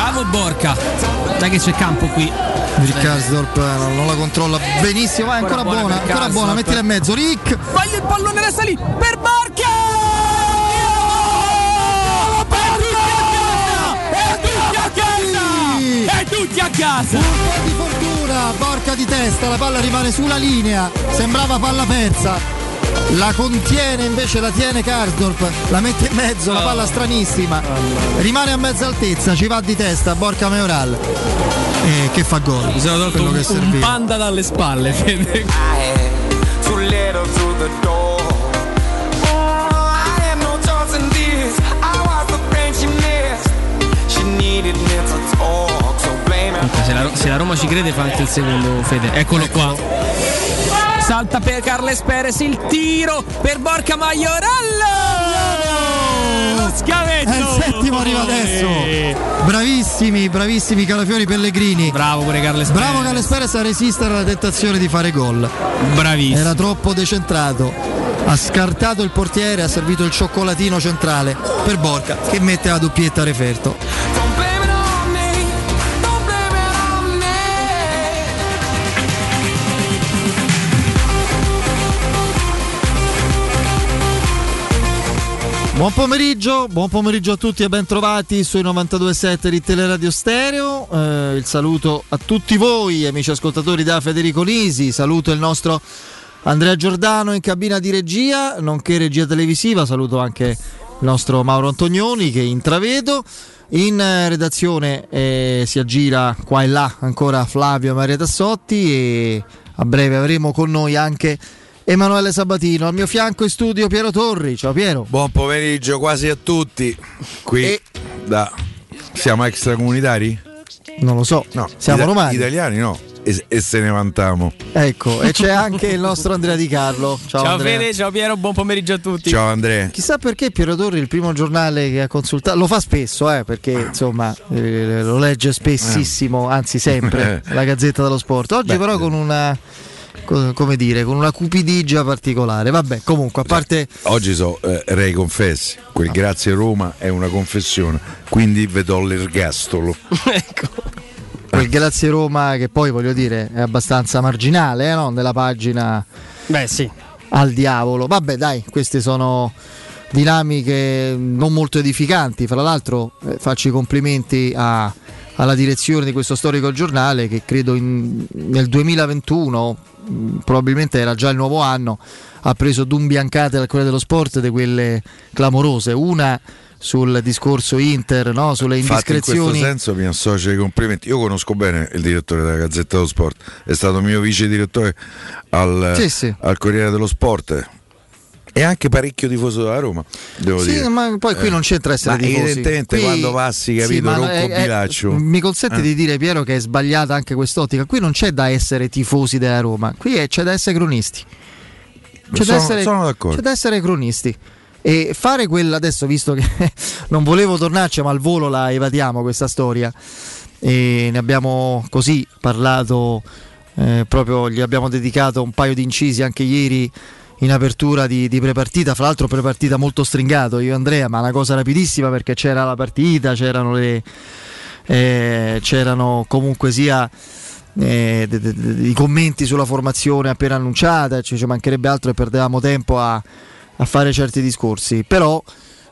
Bravo Borca. Dai che c'è campo qui. Rick Karsdorp non, la controlla benissimo, vai ancora, Ancora buona buona, ancora buona, mettila in mezzo, Rick! Voglio il pallone resta lì per Borca! E tutti a casa! E tutti a casa! Un po' di fortuna, porca di testa, la palla rimane sulla linea, sembrava palla persa. La contiene invece, la tiene Karsdorp, la mette in mezzo, la palla stranissima. Rimane a mezza altezza, ci va di testa, Borca Meoral. E che fa gol. Mi sono tolto Quello un, che un serviva. panda dalle spalle. Se la, se la Roma ci crede fa anche il secondo Fede. Eccolo qua. Salta per Carles Perez il tiro per Borca Maiorello! Lo schiavetto! Eh, il settimo arriva adesso. Bravissimi, bravissimi Calafiori Pellegrini. Bravo pure Carles Perez. Bravo Carles Perez a resistere alla tentazione di fare gol. Bravissimo. Era troppo decentrato. Ha scartato il portiere, ha servito il cioccolatino centrale per Borca che mette la doppietta a referto. Buon pomeriggio, buon pomeriggio a tutti e ben trovati sui 92.7 di Teleradio Stereo. Eh, il saluto a tutti voi, amici ascoltatori da Federico Nisi. Saluto il nostro Andrea Giordano in cabina di regia, nonché regia televisiva. Saluto anche il nostro Mauro Antonioni che intravedo. In eh, redazione eh, si aggira qua e là ancora Flavio e Maria Tassotti e a breve avremo con noi anche Emanuele Sabatino. Al mio fianco in studio Piero Torri. Ciao Piero. Buon pomeriggio quasi a tutti. Qui E- da siamo extracomunitari? Non lo so, No, siamo ita- romani. Italiani no. E, e se ne vantiamo. Ecco, e c'è anche il nostro Andrea Di Carlo. Ciao, Ciao Andrea. Fede, ciao Piero, buon pomeriggio a tutti. Ciao Andrea. Chissà perché Piero Torri, il primo giornale che ha consultato, lo fa spesso, eh, perché insomma eh, lo legge spessissimo, anzi sempre, la Gazzetta dello Sport. Oggi Beh, però con una, co- come dire, con una cupidigia particolare. Vabbè, comunque, a parte... Oggi so eh, rei confessi. Quel grazie Roma è una confessione. Quindi vedo l'ergastolo. ecco. Quel Grazie Roma che poi voglio dire è abbastanza marginale eh, no? nella pagina Beh, sì. al diavolo. Vabbè, dai, queste sono dinamiche non molto edificanti. Fra l'altro, eh, faccio i complimenti a- alla direzione di questo storico giornale che credo in- nel 2021, mh, probabilmente era già il nuovo anno, ha preso due biancate al Corriere dello Sport di quelle clamorose. Una sul discorso Inter, no? sulle Infatti in questo indiscrezioni. senso mi associo ai complimenti. Io conosco bene il direttore della Gazzetta dello Sport. È stato mio vice direttore al, Sì, sì. al Corriere dello Sport. E anche parecchio tifoso della Roma, devo Sì, dire. ma poi qui Eh. non c'entra essere Ma tifosi. evidentemente Qui- quando passi, capito, ma ronco è- è- bilaccio. Mi consente Eh. di dire, Piero, che è sbagliata anche quest'ottica. Qui non c'è da essere tifosi della Roma, qui è- c'è da essere cronisti. C'è, Sono- da essere, c'è da essere cronisti. E fare quella adesso, visto che non volevo tornarci, ma al volo la evadiamo questa storia. E ne abbiamo così parlato, eh, proprio gli abbiamo dedicato un paio di incisi anche ieri in apertura di, di prepartita. Fra l'altro, prepartita molto stringato io e Andrea, ma una cosa rapidissima perché c'era la partita, c'erano le. eh, c'erano comunque sia eh, de- de- de- i commenti sulla formazione appena annunciata, ci, ci mancherebbe altro e perdevamo tempo a, a fare certi discorsi. Però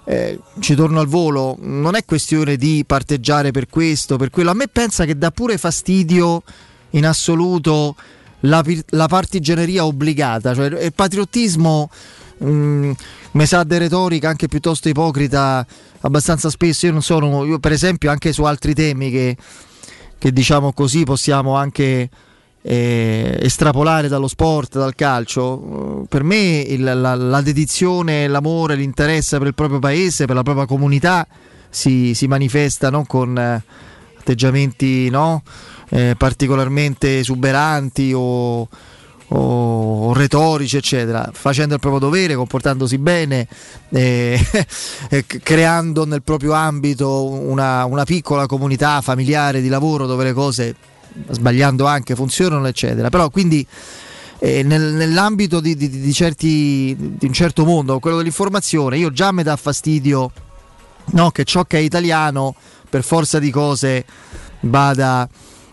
eh, ci torno al volo, non è questione di parteggiare per questo, per quello. A me pensa che dà pure fastidio in assoluto la, la partigianeria obbligata, cioè il patriottismo. mm, mi sa di retorica anche piuttosto ipocrita abbastanza spesso. Io non sono, io per esempio, anche su altri temi che, che diciamo così possiamo anche eh, estrapolare dallo sport, dal calcio. Per me il- la, la dedizione, l'amore, l'interesse per il proprio paese, per la propria comunità si, si manifesta non con eh, atteggiamenti no? Eh, particolarmente esuberanti o, o- o retorici, eccetera, facendo il proprio dovere, comportandosi bene, eh, creando nel proprio ambito una, una piccola comunità familiare di lavoro dove le cose, sbagliando anche, funzionano, eccetera. Però quindi eh, nel- nell'ambito di, di- di certi, di un certo mondo, quello dell'informazione, io già mi dà fastidio no, che ciò che è italiano per forza di cose vada,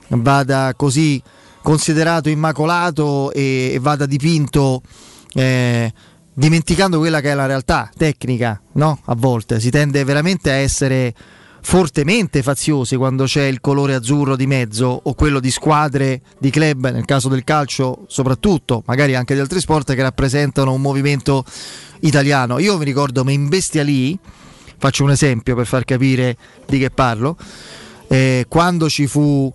vada così considerato immacolato e, e vada dipinto eh, dimenticando quella che è la realtà tecnica, no? A volte si tende veramente a essere fortemente faziosi quando c'è il colore azzurro di mezzo o quello di squadre, di club, nel caso del calcio soprattutto, magari anche di altri sport che rappresentano un movimento italiano. Io mi ricordo me in Bestia lì, faccio un esempio per far capire di che parlo, eh, quando ci fu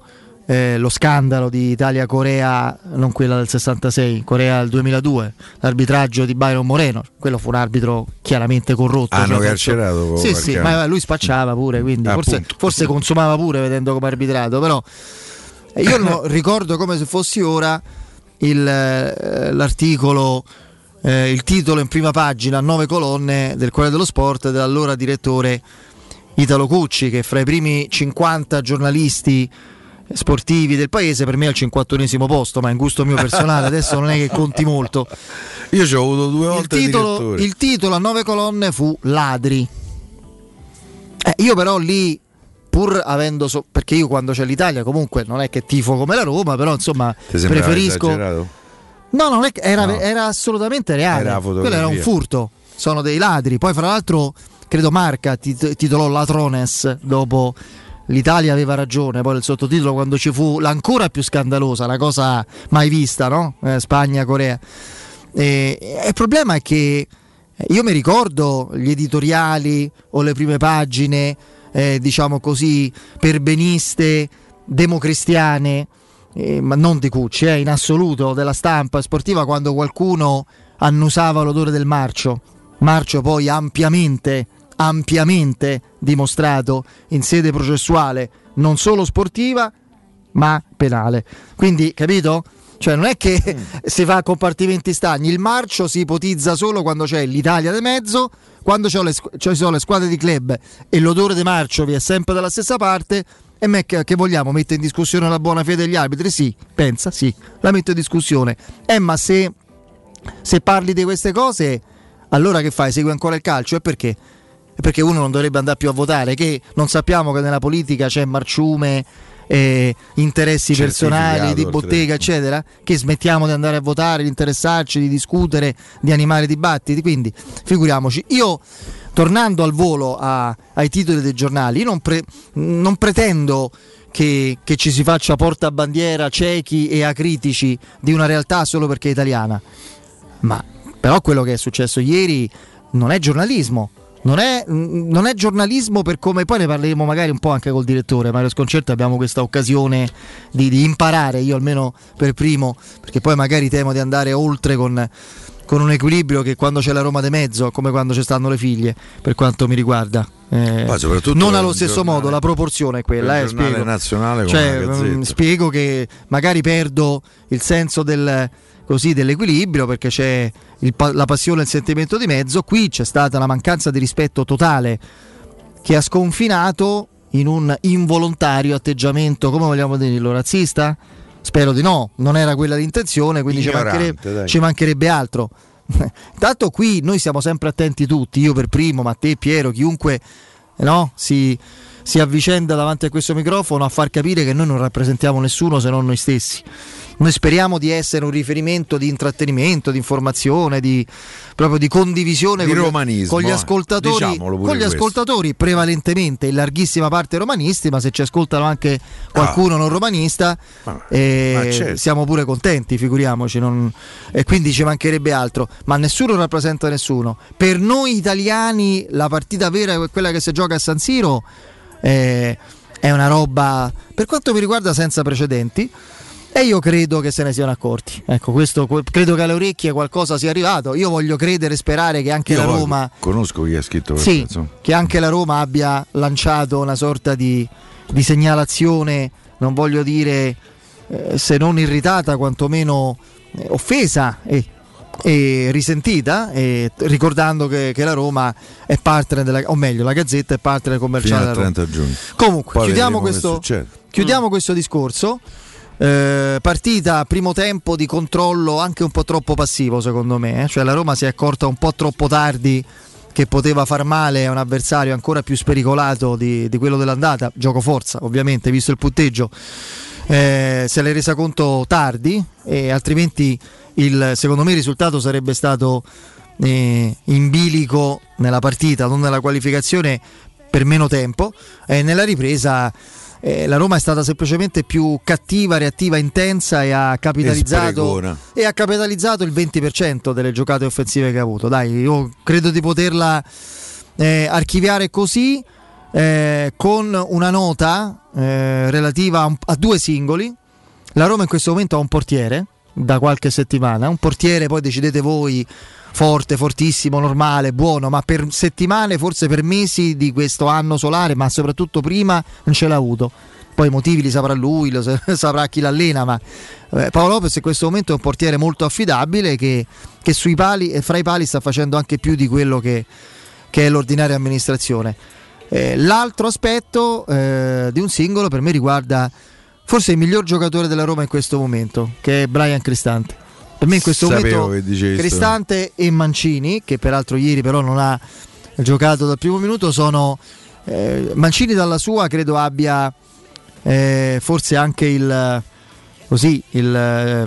eh, lo scandalo di Italia-Corea, non quella del 66, Corea del 2002, l'arbitraggio di Byron Moreno, quello fu un arbitro chiaramente corrotto. Hanno cioè, carcerato Sì, sì, ma lui spacciava pure, quindi Ah, forse, forse consumava pure vedendo come arbitrato, però eh, io no- ricordo come se fossi ora il, eh, l'articolo, eh, il titolo in prima pagina a nove colonne del Corriere dello Sport dell'allora direttore Italo Cucci, che fra i primi 50 giornalisti sportivi del paese per me è al 51esimo posto, ma in gusto mio personale adesso non è che conti molto. Io ci ho avuto due volte il titolo, il titolo a nove colonne fu Ladri. Eh, io però lì, pur avendo... so- perché io quando c'è l'Italia comunque non è che tifo come la Roma, però insomma preferisco... esagerato? No, non è che- era, No. era assolutamente reale. Era Quello era un furto. Sono dei ladri. Poi, fra l'altro, credo Marca tit- titolò Latrones dopo l'Italia aveva ragione. Poi il sottotitolo, quando ci fu l'ancora più scandalosa, la cosa mai vista, no? Eh, Spagna-Corea. E, e il problema è che io mi ricordo gli editoriali o le prime pagine, eh, diciamo così, perbeniste, democristiane, eh, ma non di Cucci, eh, in assoluto della stampa sportiva quando qualcuno annusava l'odore del marcio. Marcio poi ampiamente, ampiamente dimostrato in sede processuale, non solo sportiva, ma penale. Quindi, capito? Cioè, non è che si fa a compartimenti stagni. Il marcio si ipotizza solo quando c'è l'Italia di mezzo, quando ci sono le squadre di club e l'odore di marcio vi è sempre dalla stessa parte. E me che, che vogliamo? Mette in discussione la buona fede degli arbitri? Sì, pensa, sì, la metto in discussione. Eh, ma se, se parli di queste cose, allora che fai? Segui ancora il calcio? E perché? Perché uno non dovrebbe andare più a votare? Che non sappiamo che nella politica c'è marciume, eh, interessi personali, di bottega, eccetera? Che smettiamo di andare a votare, di interessarci, di discutere, di animare dibattiti. Quindi, figuriamoci, io tornando al volo a- ai titoli dei giornali, io non, pre- non pretendo che, che ci si faccia portabandiera ciechi e acritici di una realtà solo perché è italiana. Ma però quello che è successo ieri non è giornalismo. Non è, mm, non è giornalismo per come poi ne parleremo magari un po' anche col direttore Mario Sconcerto abbiamo questa occasione di, di imparare io almeno per primo perché poi magari temo di andare oltre con, con un equilibrio che quando c'è la Roma di mezzo come quando ci stanno le figlie per quanto mi riguarda. Eh, Ma soprattutto non allo stesso giornale- modo la proporzione è quella eh, spiego. nazionale cioè, Gazzetta. mm, spiego che magari perdo il senso del, così, dell'equilibrio perché c'è il la passione e il sentimento di mezzo. Qui c'è stata una mancanza di rispetto totale che ha sconfinato in un involontario atteggiamento, come vogliamo dirlo, razzista? Spero di no, non era quella l'intenzione, quindi ci, mancherebbe- ci mancherebbe altro. Intanto qui noi siamo sempre attenti tutti, io per primo, ma te Piero, chiunque no, si, si avvicenda davanti a questo microfono a far capire che noi non rappresentiamo nessuno se non noi stessi. Noi speriamo di essere un riferimento di intrattenimento, di informazione, di, proprio di condivisione Di con, con gli eh. ascoltatori, pure con gli ascoltatori prevalentemente in larghissima parte romanisti, ma se ci ascoltano anche qualcuno non romanista, Ma- eh, certo. siamo pure contenti, figuriamoci, non- e quindi ci mancherebbe altro, ma nessuno rappresenta nessuno. Per noi italiani la partita vera è quella che si gioca a San Siro eh, è una roba, per quanto mi riguarda, senza precedenti. E io credo che se ne siano accorti. Ecco, questo que- credo che alle orecchie qualcosa sia arrivato. Io voglio credere e sperare che anche Io la Roma conosco chi ha scritto questo. sì, che anche la Roma abbia lanciato una sorta di, di segnalazione, non voglio dire eh, se non irritata, quantomeno eh, offesa e, e risentita, e ricordando che, che la Roma è partner della, o meglio, la Gazzetta è partner fino commerciale Roma. 30 giugno. Comunque, Poi chiudiamo questo, chiudiamo questo discorso. Eh, partita primo tempo di controllo anche un po' troppo passivo secondo me eh. cioè la Roma si è accorta un po' troppo tardi che poteva far male a un avversario ancora più spericolato di, di quello dell'andata, gioco forza ovviamente, visto il punteggio, eh, se l'è resa conto tardi e altrimenti il, secondo me il risultato sarebbe stato eh, in bilico nella partita, non nella qualificazione per meno tempo. E nella ripresa eh, la Roma è stata semplicemente più cattiva, reattiva, intensa e ha capitalizzato, sprecona. e ha capitalizzato il 20% delle giocate offensive che ha avuto. Dai, io credo di poterla eh, archiviare così eh, con una nota eh, relativa a, un- a due singoli. La Roma in questo momento ha un portiere da qualche settimana, un portiere poi decidete voi forte, fortissimo, normale, buono, ma per settimane, forse per mesi di questo anno solare, ma soprattutto prima non ce l'ha avuto. Poi i motivi li saprà lui, lo sa- saprà chi l'allena, ma eh, Paolo Lopez in questo momento è un portiere molto affidabile che, che sui pali e fra i pali sta facendo anche più di quello che, che è l'ordinaria amministrazione. Eh, l'altro aspetto eh, di un singolo per me riguarda forse il miglior giocatore della Roma in questo momento, che è Brian Cristante. Per me in questo Sapevo momento. Cristante e Mancini, che peraltro ieri però non ha giocato dal primo minuto, sono eh, Mancini dalla sua credo abbia eh, forse anche il così il, eh,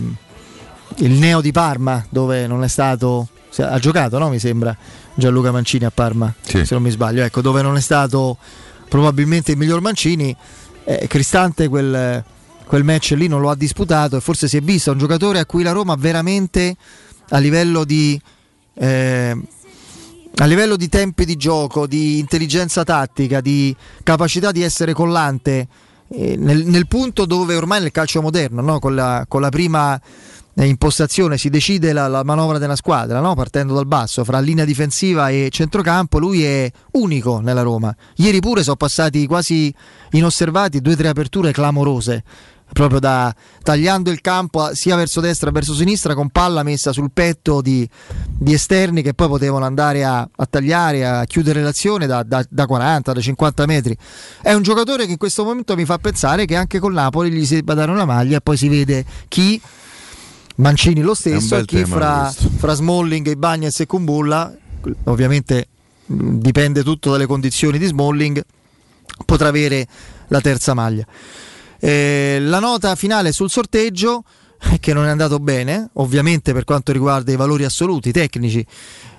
il neo di Parma dove non è stato ha giocato no mi sembra Gianluca Mancini a Parma Sì. se non mi sbaglio ecco dove non è stato probabilmente il miglior Mancini eh, Cristante quel, quel match lì non lo ha disputato e forse si è visto un giocatore a cui la Roma veramente a livello di eh, a livello di tempi di gioco, di intelligenza tattica, di capacità di essere collante eh, nel, nel punto dove ormai nel calcio moderno, no? con, la, con la prima eh, impostazione si decide la, la manovra della squadra, no? partendo dal basso, fra linea difensiva e centrocampo, lui è unico nella Roma. Ieri pure sono passati quasi inosservati due o tre aperture clamorose. Proprio da tagliando il campo sia verso destra che verso sinistra con palla messa sul petto di, di esterni che poi potevano andare a, a tagliare, a chiudere l'azione da, da- da 40, da 50 metri. È un giocatore che in questo momento mi fa pensare che anche con Napoli gli si debba dare una maglia e poi si vede chi, Mancini lo stesso, e chi fra, fra Smalling, Ibagnez e Kumbulla, ovviamente dipende tutto dalle condizioni di Smalling, potrà avere la terza maglia. Eh, la nota finale sul sorteggio eh, che non è andato bene, ovviamente per quanto riguarda i valori assoluti, tecnici.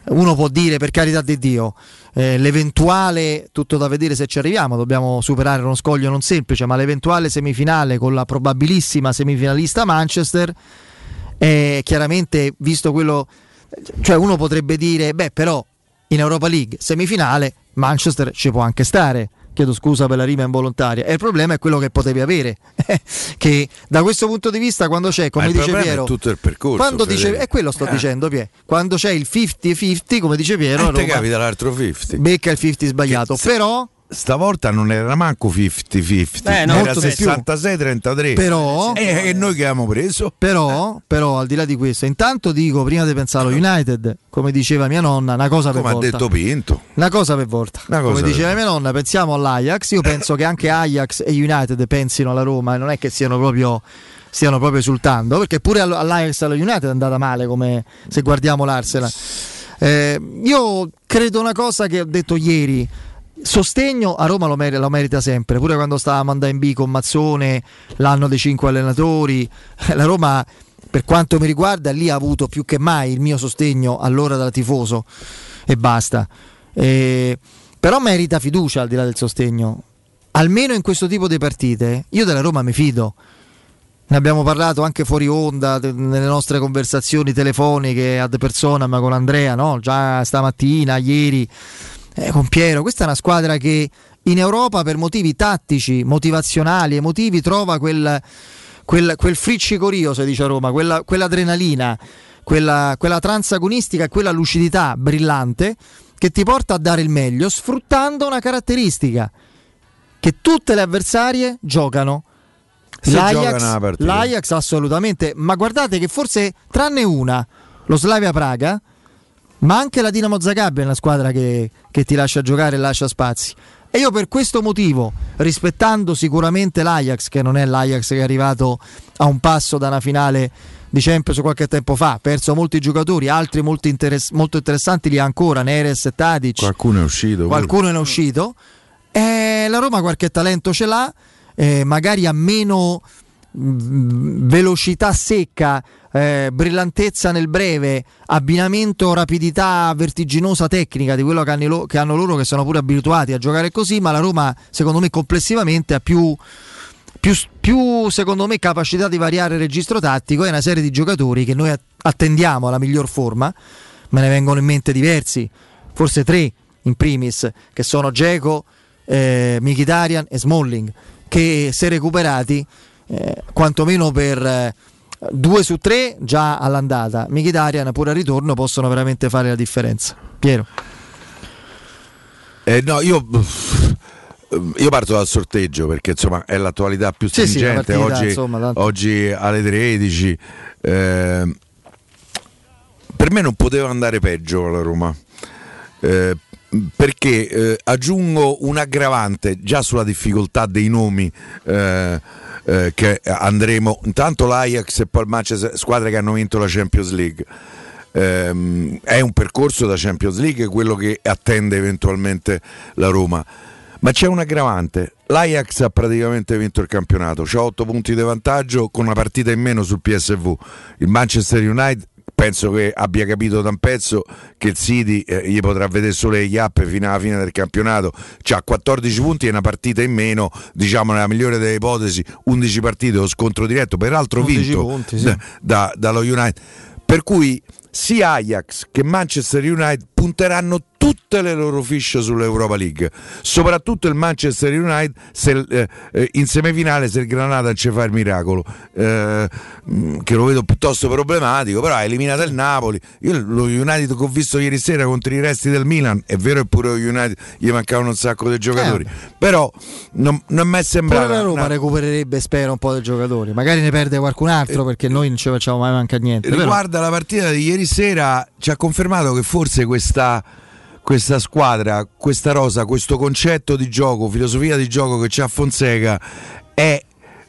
Uno può dire per carità di Dio, eh, l'eventuale, tutto da vedere se ci arriviamo, dobbiamo superare uno scoglio non semplice, ma l'eventuale semifinale con la probabilissima semifinalista Manchester, eh, chiaramente visto quello, cioè uno potrebbe dire, beh però in Europa League semifinale Manchester ci può anche stare. Chiedo scusa per la rima involontaria. E il problema è quello che potevi avere. che da questo punto di vista, quando c'è, come dice problema è Piero, tutto il percorso, quando dice, è quello sto Eh. dicendo, Pie, quando c'è il 50-50, come dice Piero, Eh, Roma capita l'altro 50. becca il 50 sbagliato. Che Però, Stavolta non era manco 50-50, Eh, no, era molto di più. 66-33. però, E, e noi che abbiamo preso? però, però, al di là di questo, intanto dico prima di pensare allo United, come diceva mia nonna, una cosa per Come ha volta. detto Pinto. Una cosa per volta. Cosa Come per diceva volta. mia nonna, pensiamo all'Ajax. Io penso che anche Ajax e United pensino alla Roma e non è che siano proprio stiano proprio esultando, perché pure all- all'Ajax e allo United è andata male come se guardiamo l'Arsenal. Eh, io credo una cosa che ho detto ieri. Sostegno a Roma lo, mer- lo merita sempre, pure quando stavamo andando in B con Mazzone, l'anno dei cinque allenatori. La Roma, per quanto mi riguarda, lì ha avuto più che mai il mio sostegno allora da tifoso e basta. Eh, però merita fiducia al di là del sostegno. Almeno in questo tipo di partite, io della Roma mi fido. Ne abbiamo parlato anche fuori onda nelle nostre conversazioni telefoniche ad persona, ma con Andrea, no? già stamattina, ieri, eh, con Piero. Questa è una squadra che in Europa per motivi tattici, motivazionali, emotivi trova quel, quel, quel friccicorio, si dice a Roma, quella, quell'adrenalina, quella, quella transagonistica quella lucidità brillante che ti porta a dare il meglio sfruttando una caratteristica che tutte le avversarie giocano. Se L'Ajax, l'Ajax assolutamente, ma guardate che forse tranne una, lo Slavia Praga, ma anche la Dinamo Zagabria è una squadra che, che ti lascia giocare e lascia spazi. E io per questo motivo, rispettando sicuramente l'Ajax, che non è l'Ajax che è arrivato a un passo da una finale di Champions qualche tempo fa, ha perso molti giocatori, altri molto, interess- molto interessanti li ha ancora, Neres e Tadic. Qualcuno è uscito. Qualcuno è uscito. Eh, la Roma qualche talento ce l'ha, eh, magari ha meno velocità secca, eh, brillantezza nel breve, abbinamento, rapidità vertiginosa tecnica di quello che hanno, che hanno loro che sono pure abituati a giocare così, ma la Roma secondo me complessivamente ha più, più, più, secondo me capacità di variare il registro tattico e una serie di giocatori che noi attendiamo alla miglior forma, me ne vengono in mente diversi, forse tre in primis, che sono Geco, eh, Mkhitaryan e Smalling, che se recuperati, eh, quantomeno per eh, due su tre già all'andata, Mkhitaryan pure al ritorno possono veramente fare la differenza. Piero. Eh, no, io, io parto dal sorteggio perché insomma è l'attualità più Sì, sì, stringente. partita, oggi, insomma, oggi alle 13. eh, per me non poteva andare peggio la Roma. Eh, perché eh, aggiungo un aggravante già sulla difficoltà dei nomi eh, eh, che andremo intanto l'Ajax e poi il Manchester squadre che hanno vinto la Champions League. Ehm, è un percorso da Champions League quello che attende eventualmente la Roma. Ma c'è un aggravante. l'Ajax ha praticamente vinto il campionato. Ha 8 punti di vantaggio con una partita in meno sul PSV il Manchester United penso che abbia capito da un pezzo che il City eh, gli potrà vedere solo le chiappe fino alla fine del campionato. C'ha 14 punti e una partita in meno diciamo nella migliore delle ipotesi 11 partite o scontro diretto. Peraltro 11 vinto punti, sì. da- da- dallo United. Per cui sia Ajax che Manchester United punteranno tutte le loro fiche sull'Europa League soprattutto il Manchester United se, eh, eh, in semifinale se il Granada ci fa il miracolo eh, mh, che lo vedo piuttosto problematico però ha eliminato il Napoli io lo United che ho visto ieri sera contro i resti del Milan è vero che pure United gli mancavano un sacco di giocatori però non, non mi è Pure sembrato la Roma una- recupererebbe, spero, un po' dei giocatori. Magari ne perde qualcun altro perché noi non ci facciamo mai mancare niente. però- riguarda la partita di ieri sera ci ha confermato che forse questa, questa squadra, questa rosa, questo concetto di gioco, filosofia di gioco che c'ha Fonseca è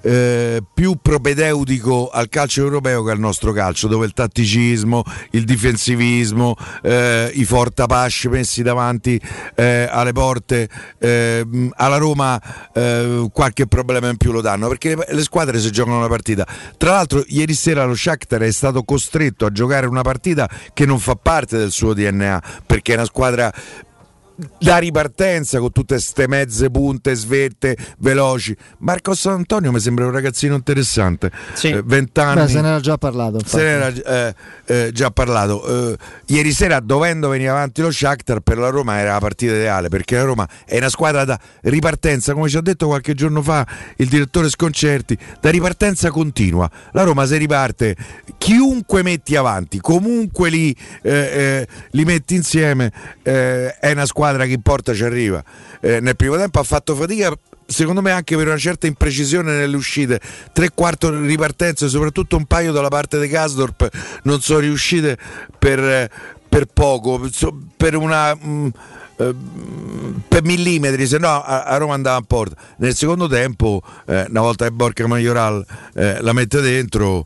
eh, più propedeutico al calcio europeo che al nostro calcio, dove il tatticismo, il difensivismo, eh, i fortapasci messi davanti eh, alle porte, eh, alla Roma eh, qualche problema in più lo danno, perché le squadre si giocano una partita. Tra l'altro ieri sera lo Shakhtar è stato costretto a giocare una partita che non fa parte del suo DNA, perché è una squadra da ripartenza con tutte ste mezze punte sverte veloci Marcos Antonio mi sembra un ragazzino interessante Sì. Eh, 20 anni Beh, se ne era già parlato. infatti. se ne era eh, eh, già parlato Eh, ieri sera dovendo venire avanti lo Shakhtar per la Roma era la partita ideale perché la Roma è una squadra da ripartenza come ci ha detto qualche giorno fa il direttore Sconcerti da ripartenza continua la Roma se riparte chiunque metti avanti comunque li, eh, eh, li metti insieme eh, è una squadra che in porta ci arriva. Eh, nel primo tempo ha fatto fatica secondo me anche per una certa imprecisione nelle uscite. Tre quarti ripartenze soprattutto un paio dalla parte di Gasdorp non sono riuscite per, eh, per poco per una mm, eh, per millimetri se no a, a Roma andava a porta. Nel secondo tempo eh, una volta che Borca Majoral eh, la mette dentro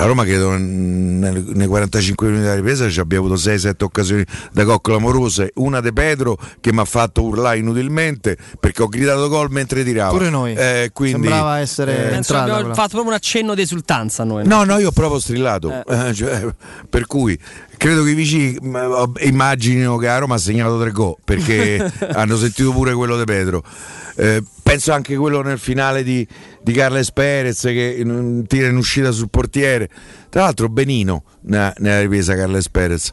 a Roma credo nei 45 minuti della ripresa ci abbia avuto 6-7 occasioni da gol clamorose una De Pedro che mi ha fatto urlare inutilmente perché ho gridato gol mentre tiravo Pure noi. Eh, quindi, Sembrava essere eh, Penso entrata abbiamo quella. fatto proprio un accenno di esultanza noi. No, no, io ho proprio strillato. Eh. Eh, cioè, per cui credo che i vicini mh, immaginino che a Roma ha segnato tre gol perché hanno sentito pure quello di Pedro. Eh, penso anche quello nel finale di, di Carles Perez che mm, tira in uscita sul portiere. Tra l'altro, benino nella, nella ripresa Carles Perez.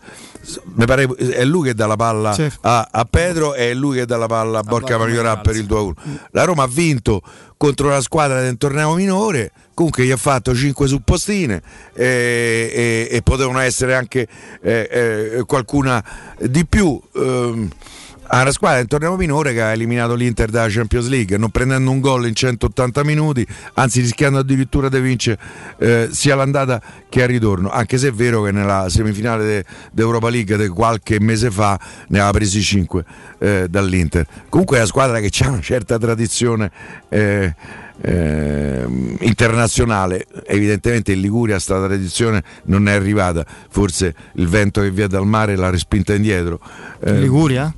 Mi pare è lui che dà la palla Sì. a, a Pedro e è lui che dà la palla a Borca Majoral, per il 2-1. La Roma ha vinto contro la squadra del torneo minore, comunque gli ha fatto 5 suppostine e, e- e potevano essere anche eh, eh, qualcuna di più. Ehm, ha una squadra in torneo minore che ha eliminato l'Inter dalla Champions League, non prendendo un gol in 180 minuti, anzi rischiando addirittura di vincere eh, sia l'andata che il ritorno, anche se è vero che nella semifinale de- d'Europa League di qualche mese fa ne aveva presi 5 eh, dall'Inter. Comunque è una squadra che ha una certa tradizione. Eh, eh, internazionale. Evidentemente in Liguria sta tradizione non è arrivata, forse il vento che via dal mare l'ha respinta indietro. In Liguria?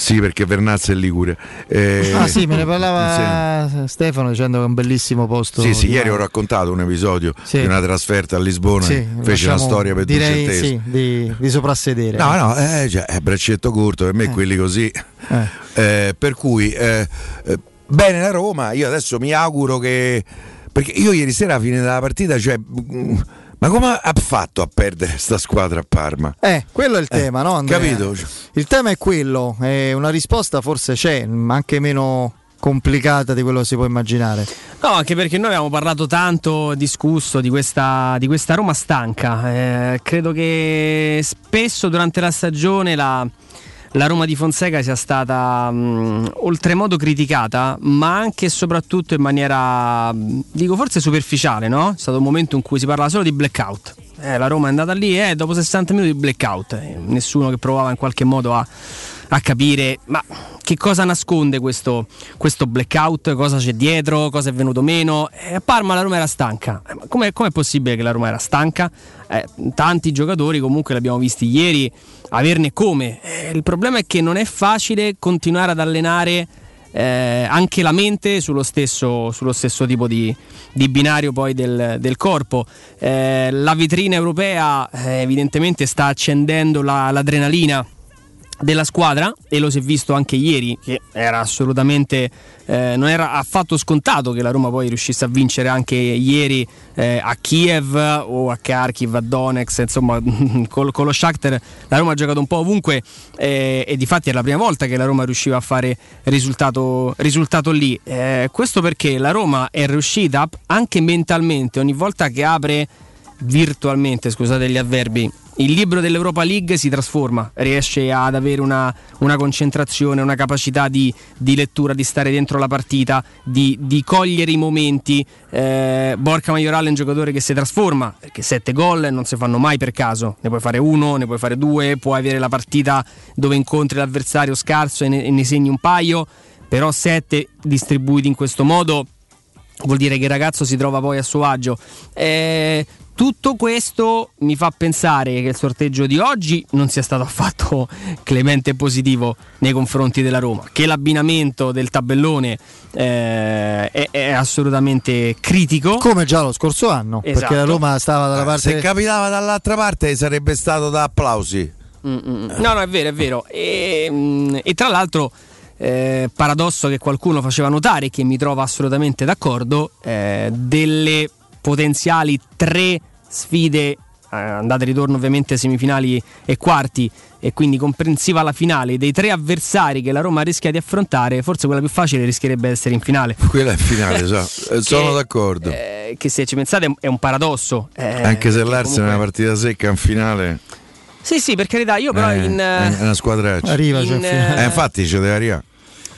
Sì, perché Vernazza è Ligure. Eh, Ah sì, me ne parlava Stefano dicendo che è un bellissimo posto. Sì, sì, ieri ho raccontato un episodio Sì. di una trasferta a Lisbona, Sì, fece una lasciamo- storia per direi duecentesimi. sì, di, di soprassedere. No, no, eh, cioè, è braccetto corto, per me Eh. quelli così. Eh. Eh, per cui, eh, eh, bene la Roma, io adesso mi auguro che... Perché io ieri sera a fine della partita, cioè... mm, Ma come ha fatto a perdere sta squadra a Parma? Eh, quello è il tema, no? Andrea? Capito? Il tema è quello, e una risposta forse c'è, ma anche meno complicata di quello che si può immaginare. No, anche perché noi abbiamo parlato tanto, discusso di questa, di questa Roma stanca. Eh, credo che spesso durante la stagione la, la Roma di Fonseca sia stata mh, oltremodo criticata, ma anche e soprattutto in maniera, dico forse superficiale, no? È stato un momento in cui si parlava solo di blackout. Eh, la Roma è andata lì e dopo 60 minuti di blackout. Eh, nessuno che provava in qualche modo a, a capire ma che cosa nasconde questo, questo blackout, cosa c'è dietro, cosa è venuto meno. Eh, a Parma la Roma era stanca. Eh, com'è, com'è possibile che la Roma era stanca? Eh, tanti giocatori comunque li abbiamo visti ieri, averne come. Eh, il problema è che non è facile continuare ad allenare eh, anche la mente sullo stesso, sullo stesso tipo di, di binario poi del, del corpo. Eh, la vetrina europea eh, evidentemente sta accendendo la- l'adrenalina della squadra e lo si è visto anche ieri che era assolutamente eh, non era affatto scontato che la Roma poi riuscisse a vincere anche ieri eh, a Kiev o a Kharkiv, a Donetsk insomma col- con, lo Shakhtar la Roma ha giocato un po' ovunque eh, e di fatti è la prima volta che la Roma riusciva a fare risultato, risultato lì. Eh, questo perché la Roma è riuscita anche mentalmente ogni volta che apre virtualmente, scusate gli avverbi, il libro dell'Europa League si trasforma, riesce ad avere una, una concentrazione, una capacità di, di lettura, di stare dentro la partita, di, di cogliere i momenti. Eh, Borca Majoral è un giocatore che si trasforma, perché sette gol non si fanno mai per caso, ne puoi fare uno, ne puoi fare due, puoi avere la partita dove incontri l'avversario scarso e ne, e ne segni un paio, però sette distribuiti in questo modo vuol dire che il ragazzo si trova poi a suo agio. Eh, tutto questo mi fa pensare che il sorteggio di oggi non sia stato affatto clemente e positivo nei confronti della Roma, che l'abbinamento del tabellone eh, è, è assolutamente critico. Come già lo scorso anno, Esatto. perché la Roma stava dalla parte... Se capitava dall'altra parte sarebbe stato da applausi. Mm, mm. No, no, è vero, è vero. E, mm, e tra l'altro, eh, paradosso che qualcuno faceva notare, che mi trova assolutamente d'accordo, eh, delle potenziali tre sfide, eh, andate e ritorno ovviamente semifinali e quarti, e quindi comprensiva la finale, dei tre avversari che la Roma rischia di affrontare, forse quella più facile rischierebbe di essere in finale. Quella è finale, so. Eh, sono Che, d'accordo. eh, che se ci pensate è un- è paradosso. eh, Anche se l'Arsenal è comunque- una partita secca in finale. Sì, sì, per carità, io però eh, in... è una squadraccia. Arriva, cioè, in, finale. Eh, infatti ci deve arrivare.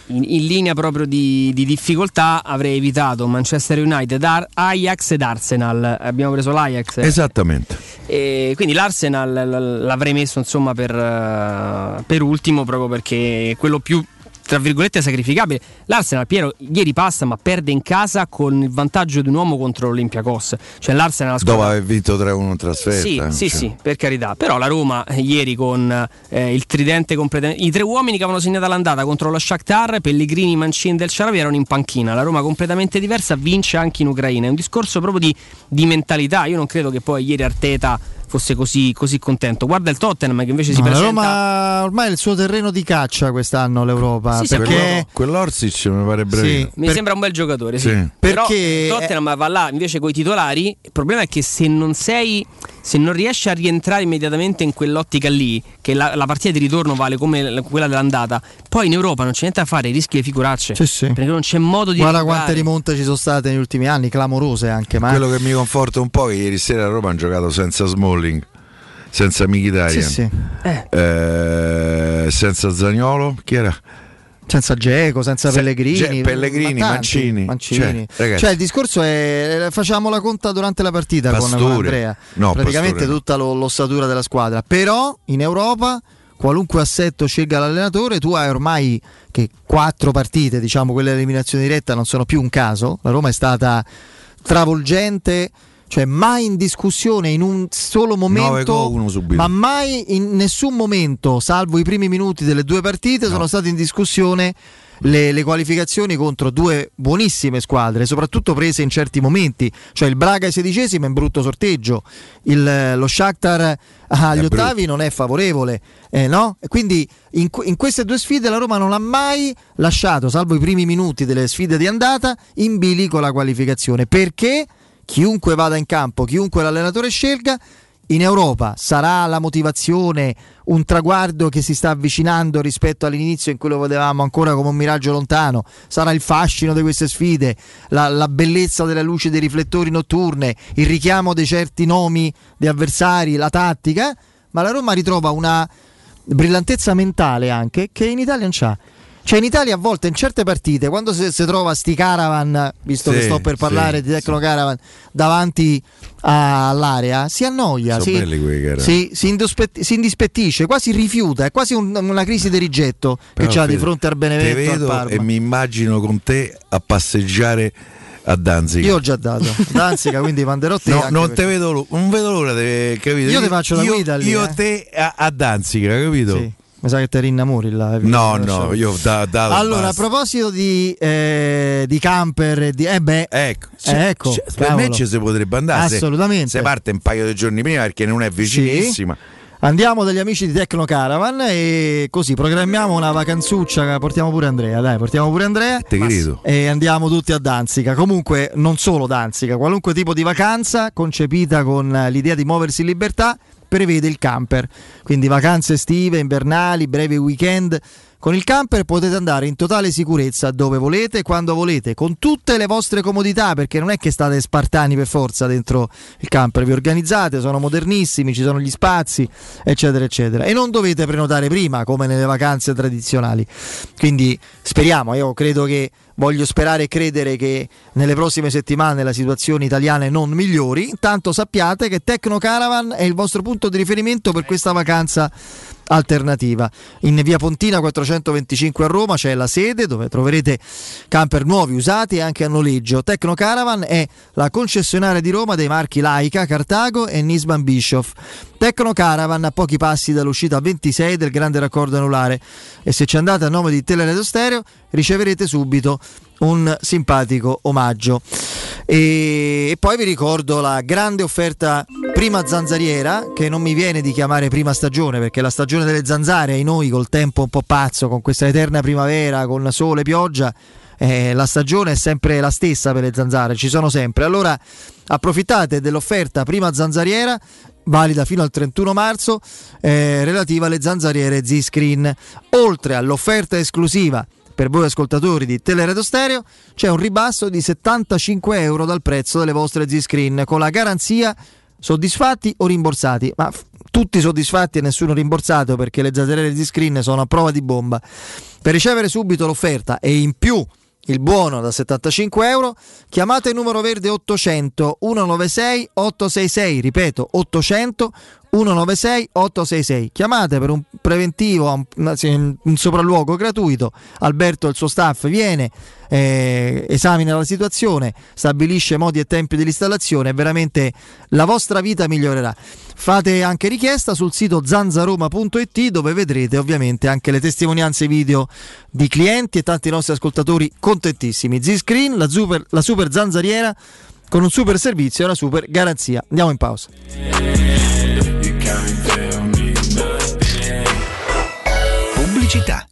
In, in linea proprio di, di difficoltà avrei evitato Manchester United, Ar- Ajax ed Arsenal. Abbiamo preso l'Ajax. Esattamente. E quindi l'Arsenal l'avrei messo insomma per, eh, per ultimo proprio perché quello più tra virgolette sacrificabile. L'Arsenal Piero ieri passa ma perde in casa con il vantaggio di un uomo contro l'Olympiacos. Cioè l'Arsenal una Dopo squadra aver vinto 3-1 in trasferta. sì, eh, sì, cioè. sì, per carità. Però la Roma eh, ieri con eh, il tridente completamente. I tre uomini che avevano segnato l'andata contro lo Shakhtar, Pellegrini, Mancini del Ciaravi erano in panchina. La Roma completamente diversa vince anche in Ucraina. È un discorso proprio di, di mentalità. Io non credo che poi ieri Arteta fosse così, così contento. Guarda il Tottenham che invece si No, la presenta. Roma ormai è il suo terreno di caccia quest'anno l'Europa, Sì, sì, perché quello- Quell'Orsic mi pare bravino. Sì. Mi Per- sembra un bel giocatore, sì. Sì. Però Perché- il Tottenham va là invece con i titolari. Il problema è che se non sei. Se non riesci a rientrare immediatamente in quell'ottica lì, che la, la partita di ritorno vale come la- quella dell'andata, poi in Europa non c'è niente da fare, rischi le figuracce. Sì, sì. Perché non c'è modo di. guarda recuperare. quante rimonte ci sono state negli ultimi anni, clamorose anche, ma Quello che mi conforta un po' è che ieri sera a Roma hanno giocato senza Smalling. senza Mkhitaryan, Sì, sì. eh, senza Zagnolo, chi era? Senza Geco, senza Se- Pellegrini, Ge- Pellegrini, ma tanti, Mancini. Mancini. Cioè. Cioè, il discorso è facciamo la conta durante la partita con- con, Pastore. Andrea. No, Praticamente Pastore tutta lo- l'ossatura della squadra. Però in Europa qualunque assetto scelga l'allenatore, tu hai ormai che quattro partite, diciamo quelle eliminazione diretta non sono più un caso. La Roma è stata travolgente cioè mai in discussione in un solo momento, ma mai in nessun momento, salvo i primi minuti delle due partite, sono state in discussione le, le qualificazioni contro due buonissime squadre, soprattutto prese in certi momenti. Cioè il Braga ai sedicesimi è un brutto sorteggio, il- lo Shakhtar agli ottavi non è favorevole, eh, no? E Quindi in, in queste due sfide la Roma non ha mai lasciato, salvo i primi minuti delle sfide di andata, in bilico la qualificazione. Perché chiunque vada in campo, chiunque l'allenatore scelga, in Europa sarà la motivazione, un traguardo che si sta avvicinando rispetto all'inizio in cui lo vedevamo ancora come un miraggio lontano, sarà il fascino di queste sfide, la, la bellezza della luce dei riflettori notturne, il richiamo di certi nomi di avversari, la tattica, ma la Roma ritrova una brillantezza mentale anche che in Italia non c'ha. Cioè in Italia a volte in certe partite quando si, si trova sti caravan, visto che Sì, sto per parlare sì, di Tecno Caravan davanti a- all'area, si annoia, si, si, si indospe- si indispettisce, quasi rifiuta, è quasi un- una crisi di rigetto Però, che c'ha di fronte al Benevento e mi immagino con te a passeggiare a Danzica. Io ho già dato Danzica, quindi manderò te. No, non, vedo, non vedo l'ora, capito? Io ti faccio la guida lì, Io eh. te a, a Danzica, capito? Sì, mi sa che te rinnamori là. eh, No, lascia- no, io da, da Allora, a basta. proposito di, eh, di camper, di, eh beh, Ecco, Eh, ecco, per cavolo. me ci si potrebbe andare. se- Assolutamente. Se parte un paio di giorni prima perché non è vicinissima. Andiamo dagli amici di Tecno Caravan e così programmiamo una vacanzuccia. Portiamo pure Andrea, dai, portiamo pure Andrea. Te credo. E andiamo tutti a Danzica. Comunque, non solo Danzica, qualunque tipo di vacanza concepita con eh, l'idea di muoversi in libertà prevede il camper. Quindi vacanze estive, invernali, brevi weekend. Con il camper potete andare in totale sicurezza dove volete, quando volete, con tutte le vostre comodità, perché non è che state spartani per forza dentro il camper, vi organizzate, sono modernissimi, ci sono gli spazi, eccetera, eccetera. E non dovete prenotare prima, come nelle vacanze tradizionali. Quindi speriamo, io credo che voglio sperare e credere che nelle prossime settimane le situazioni italiane non migliori. Intanto sappiate che Tecno Caravan è il vostro punto di riferimento per questa vacanza alternativa. In via Pontina 425 a Roma c'è la sede dove troverete camper nuovi, usati e anche a noleggio. Tecno Caravan è la concessionaria di Roma dei marchi Laika, Cartago e Nisman Bischoff. Tecno Caravan a pochi passi dall'uscita 26 del grande raccordo anulare e se ci andate a nome di Teleradio Stereo riceverete subito un simpatico omaggio. E, e poi vi ricordo la grande offerta prima zanzariera che non mi viene di chiamare prima stagione perché la stagione delle zanzare ai noi col tempo un po' pazzo, con questa eterna primavera, con sole, pioggia, eh, la stagione è sempre la stessa per le zanzare, ci sono sempre. Allora approfittate dell'offerta prima zanzariera valida fino al 31 marzo eh, relativa alle zanzariere Z-Screen. Oltre all'offerta esclusiva per voi ascoltatori di Teleradio Stereo c'è un ribasso di 75 euro dal prezzo delle vostre Z-Screen con la garanzia soddisfatti o rimborsati, ma f- tutti soddisfatti e nessuno rimborsato perché le zanzariere Z-Screen sono a prova di bomba. Per ricevere subito l'offerta e in più il buono da 75 euro, chiamate il numero verde 800 196 866, ripeto 800 196 866. Chiamate per un preventivo, un, un sopralluogo gratuito. Alberto e il suo staff viene, eh, esamina la situazione, stabilisce modi e tempi dell'installazione e veramente la vostra vita migliorerà. Fate anche richiesta sul sito zanzaroma.it dove vedrete ovviamente anche le testimonianze video di clienti e tanti nostri ascoltatori contentissimi. Z-Screen, la super, la super zanzariera con un super servizio e una super garanzia. Andiamo in pausa. Pubblicità.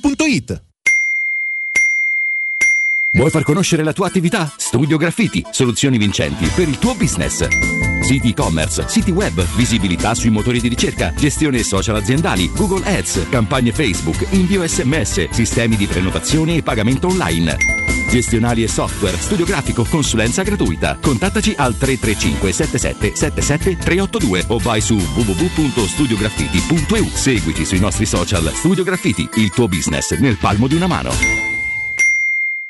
ponto Ita. Vuoi far conoscere la tua attività? Studio Graffiti, soluzioni vincenti per il tuo business. Siti e-commerce, siti web, visibilità sui motori di ricerca, gestione social aziendali, Google Ads, campagne Facebook, invio sms, sistemi di prenotazione e pagamento online. Gestionali e software, studio grafico, consulenza gratuita. Contattaci al 335 77 77 382 o vai su www.studiograffiti.eu. Seguici sui nostri social Studio Graffiti, il tuo business nel palmo di una mano.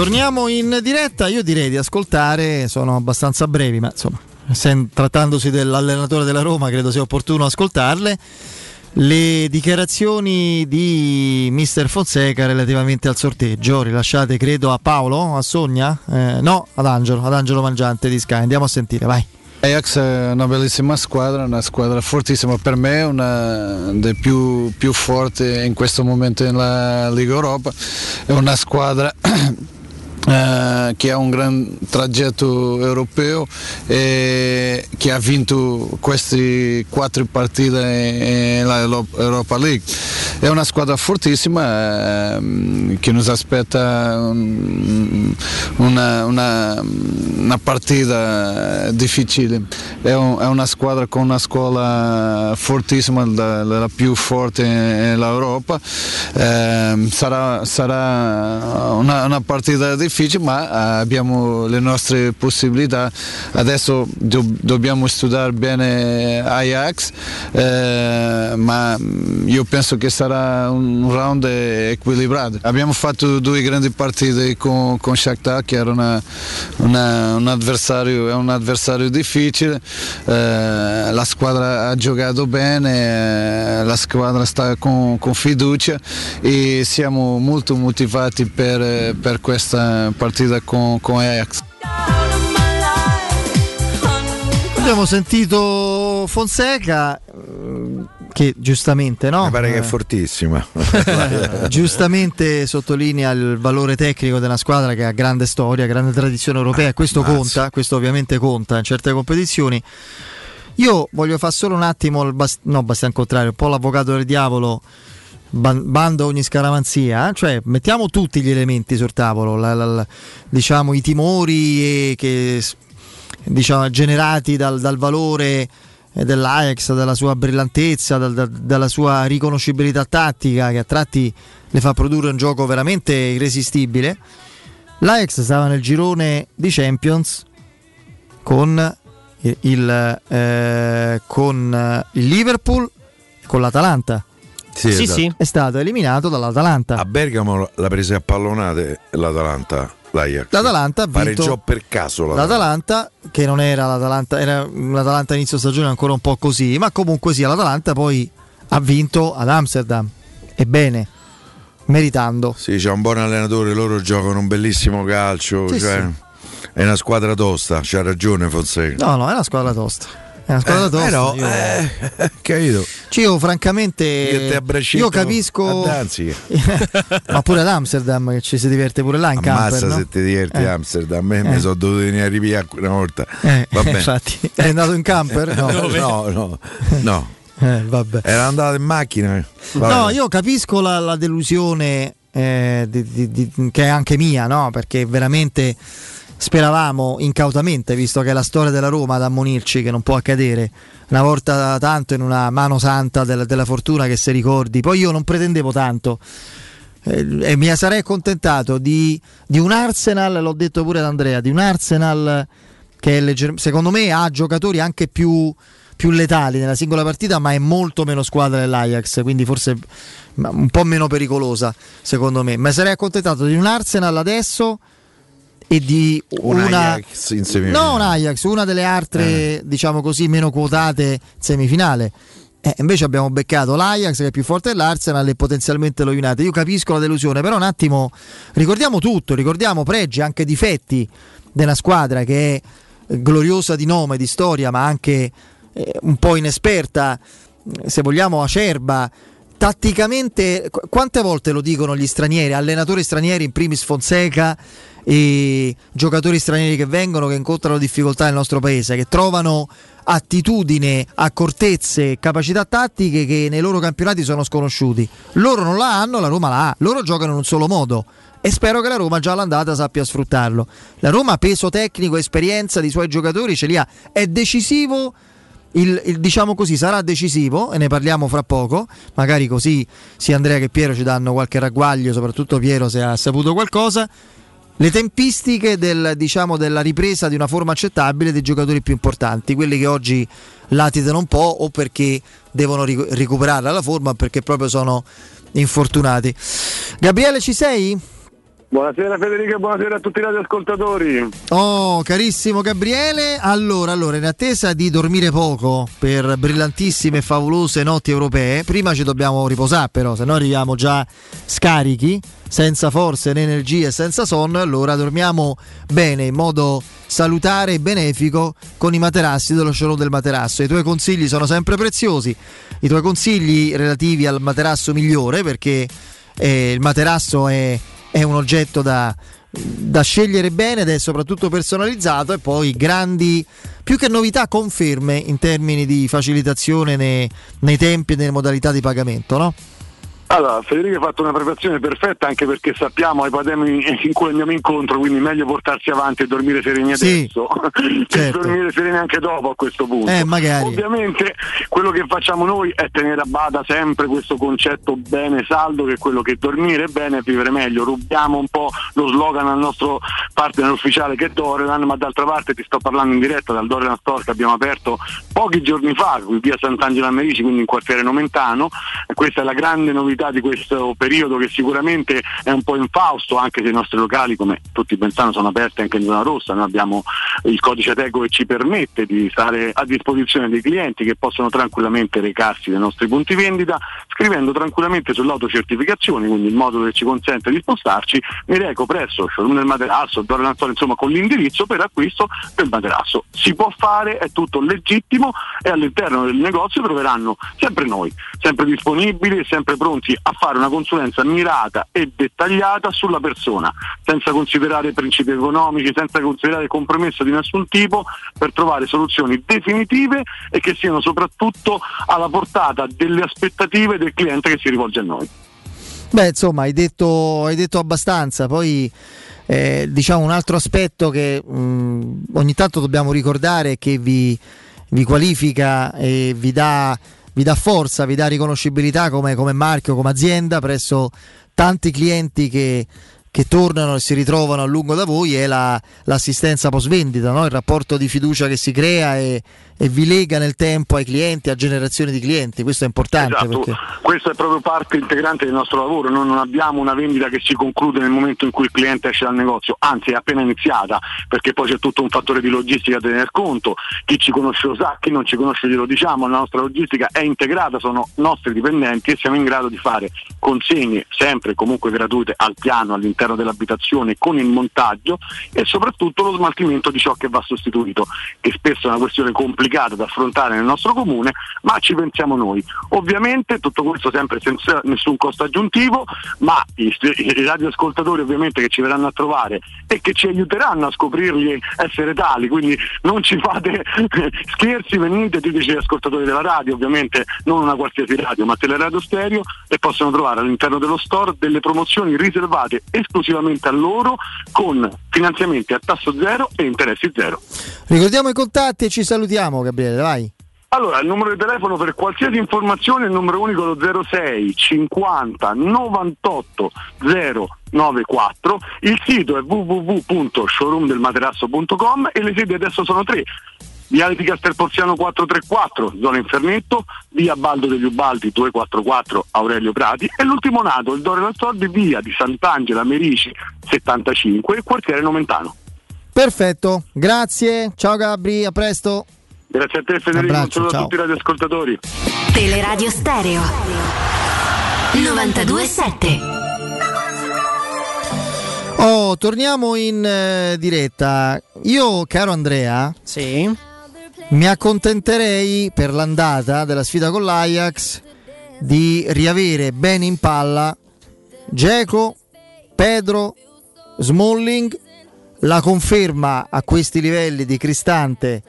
Torniamo in diretta, io direi di ascoltare, sono abbastanza brevi, ma insomma, trattandosi dell'allenatore della Roma credo sia opportuno ascoltarle. Le dichiarazioni di mister Fonseca relativamente al sorteggio, rilasciate credo a Paolo, a Sogna? Eh, no, ad Angelo, ad Angelo Mangiante di Sky. Andiamo a sentire, vai. Ajax è una bellissima squadra, una squadra fortissima per me, una delle più, più forti in questo momento nella Liga Europa, è una squadra eh, che ha un gran tragitto europeo e che ha vinto queste quattro partite nella Europa League. È una squadra fortissima ehm, che nos aspetta un- una, una- una partita difficile. È, un, è, una squadra con una scuola fortissima, la, la più forte nell'Europa. Eh, sarà, sarà una, una, partita difficile, ma abbiamo le nostre possibilità. Adesso do, dobbiamo studiare bene Ajax, eh, ma io penso che sarà un round equilibrato. Abbiamo fatto due grandi partite con, con Shakhtar che era una, una, un, avversario, un avversario difficile, eh, la squadra ha giocato bene, eh, la squadra sta con, con, fiducia e siamo molto motivati per, per questa partita con, con Ajax. Abbiamo sentito Fonseca che giustamente no? Mi pare che è fortissima. giustamente sottolinea il valore tecnico della squadra che ha grande storia, grande tradizione europea e questo Mazzo. conta, questo ovviamente conta in certe competizioni. Io voglio fare solo un attimo, il bast- no, basta al contrario, un po' l'avvocato del diavolo bando ogni scaramanzia, eh? cioè mettiamo tutti gli elementi sul tavolo, la, la, la, diciamo i timori che, diciamo, generati dal, dal valore dell'Ajax, della sua brillantezza, da, da, dalla sua riconoscibilità tattica che a tratti le fa produrre un gioco veramente irresistibile. L'Ajax stava nel girone di Champions con il, il, eh, con il Liverpool e con l'Atalanta. Sì, sì, esatto. sì, È stato eliminato dall'Atalanta. A Bergamo l'ha presa a pallonate l'Atalanta. L'Ajax. L'Atalanta ha vinto Pareggiò per caso l'Atalanta. l'Atalanta, che non era l'Atalanta, era l'Atalanta inizio stagione ancora un po' così, ma comunque sia l'Atalanta poi ha vinto ad Amsterdam. Ebbene, meritando. Sì, c'è un buon allenatore, loro giocano un bellissimo calcio. Sì, cioè, sì. È una squadra tosta, c'ha ragione Fonseca. No, no, è una squadra tosta. È una squadra Eh, tosta. però, io, eh, capito? Cioè, io francamente Io capisco ma pure ad Amsterdam che ci si diverte pure là in Ammazza camper, no? se ti diverti Eh. a Amsterdam, a me Eh. mi sono dovuto venire a ripiare una volta. Eh, Va bene. infatti, è andato in camper? No. no, no, no. Eh, vabbè. Era andato in macchina. Vabbè. No, io capisco la, la delusione eh, di- di- di- che è anche mia, no? Perché veramente speravamo incautamente, visto che è la storia della Roma ad ammonirci che non può accadere una volta tanto in una mano santa del- della fortuna che se ricordi. Poi io non pretendevo tanto. eh, e mi sarei accontentato di, di un Arsenal, l'ho detto pure ad Andrea, di un Arsenal che legger- secondo me ha giocatori anche più, più letali nella singola partita, ma è molto meno squadra dell'Ajax, quindi forse un po' meno pericolosa secondo me. Ma sarei accontentato di un Arsenal adesso e di Un una Ajax in semifinale. No, un Ajax, una delle altre, diciamo così, meno quotate in semifinale. Eh, invece abbiamo beccato l'Ajax che è più forte dell'Arsenal e potenzialmente lo United. Io capisco la delusione, però un attimo ricordiamo tutto, ricordiamo pregi, anche difetti della squadra che è eh, gloriosa di nome, di storia, ma anche eh, un po' inesperta, eh, se vogliamo acerba. Tatticamente, qu- quante volte lo dicono gli stranieri, allenatori stranieri, in primis Fonseca e giocatori stranieri che vengono, che incontrano difficoltà nel nostro paese, che trovano attitudine, accortezze, capacità tattiche che nei loro campionati sono sconosciuti. Loro non la hanno, la Roma la ha, loro giocano in un solo modo e spero che la Roma già all'andata sappia sfruttarlo. La Roma peso tecnico, esperienza dei suoi giocatori ce li ha, è decisivo il, il- diciamo così sarà decisivo e ne parliamo fra poco. Magari così sia Andrea che Piero ci danno qualche ragguaglio soprattutto Piero se ha saputo qualcosa. Le tempistiche del, diciamo, della ripresa di una forma accettabile dei giocatori più importanti quelli che oggi latitano un po' o perché devono ric- recuperare la forma o perché proprio sono infortunati. Gabriele ci sei? Buonasera Federico e buonasera a tutti i radioascoltatori. Oh, carissimo Gabriele, allora, allora, in attesa di dormire poco per brillantissime e favolose notti europee, prima ci dobbiamo riposare però, se no arriviamo già scarichi, senza forze né energie senza sonno, allora dormiamo bene, in modo salutare e benefico con i materassi dello showroom del materasso. I tuoi consigli sono sempre preziosi, i tuoi consigli relativi al materasso migliore, perché eh, il materasso è è un oggetto da, da scegliere bene ed è soprattutto personalizzato e poi grandi, più che novità, conferme in termini di facilitazione nei, nei tempi e nelle modalità di pagamento, no? Allora, Federico ha fatto una preparazione perfetta anche perché sappiamo i patemi in cui andiamo incontro, quindi meglio portarsi avanti e dormire sereni Sì, adesso certo. dormire sereni anche dopo a questo punto. Eh, magari. Ovviamente quello che facciamo noi è tenere a bada sempre questo concetto bene saldo che è quello che dormire bene e vivere meglio. Rubiamo un po' lo slogan al nostro partner ufficiale che è Dorelan, ma d'altra parte ti sto parlando in diretta dal Dorelan Store che abbiamo aperto pochi giorni fa qui via Sant'Angelo a Merici, quindi in quartiere Nomentano. E questa è la grande novità di questo periodo che sicuramente è un po' infausto, anche se i nostri locali, come tutti pensano, sono aperti anche in zona rossa. Noi abbiamo il codice Teco che ci permette di stare a disposizione dei clienti che possono tranquillamente recarsi nei nostri punti vendita, scrivendo tranquillamente sull'autocertificazione, quindi il modulo che ci consente di spostarci, mi reco presso showroom del materasso, Dore Lanzone, insomma con l'indirizzo per acquisto del materasso. Si può fare, è tutto legittimo e all'interno del negozio troveranno sempre noi, sempre disponibili e sempre pronti a fare una consulenza mirata e dettagliata sulla persona, senza considerare principi economici, senza considerare compromesso di nessun tipo, per trovare soluzioni definitive e che siano soprattutto alla portata delle aspettative del cliente che si rivolge a noi. Beh, insomma, hai detto, hai detto abbastanza. Poi eh, diciamo un altro aspetto che mh, ogni tanto dobbiamo ricordare che vi, vi qualifica e vi dà, vi dà forza, vi dà riconoscibilità come, come marchio, come azienda presso tanti clienti che, che tornano e si ritrovano a lungo da voi è la- l'assistenza post vendita, no? il rapporto di fiducia che si crea e, e vi lega nel tempo ai clienti, a generazioni di clienti. Questo è importante Esatto, perché questo è proprio parte integrante del nostro lavoro, noi non abbiamo una vendita che si conclude nel momento in cui il cliente esce dal negozio, anzi è appena iniziata, perché poi c'è tutto un fattore di logistica da tener conto, chi ci conosce lo sa, chi non ci conosce glielo diciamo, la nostra logistica è integrata, sono nostri dipendenti e siamo in grado di fare consegne sempre comunque gratuite al piano all'interno dell'abitazione con il montaggio e soprattutto lo smaltimento di ciò che va sostituito, che spesso è una questione complicata da affrontare nel nostro comune, ma ci pensiamo noi. Ovviamente tutto questo sempre senza nessun costo aggiuntivo, ma i, i radioascoltatori ovviamente che ci verranno a trovare e che ci aiuteranno a scoprirli essere tali, quindi non ci fate scherzi, venite, diteci ascoltatori della radio, ovviamente non una qualsiasi radio, ma teleradio stereo e possono trovare all'interno dello store delle promozioni riservate esclusivamente a loro con finanziamenti a tasso zero e interessi zero. ricordiamo i contatti e ci salutiamo Gabriele, vai. Allora, il numero di telefono per qualsiasi informazione è il numero unico lo 06 50 98 094. Il sito è www.showroomdelmaterasso.com e le sedi adesso sono tre. Viale di Castelporziano 434, zona Infernetto, via Baldo degli Ubaldi 244 Aurelio Prati e l'ultimo nato, il Dore Soldi, via di Sant'Angela Merici 75, quartiere Nomentano. Perfetto, grazie, ciao Gabri, a presto. Grazie a te Federico, un saluto a tutti i radioascoltatori. Teleradio Stereo. 927 Oh, torniamo in eh, diretta. Io, caro Andrea, mi accontenterei per l'andata della sfida con l'Ajax di riavere bene in palla Geco, Pedro, Smalling, la conferma a questi livelli di Cristante,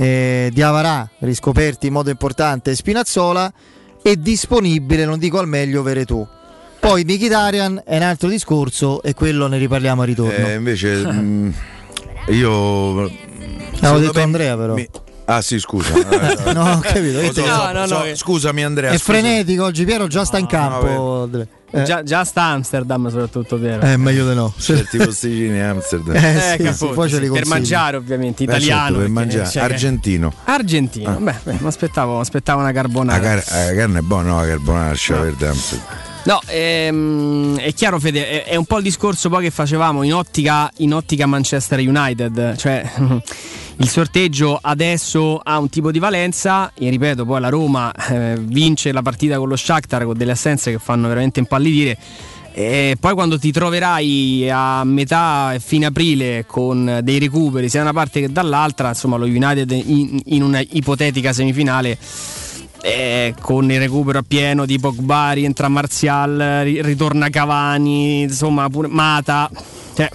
eh, di Avarà, riscoperti in modo importante, Spinazzola, e disponibile, non dico al meglio, Veretù. Poi Mkhitaryan è un altro discorso e quello ne riparliamo a ritorno. Eh, invece mh, io Avevo detto me Andrea però. mi- Ah sì, scusa. No, ho capito. Lo so, No, so- no, so- no. Scusami Andrea. è scusa. frenetico oggi, Piero già sta in campo. Eh, Già, già sta Amsterdam soprattutto, vero? Eh, meglio di no. Certi posticini a Amsterdam. Eh, Eh, sì, poi ce sì, li per mangiare ovviamente, Beh, certo, italiano. per perché, mangiare. cioè, Argentino. Argentino, beh, beh, mi aspettavo, aspettavo una La, carbonara. car- la carne è buona, no, la carbonara lascia verde Amsterdam. No, ehm, è chiaro Fede, è, è un po' il discorso poi che facevamo in ottica, in ottica Manchester United, cioè il sorteggio adesso ha un tipo di valenza. E ripeto poi la Roma eh, vince la partita con lo Shakhtar con delle assenze che fanno veramente impallidire. E poi quando ti troverai a metà e fine aprile con dei recuperi sia da una parte che dall'altra, insomma lo United in, in una ipotetica semifinale eh, con il recupero a pieno di Pogba, rientra Martial, ri- ritorna Cavani, insomma pure Mata, cioè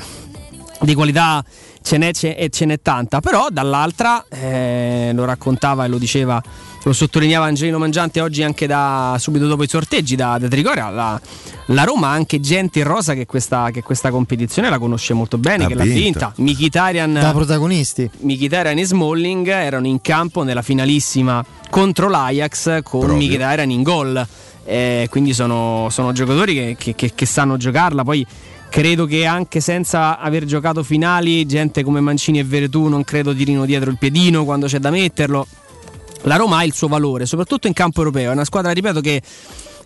di qualità ce n'è, ce- e ce n'è tanta, però dall'altra eh, lo raccontava e lo diceva, lo sottolineava Angelino Mangiante oggi anche da, subito dopo i sorteggi da, da Trigoria, la, la Roma ha anche gente in rosa che questa, che questa competizione la conosce molto bene, Ha che l'ha vinta. vinta. Mkhitaryan Da protagonisti. Mkhitaryan e Smalling erano in campo nella finalissima contro l'Ajax con Proprio. Mkhitaryan in gol. Eh, quindi sono, sono giocatori che, che- che- che sanno giocarla. Poi credo che anche senza aver giocato finali, gente come Mancini e Veretù non credo tirino dietro il piedino quando c'è da metterlo. La Roma ha il suo valore, soprattutto in campo europeo. È una squadra, ripeto, che,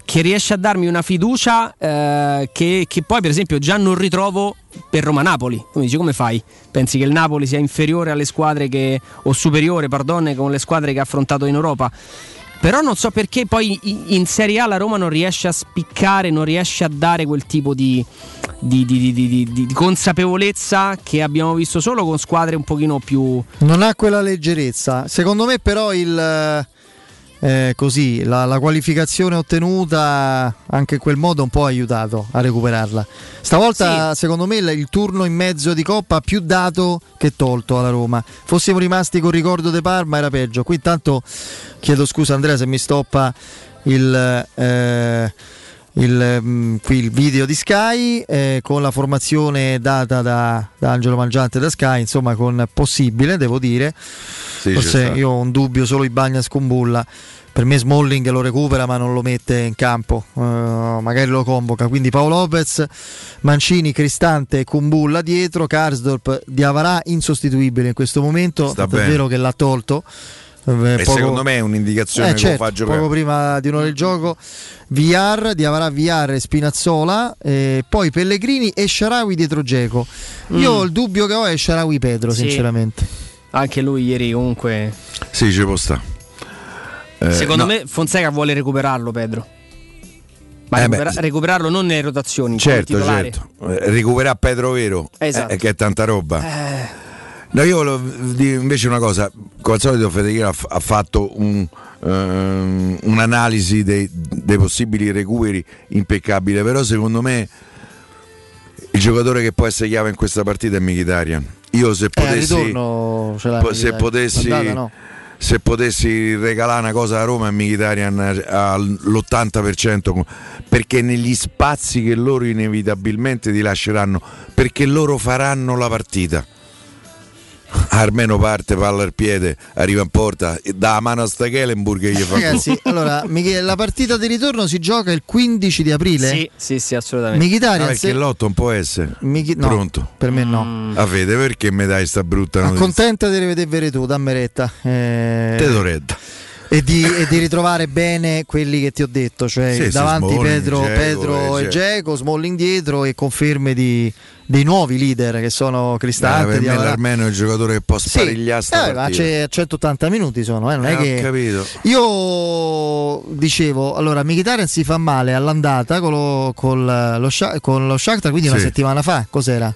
che riesce a darmi una fiducia eh, che, che poi, per esempio, già non ritrovo per Roma-Napoli. Tu mi dici come fai? Pensi che il Napoli sia inferiore alle squadre che, o superiore, pardon, con le squadre che ha affrontato in Europa? Però non so perché poi in Serie A la Roma non riesce a spiccare, non riesce a dare quel tipo di- di- di- di consapevolezza che abbiamo visto solo con squadre un pochino più... Non ha quella leggerezza. Secondo me, però, il, eh, così, la, la qualificazione ottenuta anche in quel modo un po' ha aiutato a recuperarla. Stavolta, secondo me, il, il turno in mezzo di Coppa ha più dato che tolto alla Roma. Fossimo rimasti col ricordo di Parma, era peggio. Qui, intanto, chiedo scusa, Andrea, se mi stoppa il. eh, il, mm, qui il video di Sky eh, con la formazione data da, da Angelo Mangiante da Sky, insomma con possibile, devo dire. Sì, Forse io ho un dubbio solo i Bagnas con Bulla. Per me Smalling lo recupera ma non lo mette in campo, eh, magari lo convoca. Quindi Paolo Lopez, Mancini, Cristante, Kumbulla dietro, Karsdorp, Diavarà insostituibile in questo momento, Sta è bene. vero che l'ha tolto. eh, E secondo me è un'indicazione eh, che certo, lo fa giocare. poco prima di un'ora del gioco VR, Diavarà VR e Spinazzola eh, poi Pellegrini e Sharawi dietro Geco io Mm. il dubbio che ho è Sharawi Pedro Sì. sinceramente Anche lui ieri comunque... Sì, ci può sta. Eh, Secondo no, me Fonseca vuole recuperarlo, Pedro. Ma Eh beh, recupera- recuperarlo non nelle rotazioni, Certo, certo. Eh, Recupera Pedro Vero, Esatto. eh, che è tanta roba. Eh, No, io volevo dire invece una cosa, come al solito Federico ha, fatto un, ehm, un'analisi dei, dei possibili recuperi impeccabile, però secondo me il giocatore che può essere chiave in questa partita è Mkhitaryan. Io se eh, potessi, po- se potessi, Andata no. se potessi regalare una cosa a Roma a Mkhitaryan all'80% con- perché negli spazi che loro inevitabilmente ti lasceranno perché loro faranno la partita Armeno parte, palla al piede, arriva in porta, dà la mano a Stekelenburg e gli fa ragazzi allora Michele, la partita di ritorno si gioca il 15 di aprile sì, sì, sì, assolutamente. Mkhitaryan Ah, perché se- l'otto non può essere Michi- no, pronto. per me Mm. no A vede perché mi dai sta brutta notizia? accontenta di rivedere tu dammi retta eh, Te dovrebbe. E di, e di ritrovare bene quelli che ti ho detto, cioè Sì, sì, davanti Smalling, Pedro, e Geco, Smalling dietro e conferme di, dei nuovi leader che sono Eh, Cristante, per me l'Armeno è il giocatore che può Sì, sparigliare sta eh, ma c'è 180 minuti sono, eh, non è Eh, ho che capito. io dicevo, allora Mkhitaryan si fa male all'andata con lo, col- lo con lo Shakhtar, quindi una Sì. settimana fa, cos'era?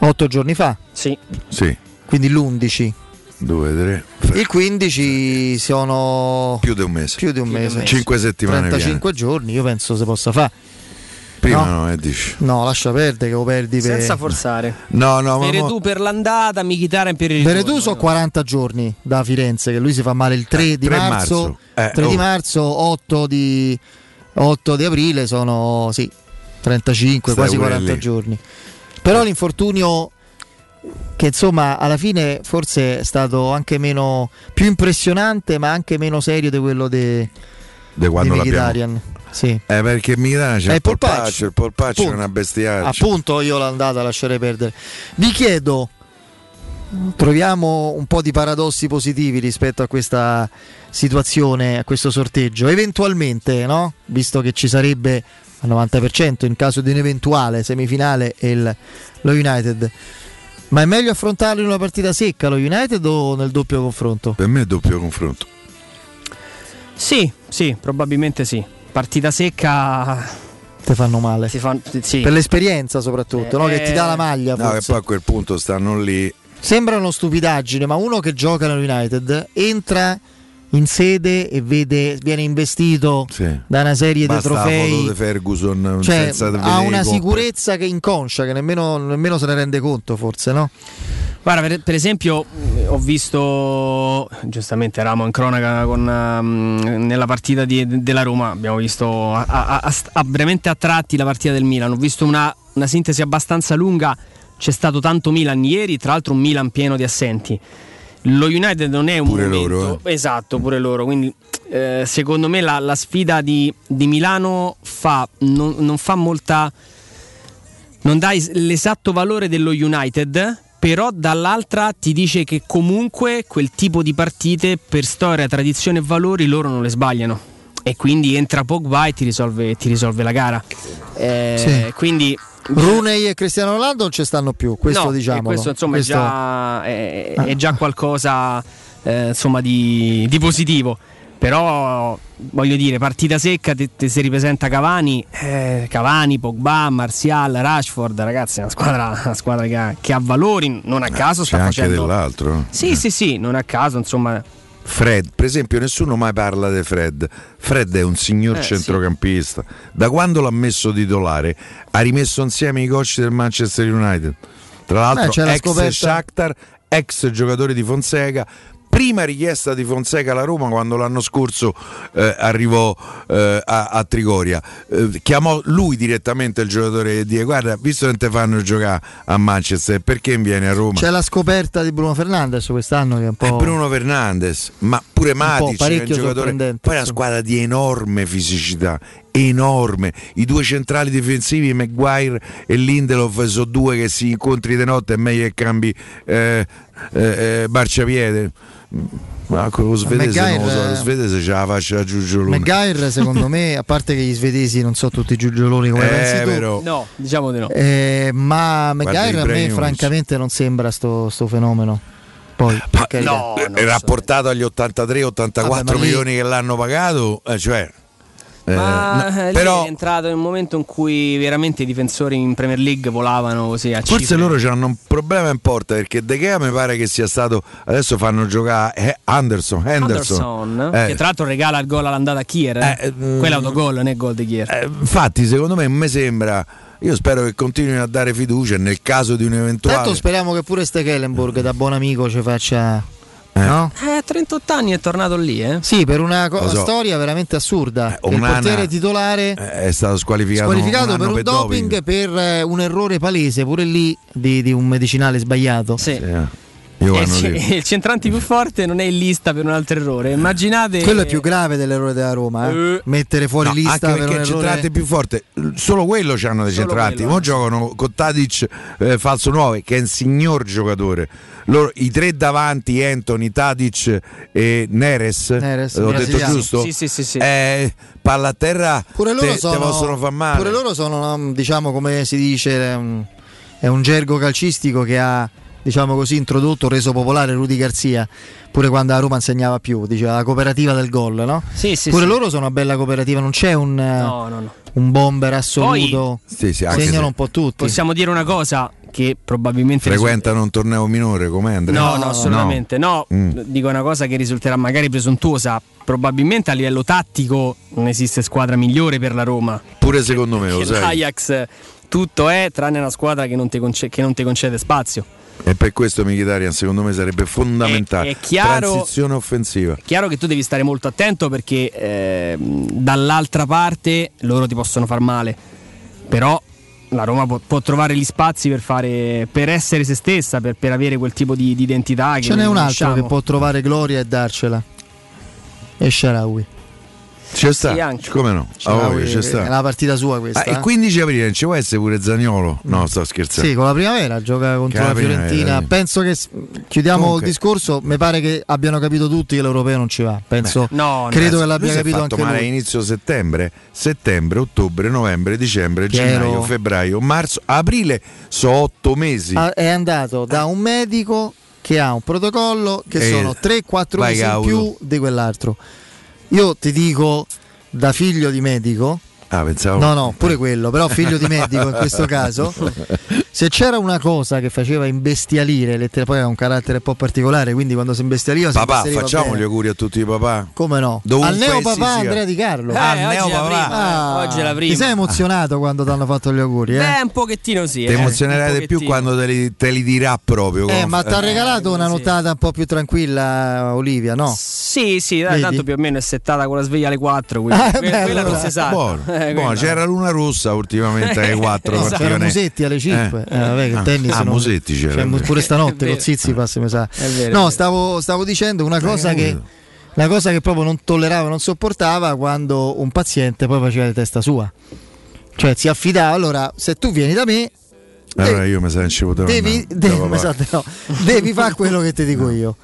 Otto giorni fa, Sì. Sì, quindi l'11. due, tre, Il 15 sono più di un mese. più di un di mese. mese. Cinque settimane 35 giorni, io penso si possa fare. Prima no. no, eh, dici. No, lascia perdere che lo perdi per Senza forzare. No, no, ma mo- Veretù per l'andata, Mkhitaryan per il ritorno. Veretù sono 40 giorni da Firenze, che lui si fa male il 3 di 3 marzo, marzo. Eh, 3 di oh. marzo, 8 di, 8 di aprile sono sì, 35, Stai quasi pure 40 lì. giorni. Però l'infortunio che insomma alla fine forse è stato anche meno più impressionante, ma anche meno serio di quello de- di di quando. Mkhitaryan. Sì. Eh, perché Mkhitaryan c'è Eh, il polpaccio. il polpaccio è una bestiaccia. Appunto, io l'andata lascerei perdere. Vi chiedo, troviamo un po' di paradossi positivi rispetto a questa situazione, a questo sorteggio. Eventualmente, no? Visto che ci sarebbe al 90% in caso di un'eventuale semifinale il- lo United. Ma è meglio affrontarlo in una partita secca lo United o nel doppio confronto? Per me è doppio confronto. Sì, sì, probabilmente sì. Partita secca Ti fanno male. si fa, sì. Per l'esperienza soprattutto, no? che ti dà la maglia. No, che poi a quel punto stanno lì. Sembra una stupidaggine, ma uno che gioca nel United entra in sede e vede, viene investito da una serie Basta di la trofei. foto di Ferguson Cioè, senza ha una sicurezza che inconscia, che nemmeno, nemmeno se ne rende conto, forse, no? Guarda, per, per esempio, ho visto giustamente eravamo in cronaca con, ehm, nella partita di- della Roma. Abbiamo visto a, a- a- a- veramente a tratti la partita del Milan. Ho visto una, una sintesi abbastanza lunga. C'è stato tanto Milan ieri, tra l'altro un Milan pieno di assenti. Lo United non è un Pure momento loro, eh. esatto, pure loro. Quindi, eh, secondo me, la, la sfida di, di Milano fa, non, non fa molta non dai l'esatto valore dello United, però dall'altra ti dice che comunque quel tipo di partite per storia, tradizione e valori loro non le sbagliano. E quindi entra Pogba e ti risolve, ti risolve la gara. Eh, Sì. Quindi Rooney e Cristiano Ronaldo non ci stanno più, questo no, e diciamo. questo insomma È, già, è, è già qualcosa eh, insomma di, di positivo. Però voglio dire, partita secca, ti, ti si ripresenta Cavani, eh, Cavani, Pogba, Martial, Rashford, ragazzi, è una squadra, una squadra che, ha, che ha valori, non a caso C'è sta anche facendo... dell'altro. Sì, sì, sì, non a caso, insomma... Fred, per esempio, nessuno mai parla di Fred. Fred è un signor Eh, centrocampista. Da quando l'ha messo titolare, ha rimesso insieme i coach del Manchester United. Tra l'altro, Beh, c'è la ex scoperta- Shakhtar, ex giocatore di Fonseca. Prima richiesta di Fonseca alla Roma quando l'anno scorso eh, arrivò eh, a, a Trigoria. Eh, chiamò lui direttamente il giocatore e dire guarda, visto che te fanno giocare a Manchester, perché vieni a Roma? C'è la scoperta di Bruno Fernandes quest'anno che è un po'. È Bruno Fernandes, ma pure Matic è un parecchio giocatore. Poi è una squadra di enorme fisicità, enorme. I due centrali difensivi, Maguire e Lindelof, sono due che si incontri di notte, è meglio che cambi eh, eh, eh, marciapiede. Ma con lo svedese non lo so, Maguire- lo svedese c'ha la faccia da giugiolone. Maguire, secondo me, a parte che gli svedesi non sono tutti giugioloni come Eh, pensi tu. però. No, diciamo di no. Eh, ma Maguire a me francamente non sembra sto, sto fenomeno. Poi, carità. no, Eh, rapportato agli 83-84 Vabbè, ma lì- milioni che l'hanno pagato, eh, cioè. Eh, Ma no, eh, lì però è entrato in un momento in cui veramente i difensori in Premier League volavano così a Forse cifre. loro hanno un problema in porta perché De Gea mi pare che sia stato. Adesso fanno giocare eh, Anderson. Henderson. Anderson, Eh, che tra l'altro regala il gol all'andata a Kier. Eh. Eh, eh, Quello è autogol, non è gol di Kier. eh, infatti, secondo me mi sembra. Io spero che continuino a dare fiducia nel caso di un eventuale. Tanto speriamo che pure Stekelenburg da buon amico ci faccia. No? Eh, a 38 anni è tornato lì, eh. Sì, per una co- so. storia veramente assurda. Eh, il portiere titolare eh, è stato squalificato, squalificato un per un doping, per eh, un errore palese, pure lì di, di un medicinale sbagliato. Sì. Sì, eh. Io E vanno il, centrante più forte non è in lista per un altro errore. Immaginate. Quello è più grave dell'errore della Roma, eh. Eh. mettere fuori No, lista anche per perché un il errore. centrante più forte, solo quello c'hanno dei Solo centranti. Mo eh. giocano con Tadic eh, falso 9, che è un signor giocatore. Loro- I tre davanti, Anthony, Tadic e Neres, Neres, l'ho detto brasiliano. giusto? Sì, sì, sì, sì. Eh, palla a terra, Pure loro, te, te sono, possono far male. pure loro sono, no, diciamo come si dice, è un, è un gergo calcistico che ha diciamo così introdotto, reso popolare Rudy Garzia, pure quando a Roma insegnava più, diceva la cooperativa del gol, no? Sì, sì, pure sì. loro sono una bella cooperativa, non c'è un, No, no, no. un bomber assoluto, Sì, sì, anche segnano se un po' tutti. Possiamo dire una cosa che probabilmente. frequentano un torneo minore come Andrea. No, no, assolutamente no. Mm. Dico una cosa che risulterà magari presuntuosa. Probabilmente a livello tattico non esiste squadra migliore per la Roma. Pure secondo me, lo sai. l'Ajax tutto è tranne una squadra che non ti, conce- che non ti concede spazio. E per questo Mkhitaryan secondo me sarebbe fondamentale. È- è chiaro- Transizione offensiva. Chiaro che tu devi stare molto attento perché ehm, dall'altra parte loro ti possono far male. Però la Roma può, può trovare gli spazi per, fare, per essere se stessa, per, per avere quel tipo di, di identità. che Ce n'è un altro conosciamo. che può trovare gloria e darcela. E Sharawi. C'è sta, Sì, anche. come no? Ah, Sharawi voglia, c'è è sta. la partita sua questa. Ah, il eh. 15 aprile non ci può essere pure Zagnolo? No, sto scherzando. Sì, con la primavera gioca contro Che la la primavera, Fiorentina. sì. Penso che chiudiamo Comunque- il discorso. Mi pare che abbiano capito tutti che l'europeo non ci va. Penso, No, no, credo che l'abbia è capito fatto anche male a lui. inizio settembre, settembre, ottobre, novembre, dicembre, Piero. gennaio, febbraio, marzo, aprile, sono otto mesi. Ah, È andato da un medico che ha un protocollo che Eh, sono 3-4 vai mesi in più di quell'altro. Io ti dico da figlio di medico. Ah, pensavo. No, no, pure quello, però figlio di medico in questo caso. se c'era una cosa che faceva imbestialire, lettera- poi ha un carattere un po' particolare, quindi quando si imbestialiva si Papà, facciamo bene. gli auguri a tutti i papà. Come no? Dovunque Al neo papà siano. Andrea Di Carlo. Eh, Ah, oggi è Neo la papà. prima, eh, oggi è la Ti prima. sei emozionato quando ti hanno fatto gli auguri? Eh, Beh, un pochettino sì. Ti eh, emozionerai di più quando te li, te li dirà proprio. Eh, ma ti ha regalato una nottata un po' più tranquilla, Olivia, no? Sì, sì, dai, Vedi? tanto più o meno è settata con la sveglia alle 4, quindi Ah, que- beh, quella non si sa. Buono, Eh, buono, quella- c'era Luna Rossa ultimamente alle 4 Esatto. C'era Musetti alle 5. Eh, vabbè, che Ah, tennis ah, non- Musetti c'era. cioè, pure stanotte con vero. Zizipas, mi sa. È vero, è No, vero. stavo, stavo dicendo una cosa Eh, che. capito. Una cosa che proprio non tollerava, non sopportava quando un paziente poi faceva di testa sua. Cioè si affidava, allora se tu vieni da me, Allora io mi sa che ci potevo devi, devi, esatto, no, devi fare quello che ti dico io.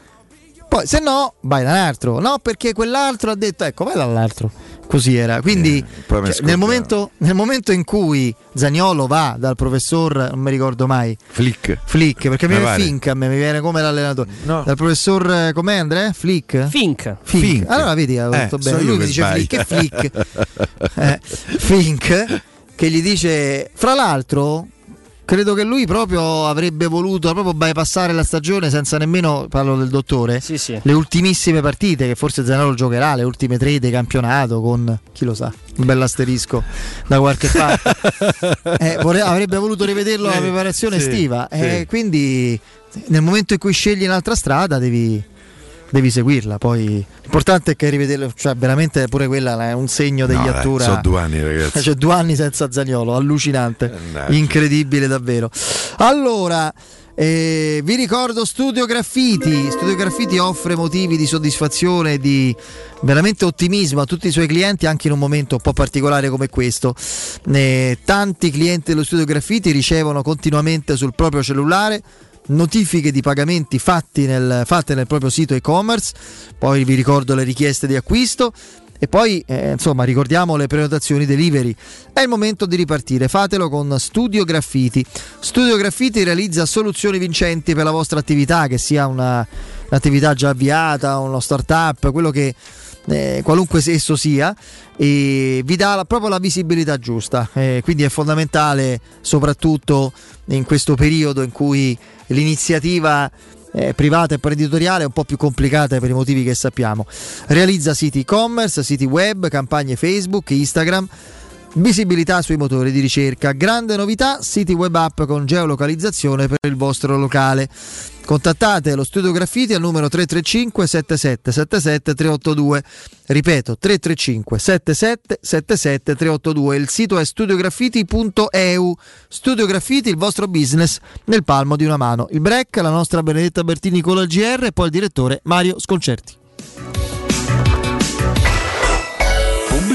Poi se no, vai da un altro. No, perché quell'altro ha detto, ecco, vai dall'altro. Così era. Quindi Eh, cioè, nel, momento, nel momento in cui Zagnolo va dal professor, non mi ricordo mai, Flick. Flick, perché mi Mi viene. Fink a me, mi viene come l'allenatore. No. Dal professor, eh, com'è Andrea? Flick? Fink. Fink. Fink. Allora vedi, avevo Eh, detto sono bene. Lui che mi dice sbaglio. Flick e Flick. Eh, Fink che gli dice, fra l'altro, credo che lui proprio avrebbe voluto proprio bypassare la stagione senza nemmeno, parlo del dottore, Sì, sì. le ultimissime partite che forse Zanaro giocherà, le ultime tre di campionato con, chi lo sa, un bel asterisco da qualche parte. Eh, vorre- avrebbe voluto rivederlo alla preparazione sì, estiva. Eh, quindi nel momento in cui scegli un'altra strada devi, devi seguirla. Poi l'importante è che rivederlo, cioè veramente pure quella è un segno degli No, attura. sono due anni, ragazzi. Cioè, due anni senza Zagnolo, allucinante, Mannaggia. incredibile davvero. Allora, eh, vi ricordo Studio Graffiti. Studio Graffiti offre motivi di soddisfazione e di veramente ottimismo a tutti i suoi clienti, anche in un momento un po' particolare come questo. Eh, tanti clienti dello Studio Graffiti ricevono continuamente sul proprio cellulare notifiche di pagamenti nel, fatte nel proprio sito e-commerce, poi vi ricordo le richieste di acquisto e poi eh, insomma ricordiamo le prenotazioni delivery. È il momento di ripartire, fatelo con Studio Graffiti. Studio Graffiti realizza soluzioni vincenti per la vostra attività, che sia una- un'attività già avviata, uno startup, quello che eh, qualunque esso sia, e vi dà la- proprio la visibilità giusta. Eh, quindi è fondamentale, soprattutto in questo periodo in cui l'iniziativa eh, privata e imprenditoriale è un po' più complicata per i motivi che sappiamo. Realizza siti e-commerce, siti web, campagne Facebook, Instagram. Visibilità sui motori di ricerca, grande novità, siti web app con geolocalizzazione per il vostro locale. Contattate lo studio Graffiti al numero 335 7777 382. Ripeto, 335 7777 382. Il sito è studiograffiti.eu. Studio Graffiti, il vostro business nel palmo di una mano. Il break, la nostra Benedetta Bertini con la GR e poi il direttore Mario Sconcerti.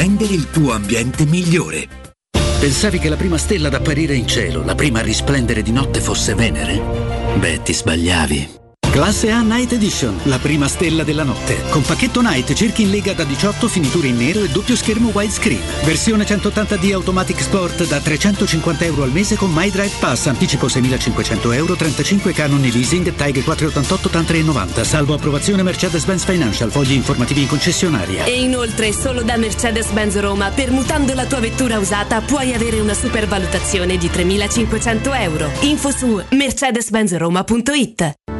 rendere il tuo ambiente migliore. Pensavi che la prima stella ad apparire in cielo, la prima a risplendere di notte fosse Venere? Beh, ti sbagliavi. Classe A Night Edition, la prima stella della notte. Con pacchetto Night cerchi in lega da 18 finiture in nero e doppio schermo widescreen. Versione 180D Automatic Sport da 350 euro al mese con MyDrive Pass, anticipo 6.500 euro, 35 canoni leasing, TAG 488 TAN390, salvo approvazione Mercedes-Benz Financial, fogli informativi in concessionaria. E inoltre, solo da Mercedes-Benz Roma, permutando la tua vettura usata, puoi avere una supervalutazione di 3.500 euro. Info su mercedes-benzroma.it.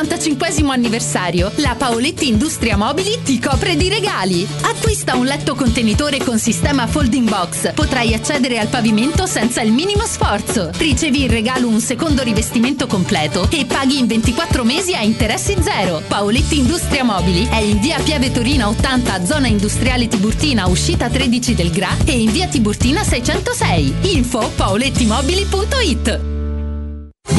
Per il 75 anniversario, la Paoletti Industria Mobili ti copre di regali. Acquista un letto contenitore con sistema folding box. Potrai accedere al pavimento senza il minimo sforzo. Ricevi in regalo un secondo rivestimento completo e paghi in 24 mesi a interessi zero. Paoletti Industria Mobili è in via Piave Torina 80, zona industriale Tiburtina, uscita 13 del GRA e in via Tiburtina 606. Info paolettimobili.it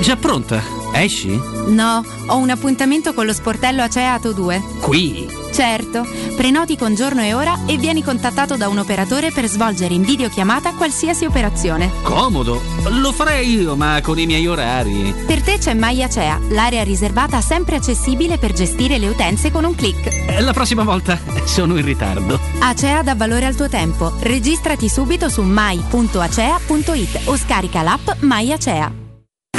Già pronta? Esci? No, ho un appuntamento con lo sportello Aceato 2. Qui? Certo, prenoti con giorno e ora e vieni contattato da un operatore per svolgere in videochiamata qualsiasi operazione. Comodo. Lo farei io, ma con i miei orari. Per te c'è MyAcea, l'area riservata sempre accessibile per gestire le utenze con un clic. Eh, La prossima volta sono in ritardo. Acea dà valore al tuo tempo. Registrati subito su mai.acea.it o scarica l'app MyAcea.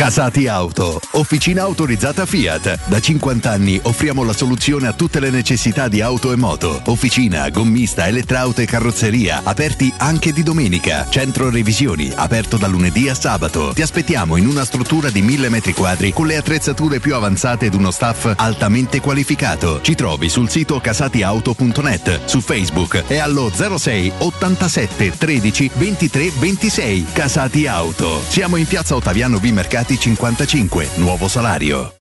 Casati Auto, officina autorizzata Fiat. Da 50 anni offriamo la soluzione a tutte le necessità di auto e moto. Officina, gommista, elettrauto e carrozzeria, aperti anche di domenica. Centro revisioni, aperto da lunedì a sabato. Ti aspettiamo in una struttura di 1000 metri quadri con le attrezzature più avanzate ed uno staff altamente qualificato. Ci trovi sul sito casatiauto.net, su Facebook e allo 06 87 13 23 26. Casati Auto. Siamo in piazza Ottaviano B Mercati 55, nuovo salario.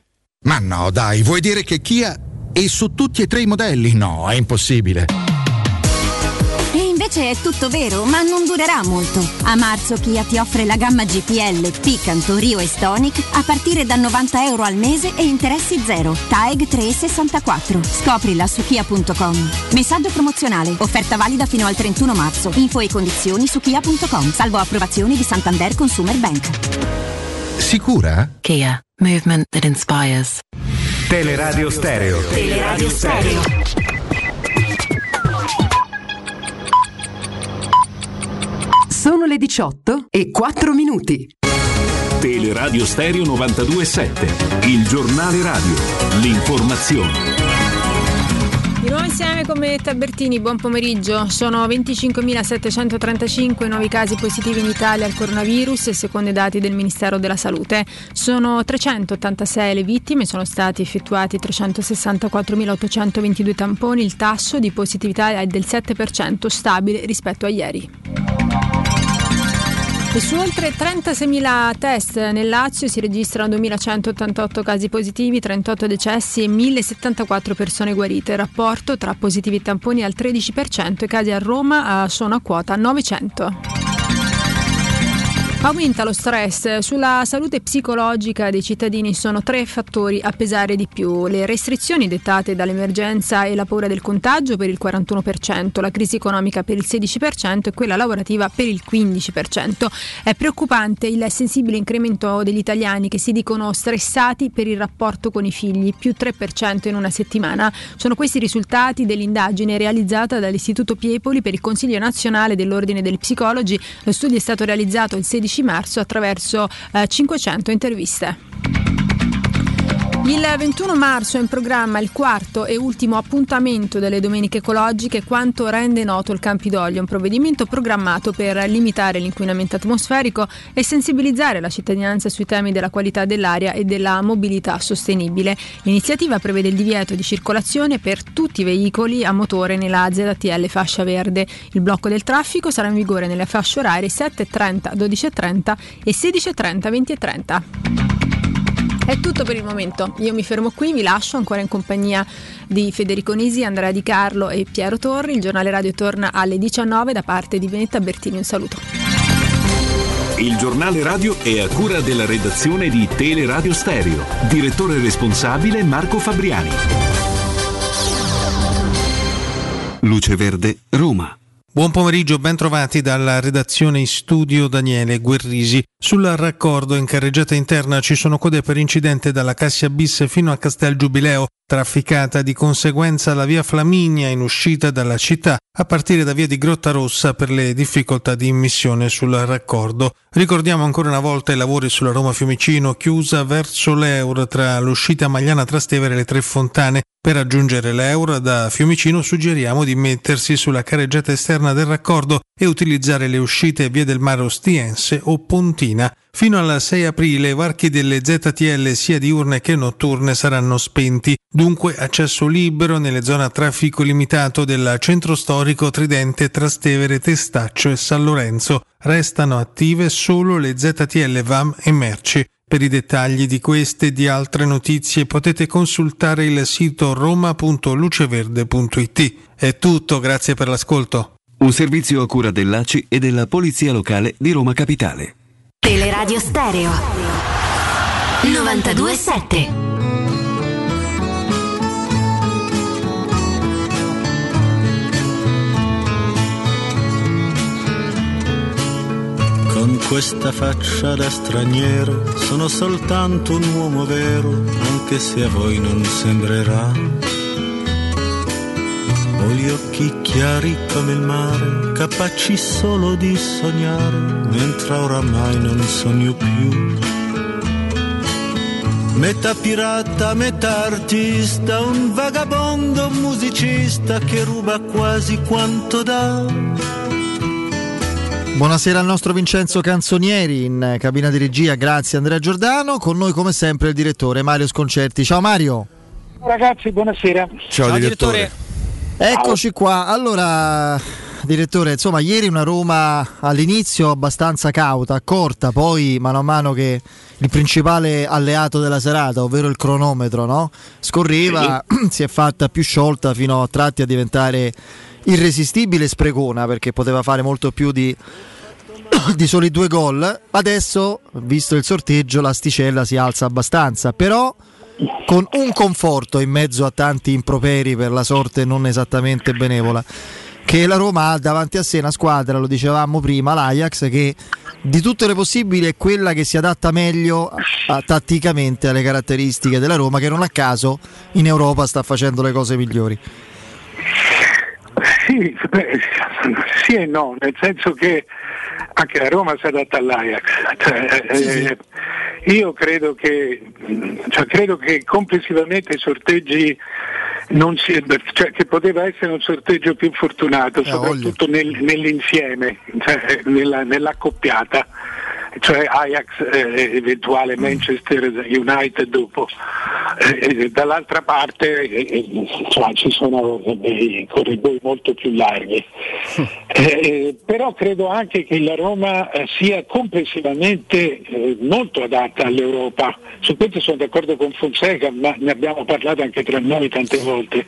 Ma no, dai, vuoi dire che Kia è su tutti e tre i modelli? No, è impossibile. E invece è tutto vero, ma non durerà molto. A marzo Kia ti offre la gamma GPL, Picanto, Rio e Stonic a partire da 90 euro al mese e interessi zero. TAEG 364. Scoprila su kia.com. Messaggio promozionale. Offerta valida fino al 31 marzo. Info e condizioni su kia.com. Salvo approvazioni di Santander Consumer Bank. Sicura? Kia, movement that inspires. Teleradio Stereo. Teleradio Stereo. Sono le 18 e 4 minuti. Teleradio Stereo 927, il giornale radio, l'informazione. Di nuovo insieme con me Tabertini, buon pomeriggio. Sono 25.735 nuovi casi positivi in Italia al coronavirus, secondo i dati del Ministero della Salute. Sono 386 le vittime, sono stati effettuati 364.822 tamponi, il tasso di positività è del 7%, stabile rispetto a ieri. E su oltre 36.000 test nel Lazio si registrano 2.188 casi positivi, 38 decessi e 1.074 persone guarite. Il rapporto tra positivi e tamponi è al 13% e casi a Roma eh, sono a quota 900. Aumenta lo stress. Sulla salute psicologica dei cittadini sono tre fattori a pesare di più. Le restrizioni dettate dall'emergenza e la paura del contagio per il 41%, la crisi economica per il 16% e quella lavorativa per il 15%. È preoccupante il sensibile incremento degli italiani che si dicono stressati per il rapporto con i figli, più 3% in una settimana. Sono questi i risultati dell'indagine realizzata dall'Istituto Piepoli per il Consiglio nazionale dell'Ordine degli Psicologi. Lo studio è stato realizzato il 16 marzo attraverso eh, 500 interviste. Il 21 marzo è in programma il quarto e ultimo appuntamento delle domeniche ecologiche quanto rende noto il Campidoglio, un provvedimento programmato per limitare l'inquinamento atmosferico e sensibilizzare la cittadinanza sui temi della qualità dell'aria e della mobilità sostenibile. L'iniziativa prevede il divieto di circolazione per tutti i veicoli a motore nella ZTL fascia verde. Il blocco del traffico sarà in vigore nelle fasce orarie 7.30, 12.30 e 16.30, 20.30. È tutto per il momento. Io mi fermo qui, vi lascio ancora in compagnia di Federico Nisi, Andrea Di Carlo e Piero Torri. Il giornale radio torna alle 19 da parte di Benetta Bertini. Un saluto. Il giornale radio è a cura della redazione di Teleradio Stereo. Direttore responsabile Marco Fabriani. Luce Verde, Roma. Buon pomeriggio, ben trovati dalla redazione in studio Daniele Guerrisi. Sul raccordo in carreggiata interna ci sono code per incidente dalla Cassia Bis fino a Castel Giubileo, trafficata di conseguenza la via Flaminia in uscita dalla città, a partire da via di Grotta Rossa per le difficoltà di immissione sul raccordo. Ricordiamo ancora una volta i lavori sulla Roma Fiumicino, chiusa verso l'Eur tra l'uscita Magliana Trastevere e le Tre Fontane. Per raggiungere l'Eur da Fiumicino suggeriamo di mettersi sulla carreggiata esterna del raccordo e utilizzare le uscite via del mare Ostiense o Pontina. Fino al 6 aprile i varchi delle ZTL sia diurne che notturne saranno spenti, dunque accesso libero nelle zone a traffico limitato del centro storico Tridente, Trastevere, Testaccio e San Lorenzo. Restano attive solo le ZTL VAM e Merci. Per i dettagli di queste e di altre notizie potete consultare il sito roma.luceverde.it. È tutto, grazie per l'ascolto. Un servizio a cura dell'ACI e della Polizia Locale di Roma Capitale. Teleradio Stereo 927 Con questa faccia da straniero sono soltanto un uomo vero, anche se a voi non sembrerà. Ho gli occhi chiari come il mare, capaci solo di sognare, mentre oramai non sogno più. Metà pirata, metà artista, un vagabondo musicista che ruba quasi quanto dà. Buonasera al nostro Vincenzo Canzonieri in cabina di regia, grazie Andrea Giordano, con noi come sempre il direttore Mario Sconcerti. Ciao Mario. Ragazzi, buonasera. Ciao, Ciao direttore. direttore. Eccoci qua. Allora, direttore, insomma, ieri una Roma all'inizio abbastanza cauta, accorta, poi mano a mano che il principale alleato della serata, ovvero il cronometro, no? scorreva, sì. si è fatta più sciolta fino a tratti a diventare irresistibile e sprecona perché poteva fare molto più di, di soli due gol. Adesso, visto il sorteggio, l'asticella si alza abbastanza, però con un conforto in mezzo a tanti improperi per la sorte non esattamente benevola che la Roma ha davanti a sé una squadra, lo dicevamo prima, l'Ajax, che di tutte le possibili è quella che si adatta meglio a, tatticamente alle caratteristiche della Roma, che non a caso in Europa sta facendo le cose migliori. Sì, beh, sì e no, nel senso che anche la Roma si adatta all'Ajax. Cioè, sì, sì. Eh, io credo che, cioè, credo che complessivamente i sorteggi si, cioè, che poteva essere un sorteggio più fortunato, eh, soprattutto nel, nell'insieme, cioè, nella, nell'accoppiata cioè Ajax eh, eventuale Manchester United dopo. Eh, dall'altra parte eh, cioè, ci sono dei corridoi molto più larghi. Eh, però credo anche che la Roma eh, sia complessivamente eh, molto adatta all'Europa. Su questo sono d'accordo con Fonseca, ma ne abbiamo parlato anche tra noi tante volte.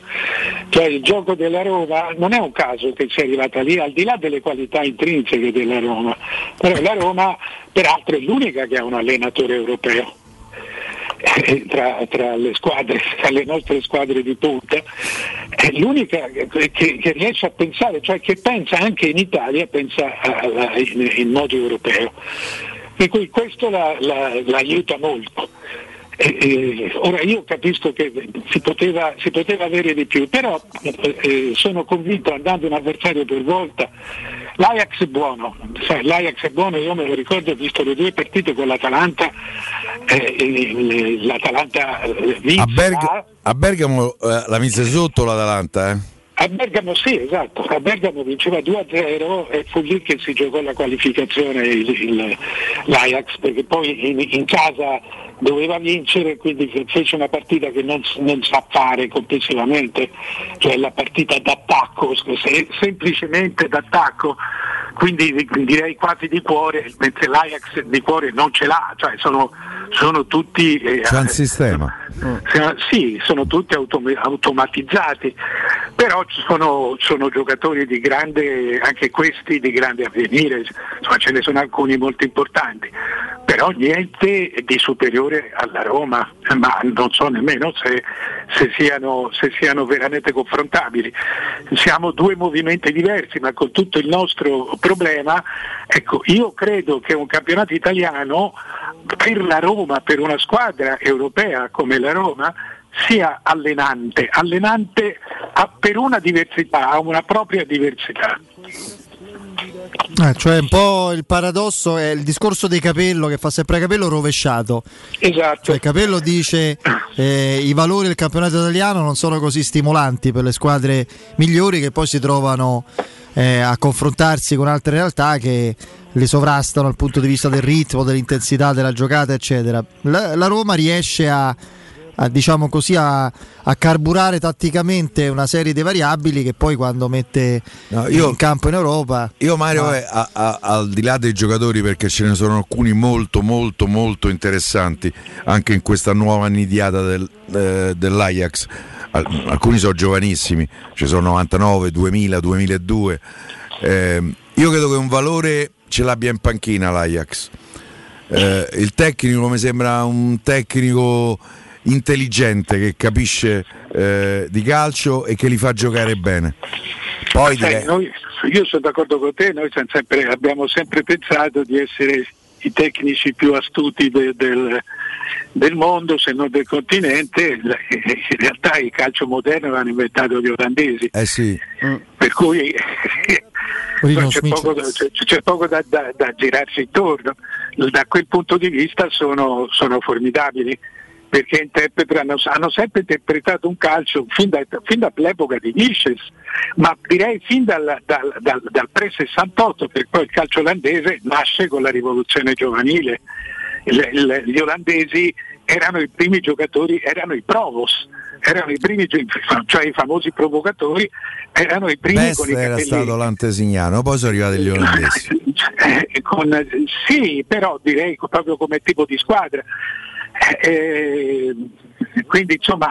Cioè, il gioco della Roma non è un caso che sia arrivata lì, al di là delle qualità intrinseche della Roma, però la Roma peraltro è l'unica che ha un allenatore europeo. Eh, tra, tra, le squadre, tra le nostre squadre di punta, è l'unica che, che, riesce a pensare, cioè che pensa anche in Italia, pensa alla, in, in, modo europeo. Per cui questo la, la, l'aiuta molto. Eh, eh, ora io capisco che si poteva, si poteva avere di più, però eh, sono convinto andando un avversario per volta L'Ajax è buono, sai, l'Ajax è buono, io me lo ricordo, ho visto le due partite con l'Atalanta, eh, l'Atalanta eh, vinse. A, Berg- a Bergamo eh, la mise sotto l'Atalanta, eh? A Bergamo sì, esatto, a Bergamo vinceva 2-0 e fu lì che si giocò la qualificazione il, il, l'Ajax, perché poi in, in casa doveva vincere, quindi fece una partita che non, non sa fare complessivamente, cioè la partita d'attacco, semplicemente d'attacco, quindi direi quasi di cuore, mentre l'Ajax di cuore non ce l'ha, cioè sono, sono tutti... eh, C'è un sistema. siamo- sì, sono tutti autom- automatizzati, però ci sono, sono giocatori di grande, anche questi di grande avvenire, insomma ce ne sono alcuni molto importanti, però niente di superiore alla Roma, ma non so nemmeno se, se siano, se siano veramente confrontabili. Siamo due movimenti diversi, ma con tutto il nostro problema, ecco, io credo che un campionato italiano per la Roma, per una squadra europea come la Roma, sia allenante, allenante per una diversità, ha una propria diversità. Eh, cioè un po' il paradosso è il discorso di Capello che fa sempre Capello rovesciato. Esatto. Cioè, Capello dice eh, i valori del campionato italiano non sono così stimolanti per le squadre migliori che poi si trovano eh, a confrontarsi con altre realtà che le sovrastano dal punto di vista del ritmo, dell'intensità della giocata, eccetera. La, la Roma riesce a, a, diciamo così, a, a carburare tatticamente una serie di variabili che poi quando mette io- in campo in Europa Io Mario, va. eh, a- al di là dei giocatori, perché ce ne sono alcuni molto molto molto interessanti anche in questa nuova nidiata del- eh, dell'Ajax, Al- alcuni sono giovanissimi, ci sono 99, 2000, 2002. Eh, io credo che un valore ce l'abbia in panchina l'Ajax. Eh, il tecnico mi sembra un tecnico intelligente che capisce eh, di calcio e che li fa giocare bene. Poi Sai, direi- noi- io sono d'accordo con te, noi siamo sempre- abbiamo sempre pensato di essere i tecnici più astuti de- del, del mondo, se non del continente. In realtà il calcio moderno l'hanno inventato gli olandesi, Eh sì. per cui c'è poco, da, c'è- c'è poco da- da- da girarsi intorno. Da quel punto di vista sono, sono formidabili perché interpretano, hanno sempre interpretato un calcio fin, da- fin dall'epoca di Nisches, ma direi fin dal, dal- dal- dal pre-68, perché poi il calcio olandese nasce con la rivoluzione giovanile. Il- il- gli olandesi erano i primi giocatori, erano i provos, erano i primi, cioè i famosi provocatori, erano i primi Best con i era capelli stato l'antesignano, poi sono arrivati gli olandesi. eh, con- sì, però direi proprio come tipo di squadra. Eh, quindi insomma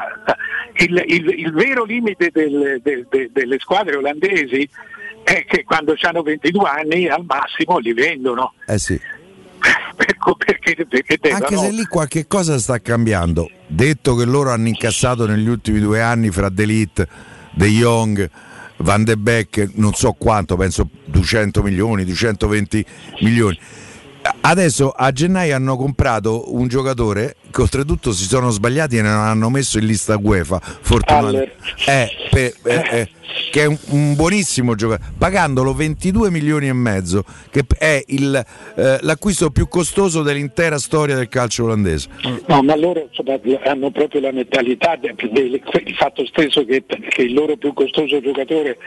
il, il- il vero limite del- del- de- delle squadre olandesi è che quando hanno 22 anni al massimo li vendono. Eh sì. Ecco perché, perché devono- Anche se lì qualche cosa sta cambiando. Detto che loro hanno incassato negli ultimi due anni fra Delit, De Jong, Van de Beek, non so quanto, penso 200 milioni, 220 milioni. Adesso a gennaio hanno comprato un giocatore che oltretutto si sono sbagliati e ne hanno messo in lista UEFA, fortunatamente. Eh, per- eh, eh, che è un, un buonissimo giocatore, pagandolo 22 milioni e mezzo, che è il, eh, l'acquisto più costoso dell'intera storia del calcio olandese. No, ma loro hanno proprio la mentalità de- del- il fatto stesso che, che il loro più costoso giocatore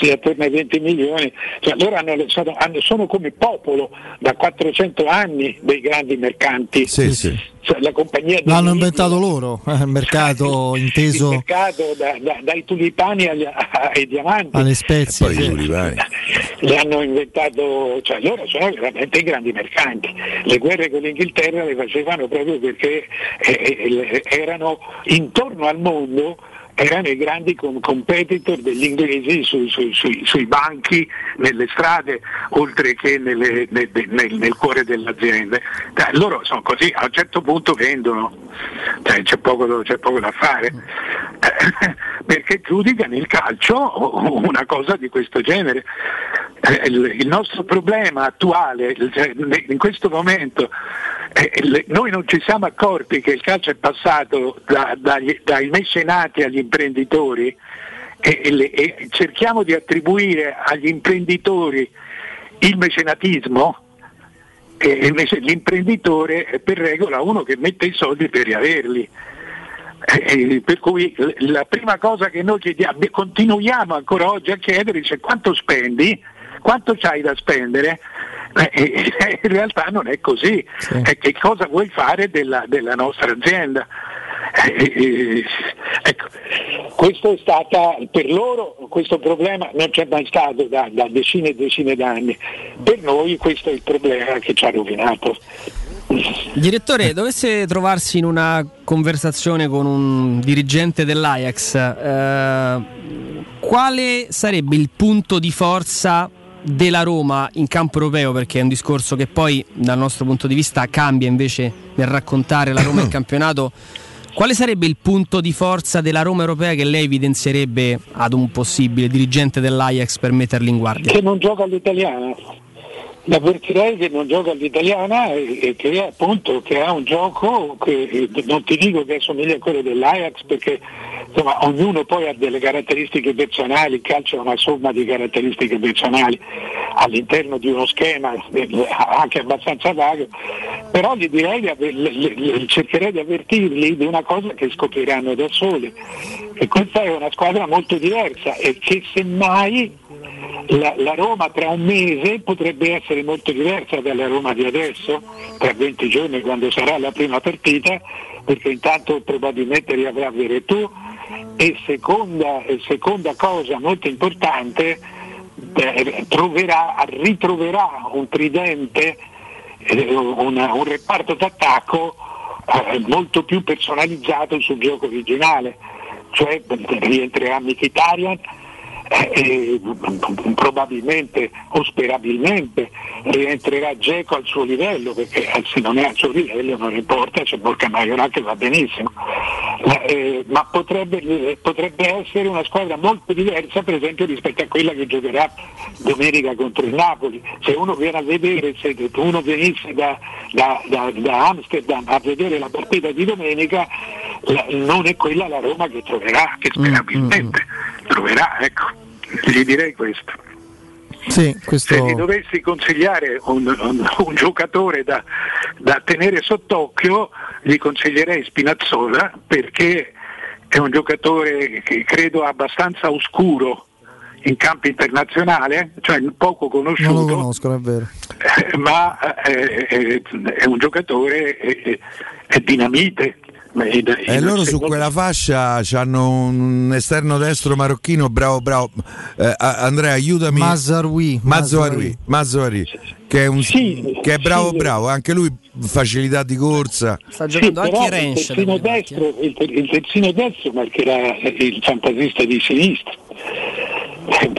sia attorno ai 20 milioni, cioè, loro hanno- sono, hanno- sono come popolo da 400 anni dei grandi mercanti. Sì, sì. Cioè, la compagnia di L'hanno inventato loro, eh, il mercato il inteso mercato da- da- dai tulipani agli- ai diamanti. alle spezie. Poi sì. tulipani. Le hanno inventato, cioè loro sono veramente i grandi mercanti. Le guerre con l'Inghilterra le facevano proprio perché eh, eh, erano intorno al mondo erano i grandi com- competitor degli inglesi sui, sui- sui- sui banchi, nelle strade, oltre che nelle- nel, nel- nel cuore. Dai, loro sono così, a un certo punto vendono, Cioè, c'è, poco, c'è poco da fare, perché giudicano il calcio una cosa di questo genere. Eh, Il, il nostro problema attuale, cioè, in questo momento, eh, noi non ci siamo accorti che il calcio è passato da- dagli- dai mecenati agli imprenditori e, e e cerchiamo di attribuire agli imprenditori il mecenatismo e invece l'imprenditore è per regola uno che mette i soldi per riaverli. Eh, eh, per cui la prima cosa che noi chiediamo, continuiamo ancora oggi a chiedere dice quanto spendi, quanto c'hai da spendere, in realtà non è così, Eh, che cosa vuoi fare della, della nostra azienda? Eh, eh, ecco, questo è stata per loro questo problema non c'è mai stato da, da decine e decine d'anni, per noi questo è il problema che ci ha rovinato. Direttore, dovesse trovarsi in una conversazione con un dirigente dell'Ajax, eh, quale sarebbe il punto di forza della Roma in campo europeo? Perché è un discorso che poi dal nostro punto di vista cambia invece nel raccontare la Roma in campionato. Quale sarebbe il punto di forza della Roma europea che lei evidenzierebbe ad un possibile dirigente dell'Ajax per metterli in guardia? Che non gioca all'italiana. L'avvertirei che non gioca all'italiana e, che appunto che ha un gioco che non ti dico che assomiglia a quello dell'Ajax perché insomma ognuno poi ha delle caratteristiche personali, il calcio è una somma di caratteristiche personali all'interno di uno schema eh, anche abbastanza vago, però gli direi di aver- cercherei di avvertirli di una cosa che scopriranno da soli, che questa è una squadra molto diversa e che semmai la, la Roma tra un mese potrebbe essere molto diversa dalla Roma di adesso, tra 20 giorni quando sarà la prima partita, perché intanto probabilmente riavrà Veretù e seconda, e seconda cosa molto importante, eh, troverà, ritroverà un tridente, eh, un reparto d'attacco eh, molto più personalizzato sul gioco originale, cioè rientrerà Mkhitaryan eh, probabilmente o sperabilmente rientrerà Geco al suo livello perché eh, se non è al suo livello non importa c'è Borca Maioral che va benissimo. Eh, ma potrebbe, eh, potrebbe essere una squadra molto diversa per esempio rispetto a quella che giocherà domenica contro il Napoli. Se uno viene a vedere se uno venisse da, da- da- da Amsterdam a vedere la partita di domenica la- non è quella la Roma che troverà che sperabilmente troverà ecco gli direi questo Sì, questo... se gli dovessi consigliare un, un- un giocatore da, da tenere sott'occhio, gli consiglierei Spinazzola perché è un giocatore che credo abbastanza oscuro in campo internazionale, cioè poco Non lo conosciuto, conoscono, è vero. eh, ma eh, eh, è un giocatore, eh, è dinamite. E loro su quella fascia hanno un esterno destro marocchino bravo bravo. Eh, Andrea aiutami. Mazzaroui Mazzaroui Mazzaroui, che è, un, che è bravo bravo. Anche lui facilità di corsa. Sta Sì, però il terzino, destro, il, ter- il terzino destro marcherà il fantasista di sinistra,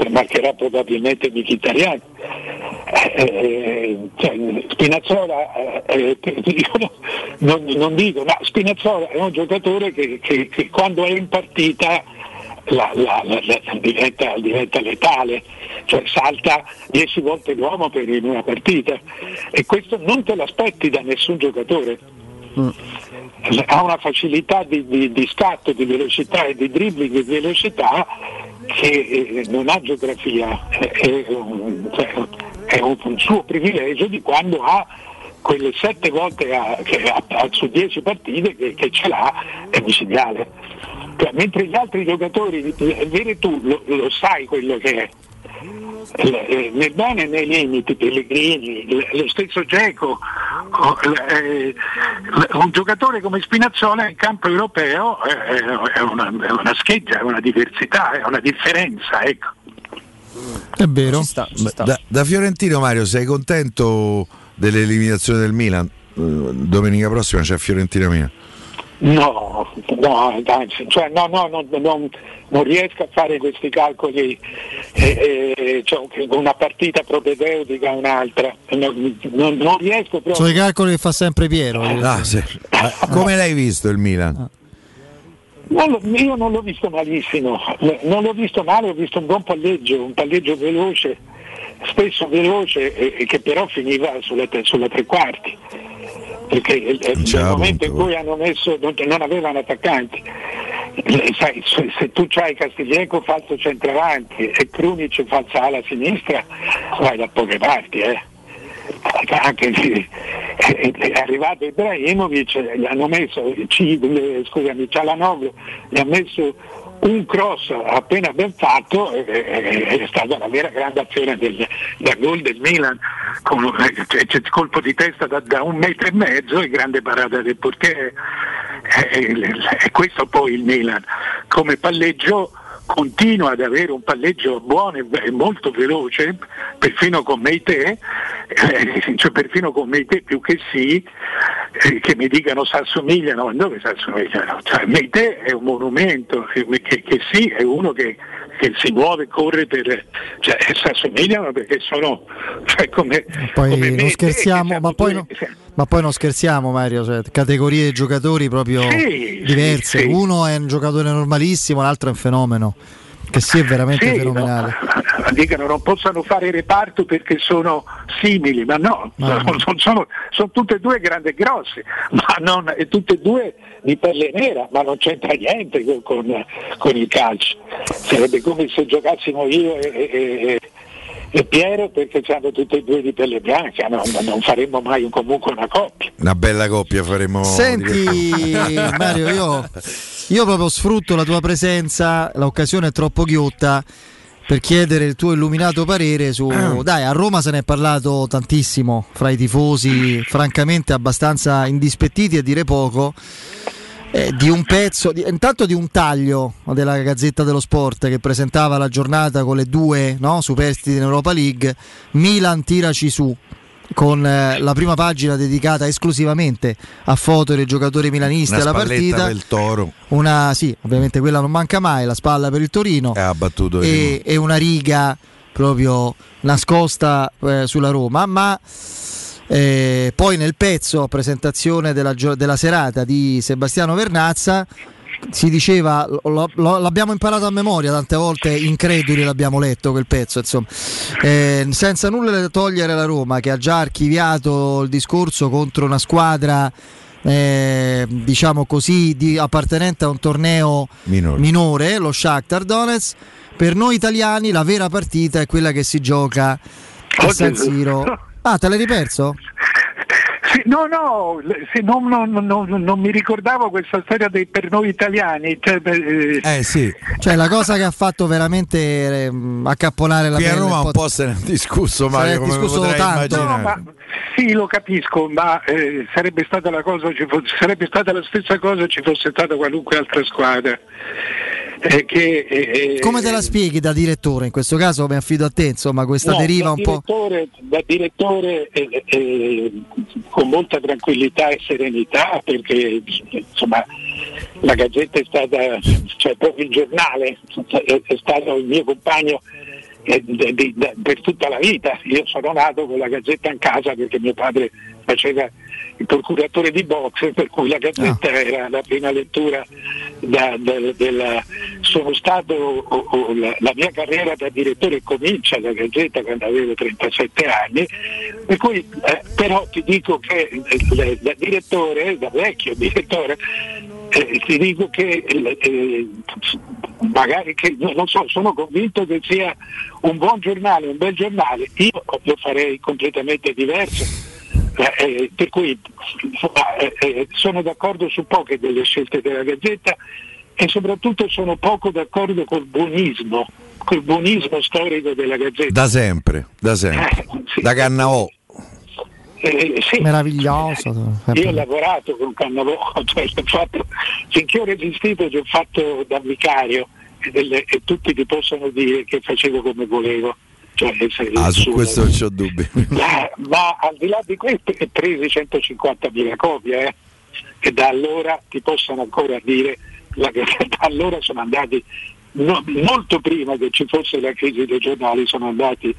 marcherà probabilmente Mkhitaryan. Eh, eh, cioè, Spinazzola, eh, eh, non, non dico, ma Spinazzola è un giocatore che, che- che quando è in partita la- la- la- diventa, diventa letale, cioè salta 10 volte l'uomo per in una partita e questo non te l'aspetti da nessun giocatore. Ha una facilità di, di- di scatto, di velocità e di dribbling di velocità che eh, non ha geografia, è, è un, cioè, è un- suo privilegio di quando ha quelle sette volte a- ha- ha- su dieci partite che, che ce l'ha è micidiale. Cioè, mentre gli altri giocatori, eh, vedi tu lo, lo sai quello che è. Eh, nel bene e nei limiti, Pellegrini, lo stesso Geco, eh, un giocatore come Spinazzola in campo europeo eh, è una, è una scheggia, è una diversità, è una differenza. Ecco. È vero. da, da Fiorentino Mario sei contento dell'eliminazione del Milan Eh, domenica prossima c'è Fiorentina Milan No, no, anzi, cioè, no, no, non, non- non riesco a fare questi calcoli, eh, eh, cioè, una partita propedeutica a un'altra, non, non- non riesco proprio. Sono i calcoli che fa sempre Piero. Ah, sì. Ma come l'hai visto il Milan? Non lo- io non l'ho visto malissimo, non l'ho visto male, ho visto un buon palleggio, un palleggio veloce, spesso veloce e, e che però finiva sulla, tre- sulla tre quarti. Perché eh, nel c'era momento in cui hanno messo, non, avevano attaccanti. Eh, sai, se, tu hai Castiglieco falso centravanti e Krunic falsa ala sinistra, vai da poche parti. Eh. Anche se è, è arrivato Ibrahimovic, gli hanno messo, eh, scusami, Cialanoglu, gli ha messo un cross appena ben fatto, eh, eh, è stata la vera grande azione del, da gol del Milan, con eh, cioè, colpo di testa da, da un metro e mezzo e grande parata del portiere. E questo poi il Milan, come palleggio continua ad avere un palleggio buono e molto veloce, perfino con Meite, eh, cioè perfino con Meite più che sì, eh, che mi dicano si assomigliano, ma dove si assomigliano? Cioè, Meite è un monumento, che, che- che sì, è uno che, che si muove, corre per... cioè si assomigliano perché sono cioè, come, Poi come non e te, scherziamo, ma poi, no- ma poi non scherziamo Mario, cioè, categorie di giocatori proprio Sì, diverse. sì, sì. Uno è un giocatore normalissimo, l'altro è un fenomeno. Che sì, è veramente Sì, fenomenale. no, dicono non possano fare reparto perché sono simili, ma no, Ma no. sono, sono- sono tutte e due grandi e grosse, ma non, e tutte e due di pelle nera, ma non c'entra niente con, con- con il calcio. Sarebbe come se giocassimo io e, e- e- e Piero perché siamo tutte e due di pelle bianca, no? Ma non faremmo mai un- comunque una coppia. Una bella coppia faremo. Senti Mario, io, io proprio sfrutto la tua presenza, l'occasione è troppo ghiotta per chiedere il tuo illuminato parere su... Dai, a Roma se ne è parlato tantissimo fra i tifosi, francamente abbastanza indispettiti a dire poco. Eh, di un pezzo, di- intanto di un taglio della Gazzetta dello Sport che presentava la giornata con le due no, superstiti in Europa League, Milan tiraci su, con eh, la prima pagina dedicata esclusivamente a foto dei giocatori milanisti alla partita. il toro. Una, sì, ovviamente quella non manca mai, la spalla per il Torino Ha battuto e, e una riga proprio nascosta eh, sulla Roma, ma eh, poi nel pezzo a presentazione della, della serata di Sebastiano Vernazza si diceva, lo- lo- l'abbiamo imparato a memoria tante volte, increduli l'abbiamo letto quel pezzo, insomma, Eh, senza nulla da togliere alla Roma che ha già archiviato il discorso contro una squadra eh, diciamo così di- appartenente a un torneo Minore. minore, lo Shakhtar Donetsk. Per noi italiani la vera partita è quella che si gioca a San Siro. Ah, te l'hai riperso? Sì, no, no, non, non- non- non mi ricordavo questa storia dei per noi italiani. Cioè, beh, eh, sì. Cioè la cosa che ha fatto veramente ehm, accapponare la Qui a Roma un po'. se ne è discusso, Se Mario, come discusso tanto. No, ma sì, lo capisco, ma eh, sarebbe stata la cosa, ci fosse- sarebbe stata la stessa cosa ci fosse stata qualunque altra squadra. Eh, che, eh, Come te la spieghi da direttore? In questo caso mi affido a te, insomma, questa no, deriva un po'. Da direttore eh, eh, con molta tranquillità e serenità perché insomma la Gazzetta è stata, cioè proprio il giornale, è, è stato il mio compagno eh, per tutta la vita. Io sono nato con la Gazzetta in casa perché mio padre faceva il procuratore di boxe, per cui la Gazzetta era la prima lettura da- da- della- sono stato o- o- la, la mia carriera da direttore comincia alla Gazzetta quando avevo 37 anni, per cui eh, però ti dico che eh, da direttore, da vecchio direttore, eh, ti dico che eh, eh, magari che non so, sono convinto che sia un buon giornale, un bel giornale, io lo farei completamente diverso. Eh, eh, per cui eh, eh, sono d'accordo su poche delle scelte della Gazzetta e soprattutto sono poco d'accordo col buonismo, col buonismo storico della Gazzetta. Da sempre, da sempre. Da Cannavò. Eh, sì. Meraviglioso. Io ho lavorato con Cannavò, cioè, ho fatto- finché ho resistito ci ho fatto da vicario e, delle- e tutti ti possono dire che facevo come volevo. Cioè, Ah, su questo non c'ho dubbi. Ma, ma al di là di questo è presi 150.000 copie eh, e da allora ti possono ancora dire la, che da allora sono andati no- molto prima che ci fosse la crisi dei giornali sono andati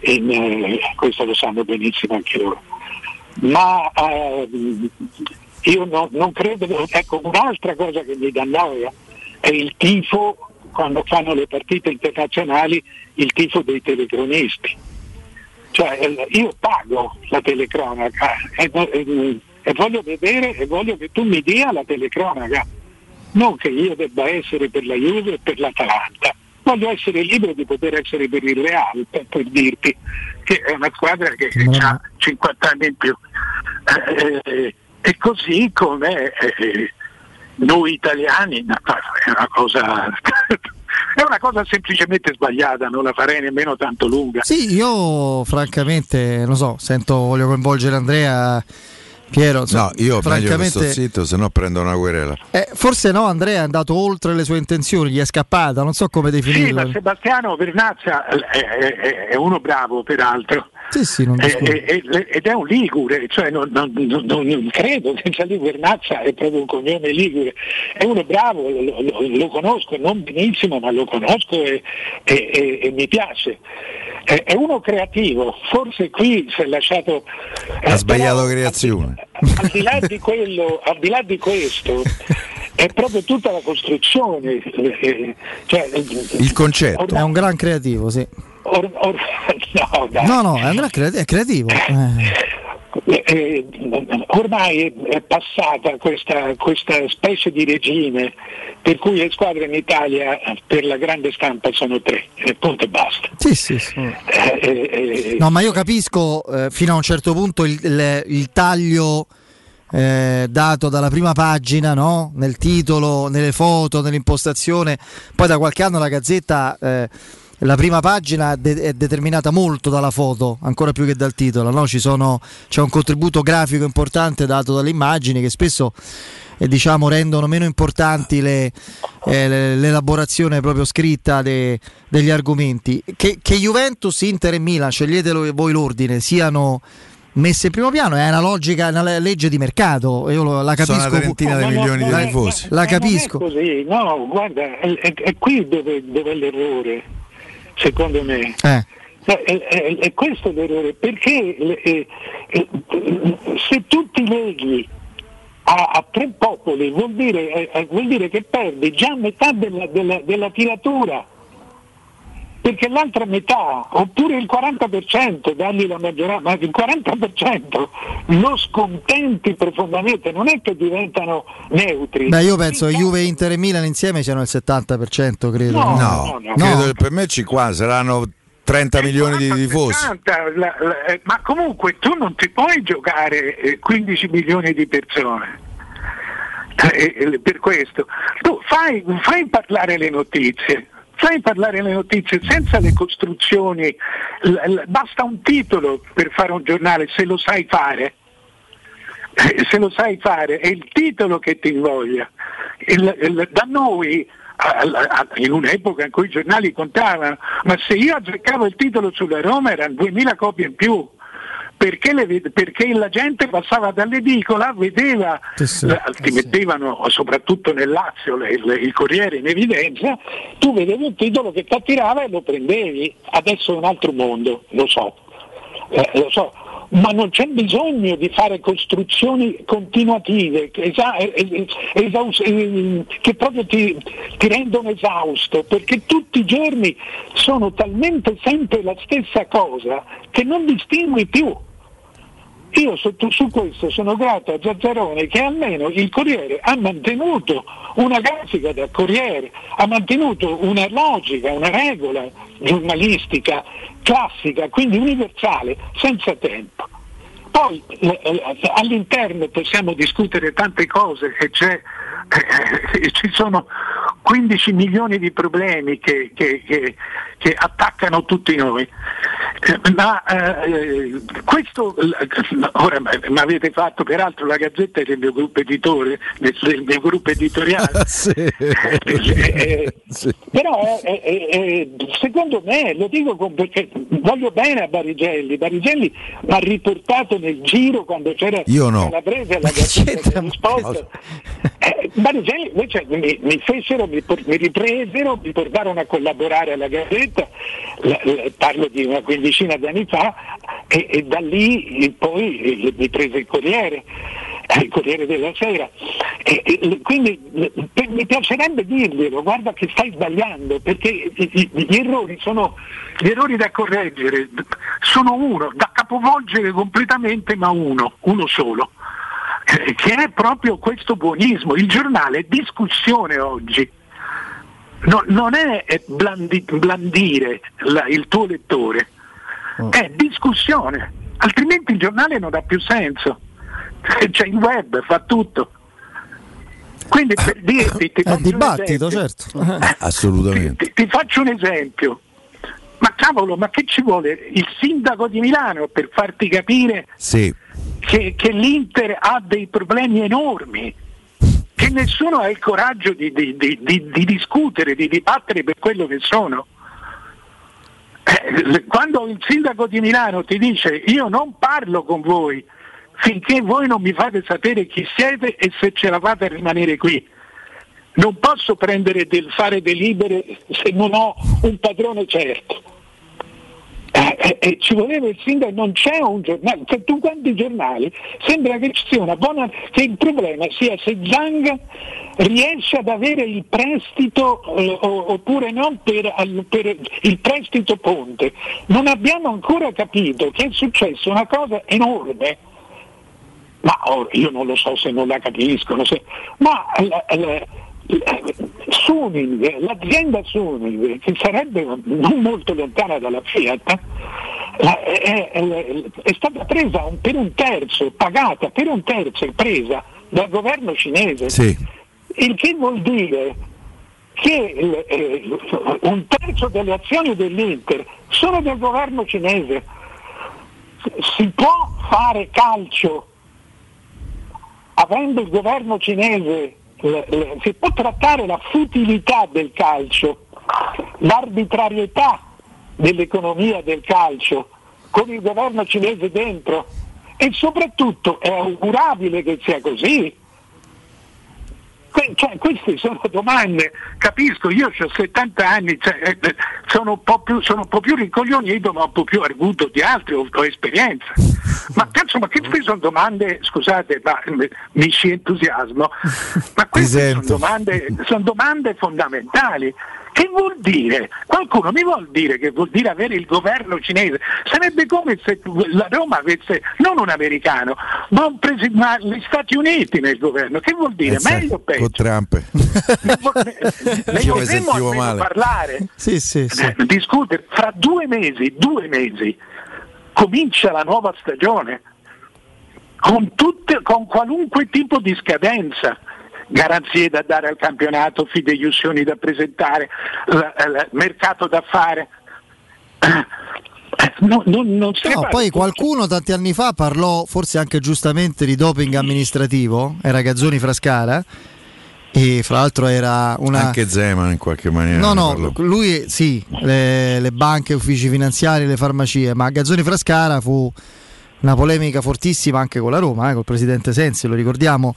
in, eh, questo lo sanno benissimo anche loro ma ehm, io no- non credo ecco un'altra cosa che mi dà noia è il tifo quando fanno le partite internazionali il tifo dei telecronisti. Cioè eh, io pago la telecronaca e, e- e voglio vedere e voglio che tu mi dia la telecronaca. Non che io debba essere per la Juve e per l'Atalanta. Voglio essere libero di poter essere per il Real per, per dirti che è una squadra che ha 50 anni in più. Eh, eh, e così come eh, noi italiani no, è una cosa è una cosa semplicemente sbagliata non la farei nemmeno tanto lunga Sì, io francamente, non so, sento, voglio coinvolgere Andrea Piero, No, io meglio francamente, sto zitto, se no prendo una querela. eh, forse no, Andrea è andato oltre le sue intenzioni, gli è scappata, non so come Sì, definirlo. ma Sebastiano Vernazza è, è- è uno bravo, peraltro. Sì, sì, non Eh, eh, eh, ed è un ligure, cioè non, non- non- non credo che Gianni Vernazza è proprio un cognome ligure, è uno bravo, lo, lo- lo conosco, non benissimo, ma lo conosco e, e- e- e mi piace. È, è uno creativo, forse qui si è lasciato... eh, Ha sbagliato però, creazione. al di là di quello, al di là di questo, è proprio tutta la costruzione. eh, cioè, Il concetto. È un gran creativo, sì. Or- or- no, dai. No, no, cre- è creativo. Eh. Eh, eh, ormai è, passata questa, questa specie di regime per cui le squadre in Italia per la grande stampa sono tre, e punto e basta. Sì, sì, sì. Eh, eh, eh, No, ma io capisco eh, fino a un certo punto il, il- il taglio eh, dato dalla prima pagina, no? nel titolo, nelle foto, nell'impostazione. Poi da qualche anno la Gazzetta, eh, la prima pagina de- è determinata molto dalla foto, ancora più che dal titolo. no? Ci sono- c'è un contributo grafico importante dato dalle immagini che spesso eh, diciamo, rendono meno importanti le- eh, le- l'elaborazione proprio scritta de- degli argomenti. Che, che Juventus, Inter e Milan, sceglietelo voi l'ordine, siano messe in primo piano è una logica, una legge di mercato. Io lo- la Sono capisco. una trentina di milioni di tifosi. La Ma capisco. Non è così, no, guarda, è, è- è qui dove, dove è l'errore, secondo me. Eh. È, è- è questo l'errore, perché eh, eh, se tu ti leghi a, a tre popoli vuol dire, eh, eh, vuol dire che perdi già metà della, della- della tiratura, perché l'altra metà, oppure il 40%, dargli la maggioranza, ma il 40% lo scontenti profondamente, non è che diventano neutri. Beh, io penso che Juve, Inter e Milan insieme siano il 70%, credo. No, No, no, no. credo che per me ci qua saranno 30 milioni di tifosi. 60, la- la- eh, ma comunque tu non ti puoi giocare eh, 15 milioni di persone. Eh, eh, per questo tu fai, fai parlare le notizie fai parlare le notizie senza le costruzioni. Basta un titolo per fare un giornale se lo sai fare. Eh, se lo sai fare è il titolo che ti invoglia. Il- il- da noi in un'epoca in cui i giornali contavano ma se io azzeccavo il titolo sulla Roma erano 2000 copie in più perché, le perché la gente passava dall'edicola, vedeva, la- ti mettevano soprattutto nel Lazio le- le- il Corriere in evidenza, tu vedevi un titolo che ti attirava e lo prendevi, adesso è un altro mondo, lo so, eh, lo so. Ma non c'è bisogno di fare costruzioni continuative che, esa- eh, eh, esaus- eh, che proprio ti, ti rendono esausto, perché tutti i giorni sono talmente sempre la stessa cosa che non distingui più. Io sotto, su questo sono grato a Zazzarone che almeno il Corriere ha mantenuto una grafica da Corriere, ha mantenuto una logica, una regola giornalistica classica, quindi universale, senza tempo. Poi eh, eh, all'interno possiamo discutere tante cose c'è, eh, ci sono 15 milioni di problemi che, che- che- che attaccano tutti noi. Eh, Ma eh, questo l- ora mi avete fatto peraltro la gazzetta del mio gruppo editore, del, del mio gruppo editoriale. Eh, eh, Però eh, eh, eh, secondo me, lo dico con- perché voglio bene a Barigelli, Barigelli ha riportato nel giro quando c'era Io no. Calabrese alla Gazzetta Sport. Eh, Barigelli invece mi, mi fecero, mi, mi ripresero, mi portarono a collaborare alla Gazzetta, la- la- parlo di una quindicina di anni fa, e, e da lì poi mi prese il Corriere, eh, il Corriere della Sera. E- e- quindi eh, per- mi piacerebbe dirglielo, guarda che stai sbagliando, perché i- i- gli errori sono gli errori da correggere, sono uno, da capovolgere completamente, ma uno, uno solo eh, che è proprio questo buonismo. Il giornale è discussione oggi, No- non è eh, blandi- blandire la- il tuo lettore, è discussione, altrimenti il giornale non ha più senso. C'è il web, fa tutto. Quindi per dirti, ti È faccio un dibattito, esempio. certo. Assolutamente. Ti, ti faccio un esempio. Ma cavolo, ma che ci vuole il sindaco di Milano per farti capire Sì. che, che l'Inter ha dei problemi enormi, che nessuno ha il coraggio di, di- di- di- di discutere, di dibattere per quello che sono. Eh, quando il sindaco di Milano ti dice io non parlo con voi finché voi non mi fate sapere chi siete e se ce la fate a rimanere qui. Non posso prendere del fare delibere se non ho un padrone certo. Eh, eh, eh, ci voleva il sindaco, non c'è un giornale, cioè, tu quanti giornali? Sembra che ci sia una buona. che il problema sia se Zang riesce ad avere il prestito eh, oppure non per, per il prestito ponte. Non abbiamo ancora capito che è successa una cosa enorme. Ma ora, io non lo so se non la capiscono, se- ma la- la- la- Suning, l'azienda Suning, che sarebbe non molto lontana dalla Fiat, è, è- è stata presa un- per un terzo, pagata per un terzo, è presa dal governo cinese. Sì. Il che vuol dire che eh, eh, un terzo delle azioni dell'Inter sono del governo cinese. Si può fare calcio avendo il governo cinese, si può trattare la futilità del calcio, l'arbitrarietà dell'economia del calcio con il governo cinese dentro e soprattutto è augurabile che sia così. Que- cioè, queste sono domande, capisco, io ho 70 anni, cioè, eh, eh, sono, un po più, sono un po' più ricoglionito ma un po' più arguto di altri, ho, ho esperienza. Ma cazzo, ma queste sono domande, scusate, ma, eh, mi ci entusiasmo, ma queste sono domande, sono domande fondamentali. Che vuol dire? Qualcuno mi vuol dire che vuol dire avere il governo cinese? Sarebbe come se la Roma avesse non un americano, ma, un presi- ma gli Stati Uniti nel governo. Che vuol dire? Eh, Meglio o peggio? con Trump. Ne Io mi potremmo sentivo almeno male. parlare, Sì, sì, sì. eh, discutere. Fra due mesi, due mesi, comincia la nuova stagione con, tutte, con qualunque tipo di scadenza. Garanzie da dare al campionato, fideiussioni da presentare, mercato da fare. No- non- non No, poi qualcuno tanti anni fa parlò, forse anche giustamente, di doping amministrativo, era Gazzoni Frascara, e fra l'altro era una... Anche Zeman in qualche maniera. No, no, parlò. lui sì, le, le banche, uffici finanziari, le farmacie, ma Gazzoni Frascara fu una polemica fortissima anche con la Roma, eh, col presidente Sensi, lo ricordiamo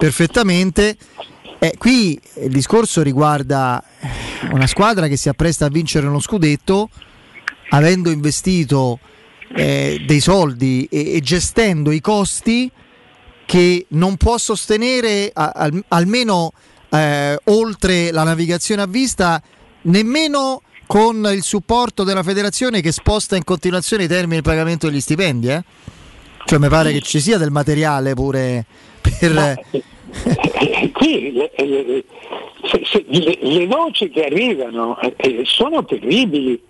perfettamente. Eh, qui il discorso riguarda una squadra che si appresta a vincere uno scudetto avendo investito eh, dei soldi e, e gestendo i costi che non può sostenere a- al- almeno eh, oltre la navigazione a vista nemmeno con il supporto della federazione che sposta in continuazione i termini di pagamento degli stipendi eh? cioè mi pare che ci sia del materiale pure per Eh, qui le, le- se- se- le- le voci che arrivano eh, eh, sono terribili.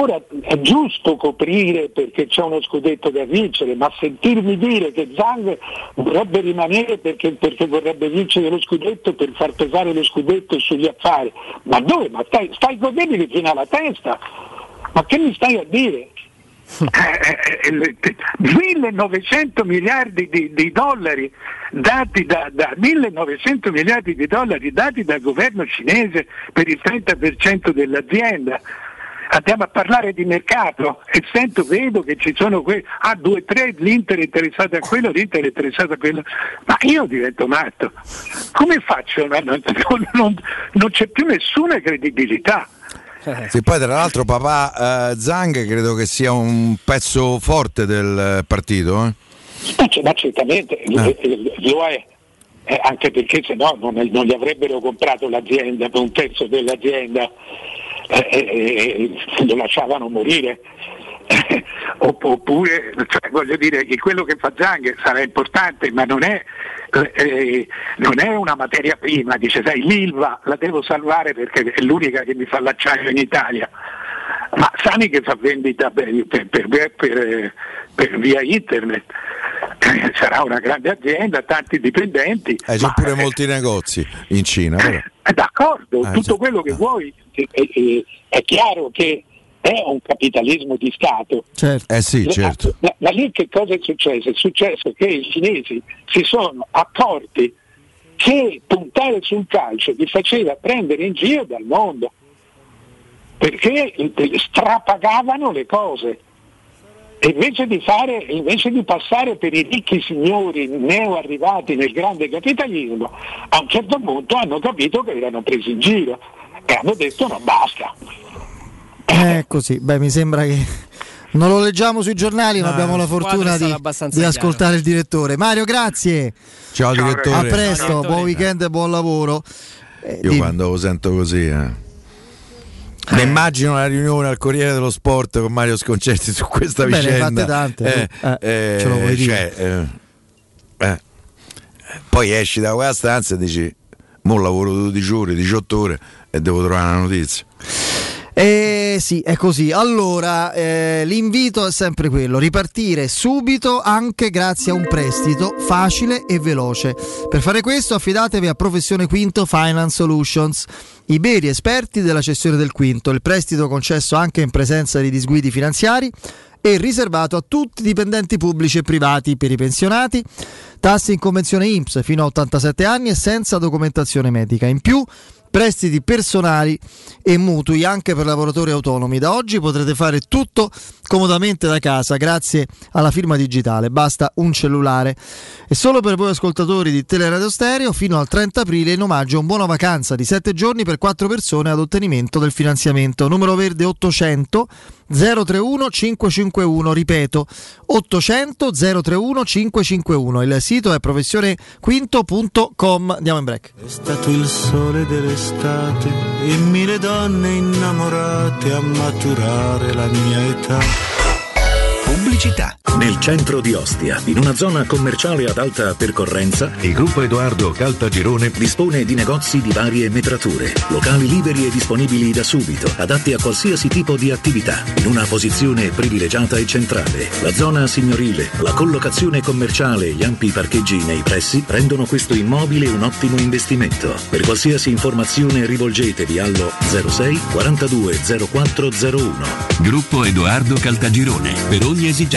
Ora è giusto coprire perché c'è uno scudetto da vincere, ma sentirmi dire che Zang vorrebbe rimanere perché, perché vorrebbe vincere lo scudetto per far pesare lo scudetto sugli affari, ma dove? Ma stai, stai godibili fino alla testa? Ma che mi stai a dire? Eh, eh, eh, 1900 miliardi di, di dollari dati da, da 1900 miliardi di dollari dati dal governo cinese per il 30% dell'azienda andiamo a parlare di mercato e sento, vedo che ci sono que- ah, due, tre, l'Inter è interessato a quello, l'Inter è interessato a quello, ma io divento matto. Come faccio? Non- non- non c'è più nessuna credibilità. Sì, poi tra l'altro papà eh, Zang credo che sia un pezzo forte del eh, partito. eh. Ma, certamente eh, eh, lo è, Eh, anche perché se no non, non gli avrebbero comprato l'azienda, per un terzo dell'azienda eh, eh, eh, lo lasciavano morire. Eh, opp- Oppure, cioè, voglio dire che quello che fa Zang sarà importante, ma non è, eh, eh, non è una materia prima, dice sai l'Ilva la devo salvare perché è l'unica che mi fa l'acciaio in Italia. Ma Sani che fa vendita per, per- per- per- via internet, Eh, sarà una grande azienda, tanti dipendenti. Eh, ma- pure molti negozi in Cina. però. eh, d'accordo, Ah, tutto quello che vuoi, eh, eh, è chiaro che è un capitalismo di Stato. Certo. Eh sì, certo. Ma, ma lì che cosa è successo? È successo che i cinesi si sono accorti che puntare sul calcio li faceva prendere in giro dal mondo, perché strapagavano le cose. E invece di, fare, invece di passare per i ricchi signori neo arrivati nel grande capitalismo, a un certo punto hanno capito che erano presi in giro e hanno detto no basta. È così, beh mi sembra che non lo leggiamo sui giornali, ma No, abbiamo la fortuna di, di chiaro. ascoltare il direttore. Mario, grazie. Ciao direttore. A presto, Ciao, buon weekend e buon lavoro. Eh, Io dimmi. quando lo sento così, eh. Mi immagino la riunione al Corriere dello Sport con Mario Sconcerti su questa Bene, vicenda. fatte tante, tu. Eh, ce lo vuoi dire? cioè, eh, eh. Poi esci da quella stanza e dici: Mo lavoro 12 ore, 18 ore e devo trovare una notizia. Eh sì, è così. Allora, eh, l'invito è sempre quello, ripartire subito anche grazie a un prestito facile e veloce. Per fare questo affidatevi a Professione Quinto Finance Solutions, i veri esperti della cessione del quinto, il prestito concesso anche in presenza di disguidi finanziari e riservato a tutti i dipendenti pubblici e privati per i pensionati, tassi in convenzione INPS fino a 87 anni e senza documentazione medica. In più, prestiti personali e mutui anche per lavoratori autonomi. Da oggi potrete fare tutto comodamente da casa grazie alla firma digitale, basta un cellulare. E solo per voi ascoltatori di Teleradio Stereo fino al 30 aprile in omaggio un buona vacanza di 7 giorni per 4 persone ad ottenimento del finanziamento. Numero verde 800 031 551, ripeto 800 031 551. Il sito è professionequinto.com. Andiamo in break. È stato il sole dell'estate e mille donne innamorate a maturare la mia età. Pubblicità. Nel centro di Ostia, in una zona commerciale ad alta percorrenza, il gruppo Edoardo Caltagirone dispone di negozi di varie metrature, locali liberi e disponibili da subito, adatti a qualsiasi tipo di attività, in una posizione privilegiata e centrale. La zona signorile, la collocazione commerciale e gli ampi parcheggi nei pressi rendono questo immobile un ottimo investimento. Per qualsiasi informazione rivolgetevi allo 06 42 0401. Gruppo Edoardo Caltagirone. Per ogni esigenza,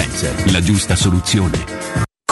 la giusta soluzione.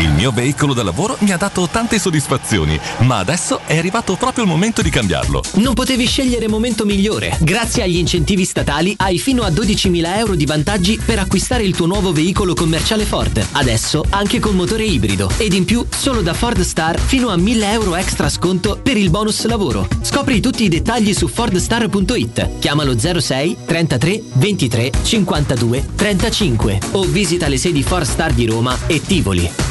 Il mio veicolo da lavoro mi ha dato tante soddisfazioni, ma adesso è arrivato proprio il momento di cambiarlo. Non potevi scegliere momento migliore. Grazie agli incentivi statali hai fino a 12.000 euro di vantaggi per acquistare il tuo nuovo veicolo commerciale Ford. Adesso anche con motore ibrido. Ed in più, solo da Ford Star fino a 1.000 euro extra sconto per il bonus lavoro. Scopri tutti i dettagli su fordstar.it. Chiamalo 06 33 23 52 35 o visita le sedi Ford Star di Roma e Tivoli.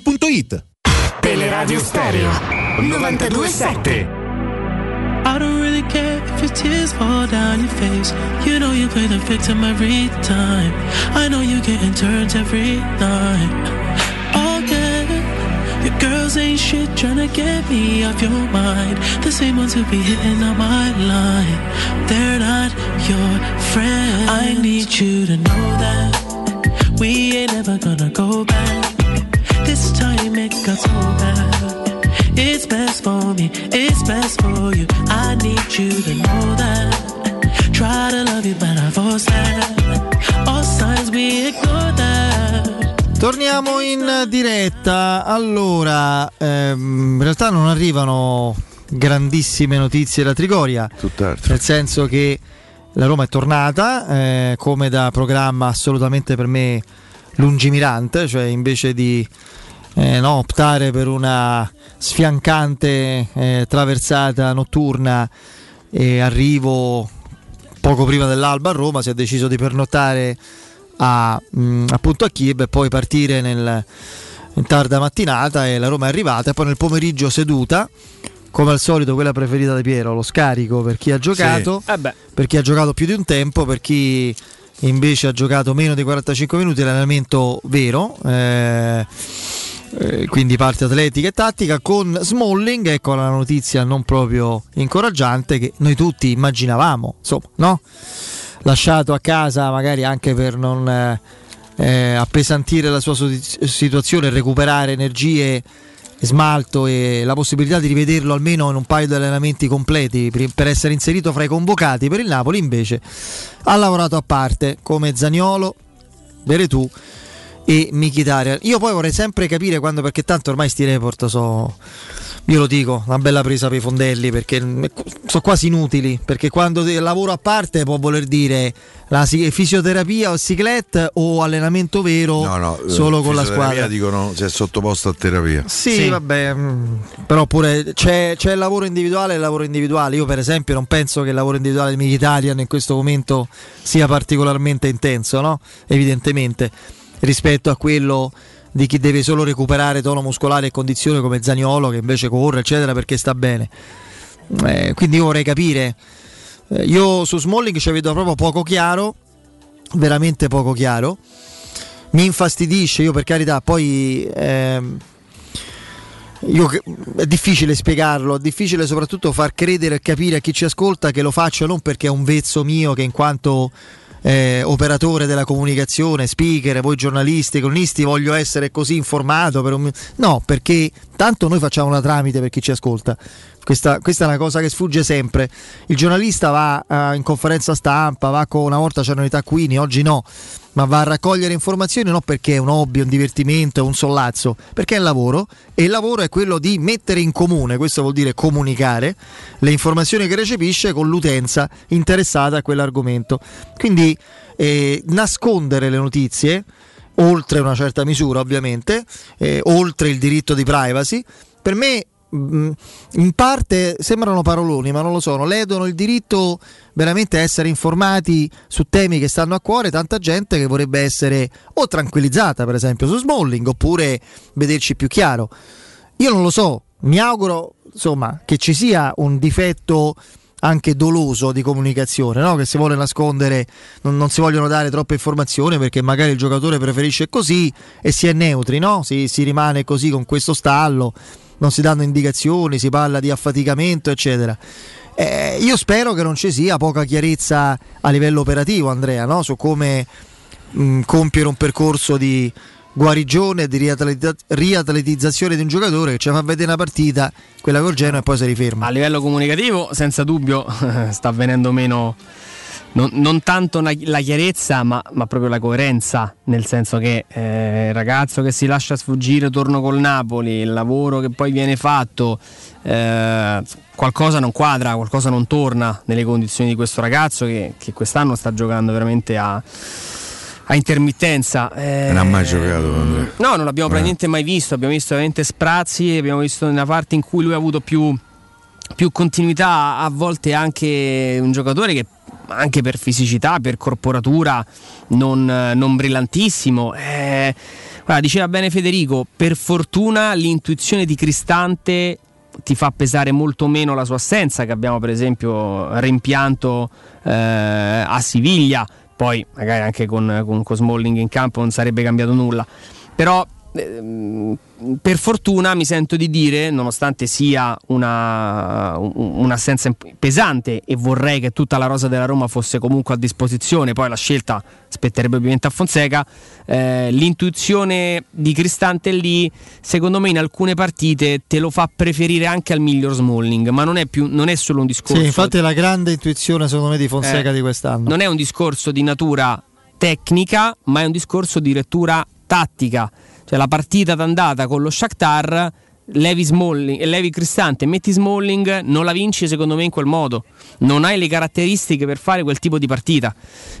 Teleradio Stereo 927 I don't really care if your tears fall down your face. You know you play the victim every time. I know you're getting turned every night. Oh yeah, your girls ain't shit trying to get me off your mind. The same ones who be hitting on my line. They're not your friends. I need you to know that we ain't ever gonna go back. This time it got so bad. It's best for me, it's best for you. I need you to know that. Try to love you, but I force that. All signs we ignore that. Torniamo in diretta. Allora, ehm, in realtà non arrivano grandissime notizie da Trigoria. Tutt'altro. Nel senso che la Roma è tornata eh, come da programma assolutamente per me lungimirante, cioè invece di eh, no, optare per una sfiancante eh, traversata notturna e arrivo poco prima dell'alba a Roma, si è deciso di pernottare a, mh, appunto a Kiev e poi partire nel, in tarda mattinata e la Roma è arrivata e poi nel pomeriggio seduta come al solito quella preferita di Piero, lo scarico per chi ha giocato, Eh beh. per chi ha giocato più di un tempo, per chi invece ha giocato meno di 45 minuti l'allenamento vero. eh, eh, quindi parte atletica e tattica con Smalling, ecco la notizia non proprio incoraggiante che noi tutti immaginavamo, insomma, no? Lasciato a casa magari anche per non eh, eh, appesantire la sua situazione, recuperare energie, smalto e la possibilità di rivederlo almeno in un paio di allenamenti completi per- essere inserito fra i convocati per il Napoli, invece ha lavorato a parte come Zaniolo, Veretù e Mkhitaryan. Io poi vorrei sempre capire quando, perché tanto ormai sti report so, io lo dico, una bella presa per i fondelli perché sono quasi inutili, perché quando lavoro a parte può voler dire la si- fisioterapia o ciclette o allenamento vero No, no, solo con la squadra. dicono si è sottoposto a terapia. Sì, vabbè, mm, però pure c'è, c'è il lavoro individuale e il lavoro individuale. Io, per esempio, non penso che il lavoro individuale di Mkhitaryan in questo momento sia particolarmente intenso, no? Evidentemente, rispetto a quello di chi deve solo recuperare tono muscolare e condizione come Zaniolo, che invece corre, eccetera, perché sta bene. Eh, quindi io vorrei capire. Eh, io su Smalling ci vedo proprio poco chiaro, veramente poco chiaro. Mi infastidisce, io per carità, poi ehm, io è difficile spiegarlo, è difficile soprattutto far credere e capire a chi ci ascolta che lo faccio non perché è un vezzo mio che in quanto eh, operatore della comunicazione, speaker, voi giornalisti, cronisti, voglio essere così informato. Per un... No, perché tanto noi facciamo una tramite per chi ci ascolta. Questa, questa, è una cosa che sfugge sempre. Il giornalista va uh, in conferenza stampa, va con una volta c'erano i taccuini, oggi no, ma va a raccogliere informazioni non perché è un hobby, un divertimento, un sollazzo, perché è lavoro e il lavoro è quello di mettere in comune, questo vuol dire comunicare, le informazioni che recepisce con l'utenza interessata a quell'argomento. Quindi eh, nascondere le notizie, oltre una certa misura ovviamente, eh, oltre il diritto di privacy, per me in parte sembrano paroloni, ma non lo sono, ledono il diritto veramente a essere informati su temi che stanno a cuore, tanta gente che vorrebbe essere o tranquillizzata, per esempio, su Smalling, oppure vederci più chiaro. Io non lo so, mi auguro insomma, che ci sia un difetto anche doloso di comunicazione, no? che si vuole nascondere, non, non, si vogliono dare troppe informazioni perché magari il giocatore preferisce così e si è neutri, no? si, si rimane così con questo stallo non si danno indicazioni, si parla di affaticamento, eccetera. Eh, io spero che non ci sia poca chiarezza a livello operativo, Andrea, no? su come mh, compiere un percorso di guarigione di riatletizzazione di un giocatore che ci fa vedere una partita, quella col Genoa e poi si riferma. A livello comunicativo, senza dubbio, sta avvenendo meno non, non tanto la chiarezza, ma, ma, proprio la coerenza, nel senso che eh, il ragazzo che si lascia sfuggire torno col Napoli, il lavoro che poi viene fatto, eh, qualcosa non quadra, qualcosa non torna nelle condizioni di questo ragazzo che, che quest'anno sta giocando veramente a a intermittenza. Eh, non ha mai giocato Andrea. No, non l'abbiamo eh. praticamente mai visto, abbiamo visto veramente sprazzi, abbiamo visto nella parte in cui lui ha avuto più, più continuità, a volte anche un giocatore che anche per fisicità, per corporatura non, non brillantissimo. Eh, guarda, diceva bene Federico, per fortuna l'intuizione di Cristante ti fa pesare molto meno la sua assenza, che abbiamo per esempio rimpianto eh, a Siviglia, poi magari anche con, con, con Smalling in campo non sarebbe cambiato nulla. Però per fortuna mi sento di dire, nonostante sia una, un'assenza pesante e vorrei che tutta la rosa della Roma fosse comunque a disposizione, poi la scelta spetterebbe ovviamente a Fonseca, eh, l'intuizione di Cristante lì, secondo me in alcune partite te lo fa preferire anche al miglior Smalling, ma non è, più, non è solo un discorso... Sì, infatti è la grande intuizione secondo me di Fonseca eh, di quest'anno. Non è un discorso di natura tecnica, ma è un discorso di lettura tattica cioè la partita d'andata con lo Shakhtar levi, Smalling, levi Cristante metti Smalling, non la vinci secondo me in quel modo. Non hai le caratteristiche per fare quel tipo di partita.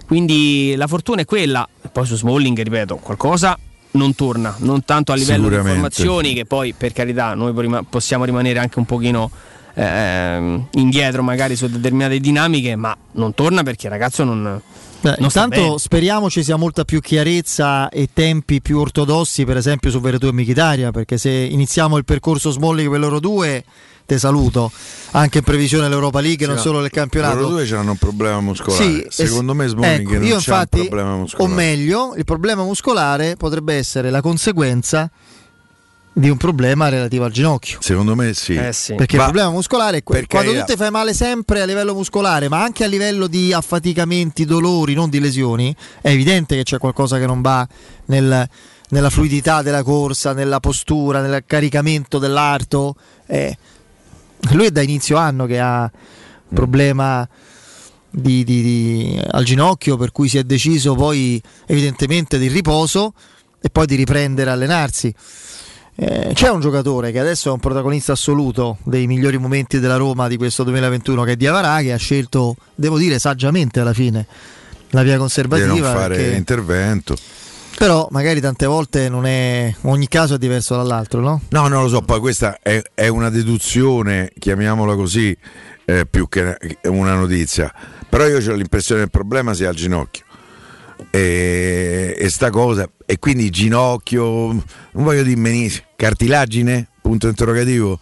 Quindi la fortuna è quella. Poi su Smalling, ripeto, qualcosa non torna, non tanto a livello di informazioni, che poi per carità noi possiamo rimanere anche un pochino eh, indietro magari su determinate dinamiche, ma non torna perché il ragazzo non Beh, intanto speriamo ci sia molta più chiarezza e tempi più ortodossi, per esempio su Veretù e Michitaria, perché se iniziamo il percorso Smalling per loro due, te saluto, anche in previsione dell'Europa League, sì, non solo del campionato. Loro due hanno un problema muscolare. Sì, Secondo me Smalling ecco, non io infatti, un problema muscolare. O meglio, il problema muscolare potrebbe essere la conseguenza di un problema relativo al ginocchio. Secondo me sì. Eh sì. Perché ma il problema muscolare è quello. Quando tu ti fai male sempre a livello muscolare, ma anche a livello di affaticamenti, dolori, non di lesioni, è evidente che c'è qualcosa che non va nel, nella fluidità della corsa, nella postura, nel caricamento dell'arto. Eh, lui è da inizio anno che ha un problema di, di, di, al ginocchio, per cui si è deciso poi evidentemente di riposo e poi di riprendere a allenarsi. Eh, c'è un giocatore che adesso è un protagonista assoluto dei migliori momenti della Roma di questo 2021 che è Diavarà che ha scelto, devo dire saggiamente alla fine, la via conservativa. Di non fare perché... intervento. Però magari tante volte non è. ogni caso è diverso dall'altro, no? No, non lo so, poi questa è, è una deduzione, chiamiamola così, eh, più che una notizia. Però io ho l'impressione che il problema sia al ginocchio e, e sta cosa e quindi ginocchio non voglio dire cartilagine punto interrogativo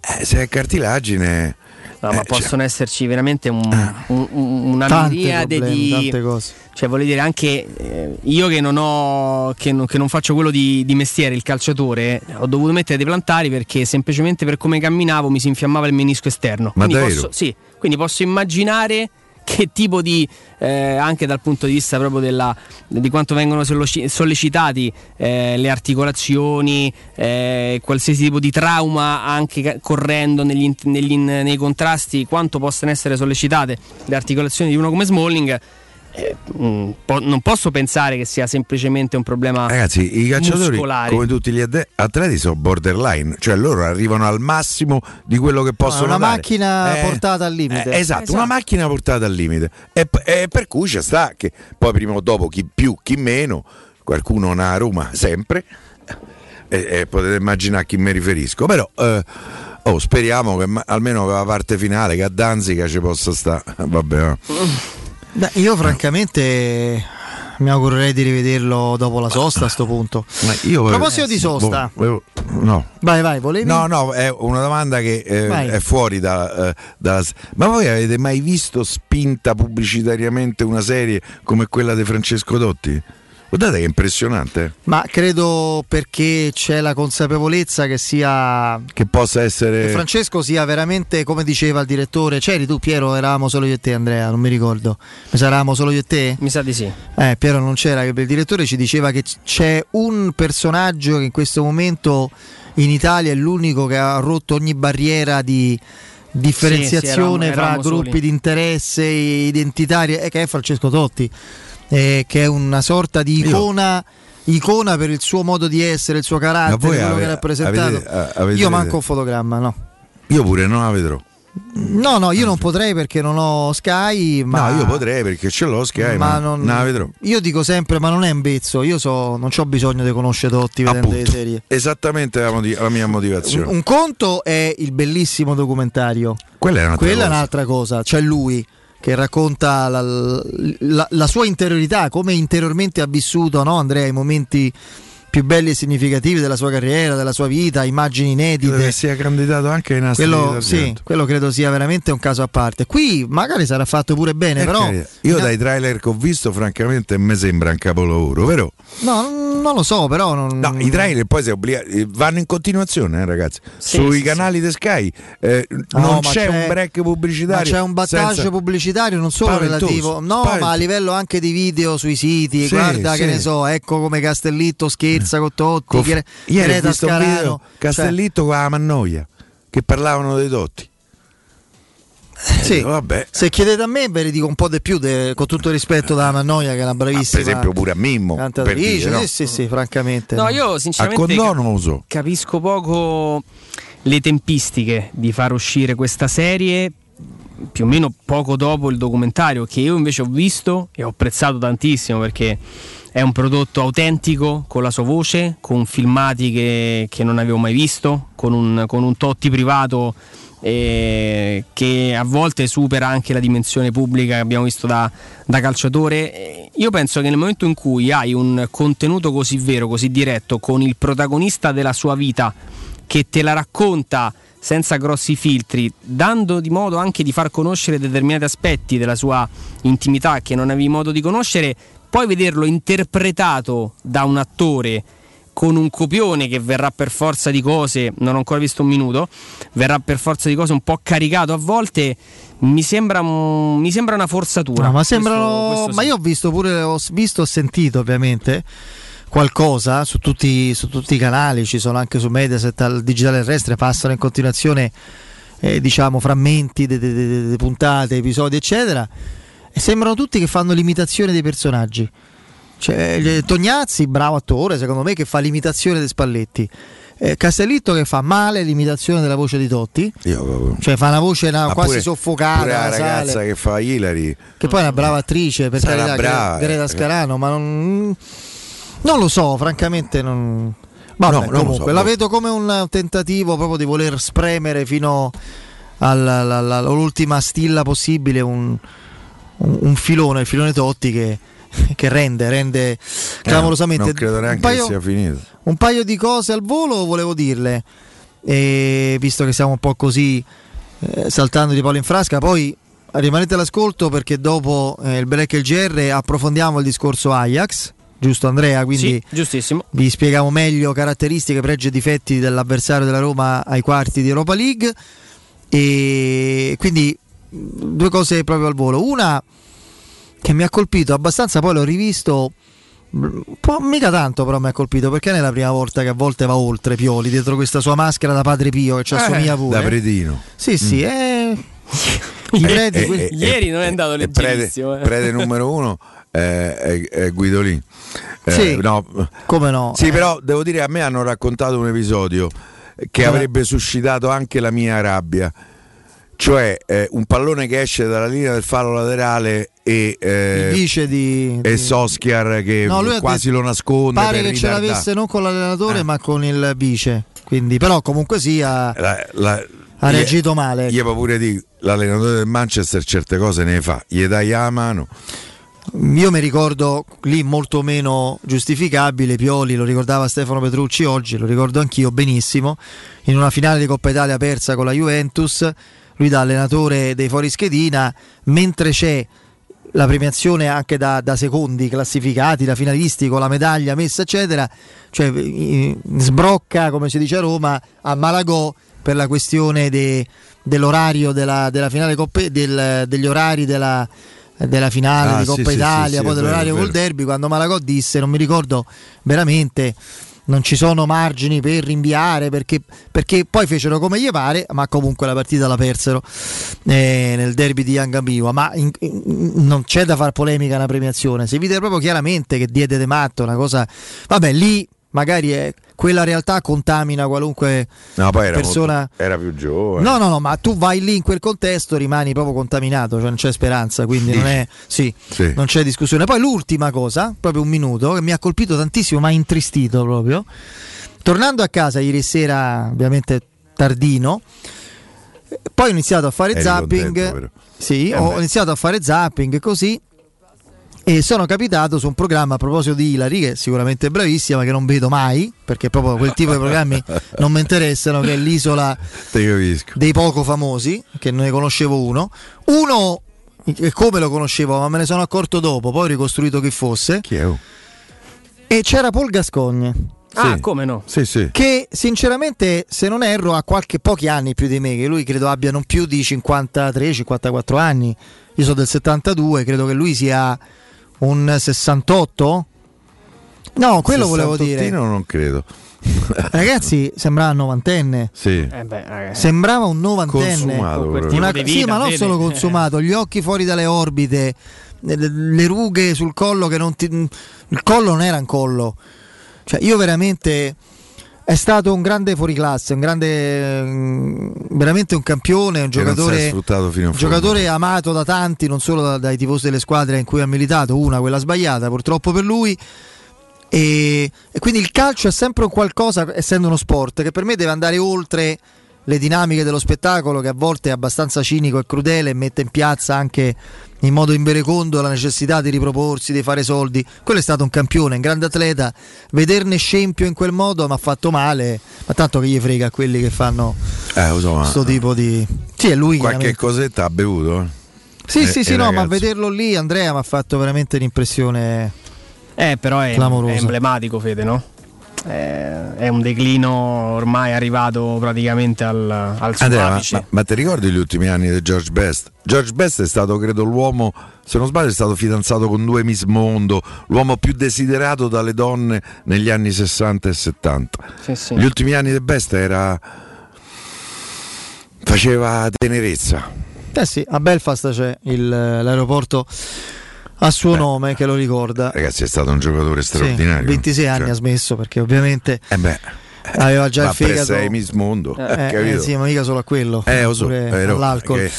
eh, se è cartilagine No, ma eh, possono cioè... esserci veramente un, un, una tante miriade problemi, di tante cose. Cioè, voglio dire, anche eh, io che non ho che non, che non faccio quello di, di, mestiere, il calciatore, ho dovuto mettere dei plantari perché semplicemente per come camminavo mi si infiammava il menisco esterno. Ma quindi posso, sì, quindi posso immaginare che tipo di, eh, anche dal punto di vista proprio della, di quanto vengono sollecitati eh, le articolazioni, eh, qualsiasi tipo di trauma anche correndo negli, negli nei contrasti, quanto possano essere sollecitate le articolazioni di uno come Smalling. Eh, mm, po- non posso pensare che sia semplicemente un problema Ragazzi, i calciatori, muscolare. come tutti gli atleti, sono borderline, cioè loro arrivano al massimo di quello che possono una dare. macchina Eh, portata al limite. eh, esatto, una macchina portata al limite. E, e per cui ci sta che poi prima o dopo chi più, chi meno, qualcuno ha a Roma sempre, e, e potete immaginare a chi mi riferisco. Però eh, oh, speriamo che ma- almeno per la parte finale, che a Danzica ci possa stare. Vabbè, va. Beh, io francamente mi augurerei di rivederlo dopo la sosta a sto punto. Ma io A proposito di sosta, Volevo- no. vai vai, volevi? No, no, è una domanda che eh, è fuori da, eh, dalla... Ma voi avete mai visto spinta pubblicitariamente una serie come quella di Francesco Dotti? Guardate che è impressionante. Ma credo perché c'è la consapevolezza che sia Che possa essere... che Francesco sia veramente come diceva il direttore. C'eri tu Piero, eravamo solo io e te Andrea, non mi ricordo. Mi sa eravamo solo io e te? Mi sa di sì. Eh, Piero non c'era, il direttore ci diceva che c'è un personaggio che in questo momento in Italia è l'unico che ha rotto ogni barriera di differenziazione Sì, sì, fra eravamo- eravamo gruppi soli. di interesse identitari, e che è Francesco Totti, eh, che è una sorta di icona. Icona per il suo modo di essere, il suo carattere, quello ave- che ha rappresentato. avete- avete- Io manco un fotogramma, no. Io pure non la vedrò. No, no, io non potrei perché non ho Sky, ma No, io potrei perché ce l'ho Sky, ma, ma non, non la vedrò. Io dico sempre, ma non è un bezzo. Io so, non ho bisogno di conoscere Totti vedendo le Appunto. serie. Esattamente la, moti- la mia Un, motivazione. un conto è il bellissimo documentario. Quella è un'altra Quella è cosa. un'altra cosa. C'è lui che racconta la, la- la sua interiorità, come interiormente ha vissuto no, Andrea i momenti più belli e significativi della sua carriera, della sua vita, immagini Credo inedite. che sia candidato anche nastri Quello, sì, quello credo sia veramente un caso a parte. Qui magari sarà fatto pure bene, Eh, però. carità. Io dai trailer che ho visto, francamente, mi sembra un capolavoro, vero? No, non- lo so, però. Non... No, i trailer poi si obbliga- vanno in continuazione, eh, ragazzi. Sì, Sui sì, canali di Sky eh, No, non ma c'è, un break pubblicitario. Ma c'è un battage senza- pubblicitario non solo Spaventoso, relativo, no, spaventoso. ma a livello anche di video sui siti. Sì, guarda, che sì. ne so, ecco come Castellitto scherza con Totti. Con- Chiere- Ieri un Scarano, cioè- Castellitto con la Mannoia che parlavano dei dotti. Sì. vabbè. Se chiedete a me, ve ne dico un po' di più, de- con tutto il rispetto da Mannoia, che è una bravissima. per esempio pure a Mimmo, per dire, no? Sì, sì, sì, francamente. No, no. io sinceramente capisco poco le tempistiche di far uscire questa serie più o meno poco dopo il documentario che io invece ho visto e ho apprezzato tantissimo perché è un prodotto autentico con la sua voce, con filmati che, che non avevo mai visto, con un, con un Totti privato eh, che a volte supera anche la dimensione pubblica che abbiamo visto da, da calciatore. Eh, Io penso che nel momento in cui hai un contenuto così vero, così diretto, con il protagonista della sua vita che te la racconta senza grossi filtri, dando di modo anche di far conoscere determinati aspetti della sua intimità che non avevi modo di conoscere, poi vederlo interpretato da un attore con un copione che verrà per forza di cose, non ho ancora visto un minuto, verrà per forza di cose un po' caricato a volte, mi sembra, mi sembra una forzatura. No, ma Questo- sembrano. questo Ma sì. io ho visto pure, ho visto, ho sentito ovviamente qualcosa su tutti, su tutti i canali, ci sono anche su Mediaset, al digitale terrestre, passano in continuazione eh, diciamo frammenti di puntate, episodi, eccetera. E sembrano tutti che fanno l'imitazione dei personaggi. Cioè, eh, Tognazzi, bravo attore, secondo me, che fa l'imitazione dei Spalletti. Eh, Castellitto che fa male l'imitazione della voce di Totti, Io proprio. cioè fa una voce una- quasi pure- soffocata, pure la ragazza che fa Hillary. Che poi è una brava attrice, per carità, brava, Gre- Greta eh. Scarano, ma non, non lo so, francamente non... Vabbè, No, comunque, so, la vedo come un tentativo proprio di voler spremere fino all'ultima stilla possibile un, un- un filone, il filone Totti che, che rende, rende clamorosamente. Eh, Non credo neanche un, paio, che sia finito. un paio di cose al volo volevo dirle, e visto che siamo un po' così eh, saltando di palo in frasca, poi rimanete all'ascolto perché dopo eh, il break e il GR approfondiamo il discorso Ajax, giusto Andrea? Quindi Sì, giustissimo. vi spieghiamo meglio caratteristiche, pregi e difetti dell'avversario della Roma ai quarti di Europa League e quindi due cose proprio al volo. Una che mi ha colpito abbastanza, poi l'ho rivisto. Un po' mica tanto, però mi ha colpito perché non è la prima volta che a volte va oltre Pioli dietro questa sua maschera da padre Pio che ci assomiglia pure. Da Predino. Sì, sì, Mm. è. I preti, Eh, que- eh, Ieri non è andato prete, leggerissimo. eh. prete numero uno eh, è, è Guidolin. Eh, Sì. no. Come no? Sì, Eh. però devo dire a me hanno raccontato un episodio che Eh. avrebbe suscitato anche la mia rabbia. Cioè eh, un pallone che esce dalla linea del fallo laterale e, eh, vice di- e di- Soskiar che No, quasi detto- lo nasconde. Pare che ce ritardare. l'avesse non con l'allenatore, Eh. ma con il vice. Quindi, però, comunque sia, La- la- ha reagito male. Io pure dico, l'allenatore del Manchester certe cose ne fa, gli dai la mano. Io mi ricordo lì molto meno giustificabile. Pioli lo ricordava Stefano Petrucci oggi, lo ricordo anch'io benissimo. In una finale di Coppa Italia persa con la Juventus, lui da allenatore dei fuorischedina, mentre c'è la premiazione anche da, da secondi classificati, da finalisti con la medaglia messa, eccetera, cioè eh, sbrocca, come si dice a Roma, a Malagò per la questione de- dell'orario della, della finale Coppa, del- degli orari della, della finale Ah, di Coppa sì, Italia, sì, poi sì, è dell'orario vero, col vero. derby, quando Malagò disse, non mi ricordo veramente, non ci sono margini per rinviare perché, perché poi fecero come gli pare, ma comunque la partita la persero eh, nel derby di Yangambiwa. Ma in- in- non c'è da far polemica alla premiazione, si vede proprio chiaramente che diede de matto una cosa. Vabbè, lì magari è, quella realtà contamina qualunque No, era, persona. molto- era più giovane. No, no, no, ma tu vai lì in quel contesto, rimani proprio contaminato, cioè non c'è speranza, quindi non è. Sì, Sì. non c'è discussione. Poi l'ultima cosa, proprio un minuto, che mi ha colpito tantissimo, ma intristito proprio. Tornando a casa ieri sera, ovviamente tardino, poi ho iniziato a fare Eri zapping. contento, sì, Eh ho beh. iniziato a fare zapping così. E sono capitato su un programma a proposito di Hilary, che è sicuramente bravissima, ma che non vedo mai, perché proprio quel tipo di programmi non mi interessano, che è l'isola dei poco famosi, che ne conoscevo uno. Uno, e come lo conoscevo, ma me ne sono accorto dopo, poi ho ricostruito chi fosse. Chi è? E c'era Paul Gascogne. Ah, come no? Sì, sì. Che sinceramente, se non erro, ha qualche pochi anni più di me, che lui credo abbia non più di 53-54 anni. Io sono del 72, credo che lui sia un 68. No, quello volevo dire. Non credo. Ragazzi, sembrava un novantenne. Sì. Eh beh, ragazzi. Sembrava un novantenne. Una- di sì, vita, ma non solo consumato, gli occhi fuori dalle orbite, le, le rughe sul collo che non ti. Il collo non era un collo. Cioè, io veramente. È stato un grande fuoriclasse, un grande. mm, veramente un campione, un giocatore. Un giocatore amato da tanti, non solo da- dai tifosi delle squadre in cui ha militato, una quella sbagliata purtroppo per lui. E, e quindi il calcio è sempre un qualcosa, essendo uno sport, che per me deve andare oltre le dinamiche dello spettacolo, che a volte è abbastanza cinico e crudele e mette in piazza anche in modo inverecondo la necessità di riproporsi, di fare soldi. Quello è stato un campione, un grande atleta. Vederne scempio in quel modo mi ha fatto male, ma tanto che gli frega a quelli che fanno Eh, ma questo tipo di. Sì, è lui qualche chiaramente. cosetta ha bevuto? eh? Sì, Eh, sì, sì, eh, no, ma ragazzi. vederlo lì, Andrea, mi ha fatto veramente un'impressione. Eh, però è, è emblematico, Fede, no? Eh, è un declino ormai arrivato praticamente al, al suo Andrea, ma, apice. ma- ma ti ricordi gli ultimi anni di George Best? George Best è stato, credo, l'uomo, se non sbaglio, è stato fidanzato con due Miss Mondo, l'uomo più desiderato dalle donne negli anni 60 e 70. Sì, sì. Gli ultimi anni di Best era. faceva tenerezza. Eh sì, a Belfast c'è il- l'aeroporto a suo nome che lo ricorda. Ragazzi, è stato un giocatore Sì, straordinario. 26 anni Cioè, ha smesso perché ovviamente eh beh, aveva già il fegato. sei Miss Mondo, Eh, eh, eh, sì, ma mica solo a quello, Eh, so, pure eh, all'alcol. che-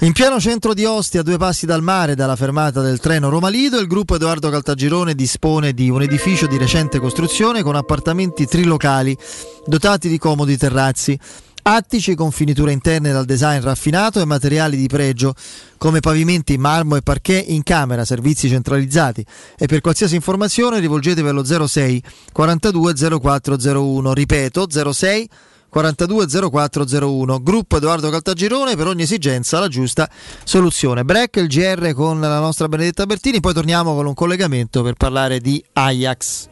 In pieno centro di Ostia, a due passi dal mare, dalla fermata del treno Roma Lido, il gruppo Edoardo Caltagirone dispone di un edificio di recente costruzione con appartamenti trilocali dotati di comodi terrazzi. Attici con finiture interne dal design raffinato e materiali di pregio come pavimenti marmo e parquet in camera, servizi centralizzati. E per qualsiasi informazione rivolgetevi allo 06 42 0401. Ripeto 06 420401 gruppo Edoardo Caltagirone per ogni esigenza la giusta soluzione break il GR con la nostra Benedetta Bertini poi torniamo con un collegamento per parlare di Ajax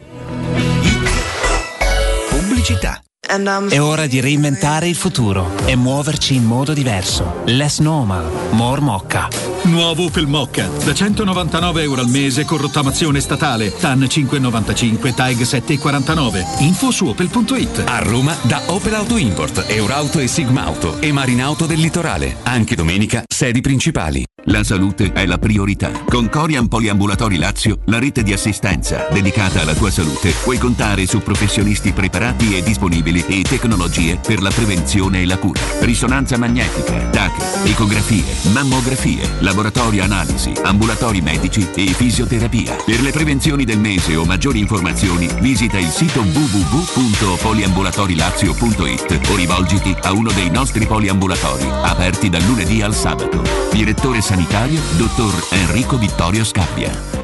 Pubblicità. È ora di reinventare il futuro e muoverci in modo diverso. Less normal, more mocca. Nuovo Opel Mocca, da 199 euro al mese con rottamazione statale, TAN 5,95, TAG 7,49. Info su opel.it. A Roma da Opel Auto Import, Eurauto e Sigma Auto e Marinauto del Litorale. Anche domenica, sedi principali. La salute è la priorità. Con Corian Poliambulatori Lazio, la rete di assistenza dedicata alla tua salute, puoi contare su professionisti preparati e disponibili e tecnologie per la prevenzione e la cura. Risonanza magnetica, TAC, ecografie, mammografie, laboratorio analisi, ambulatori medici e fisioterapia. Per le prevenzioni del mese o maggiori informazioni, visita il sito www.poliambulatorilazio.it o rivolgiti a uno dei nostri poliambulatori, aperti dal lunedì al sabato. Direttore sanitario, dottor Enrico Vittorio Scappia.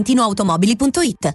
valentinoautomobili.it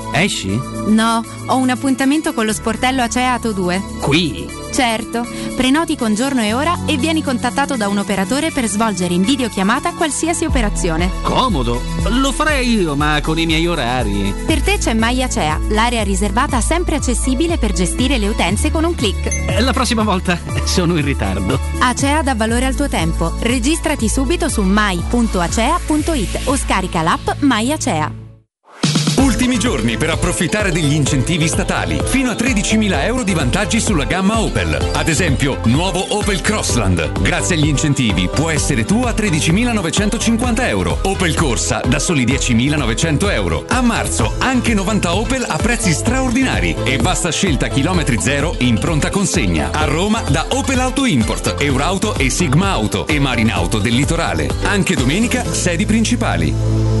Esci? No, ho un appuntamento con lo sportello Aceato 2. Qui? Certo, prenoti con giorno e ora e vieni contattato da un operatore per svolgere in videochiamata qualsiasi operazione. Comodo. Lo farei io, ma con i miei orari. Per te c'è MyAcea, l'area riservata sempre accessibile per gestire le utenze con un clic. Eh, La prossima volta sono in ritardo. Acea dà valore al tuo tempo. Registrati subito su mai.acea.it o scarica l'app MyAcea. Ultimi giorni per approfittare degli incentivi statali. Fino a 13.000 euro di vantaggi sulla gamma Opel. Ad esempio, nuovo Opel Crossland. Grazie agli incentivi può essere tu a 13.950 euro. Opel Corsa da soli 10.900 euro. A marzo anche 90 Opel a prezzi straordinari e vasta scelta chilometri zero in pronta consegna. A Roma da Opel Auto Import, Eurauto e Sigma Auto e Marinauto del Litorale. Anche domenica sedi principali.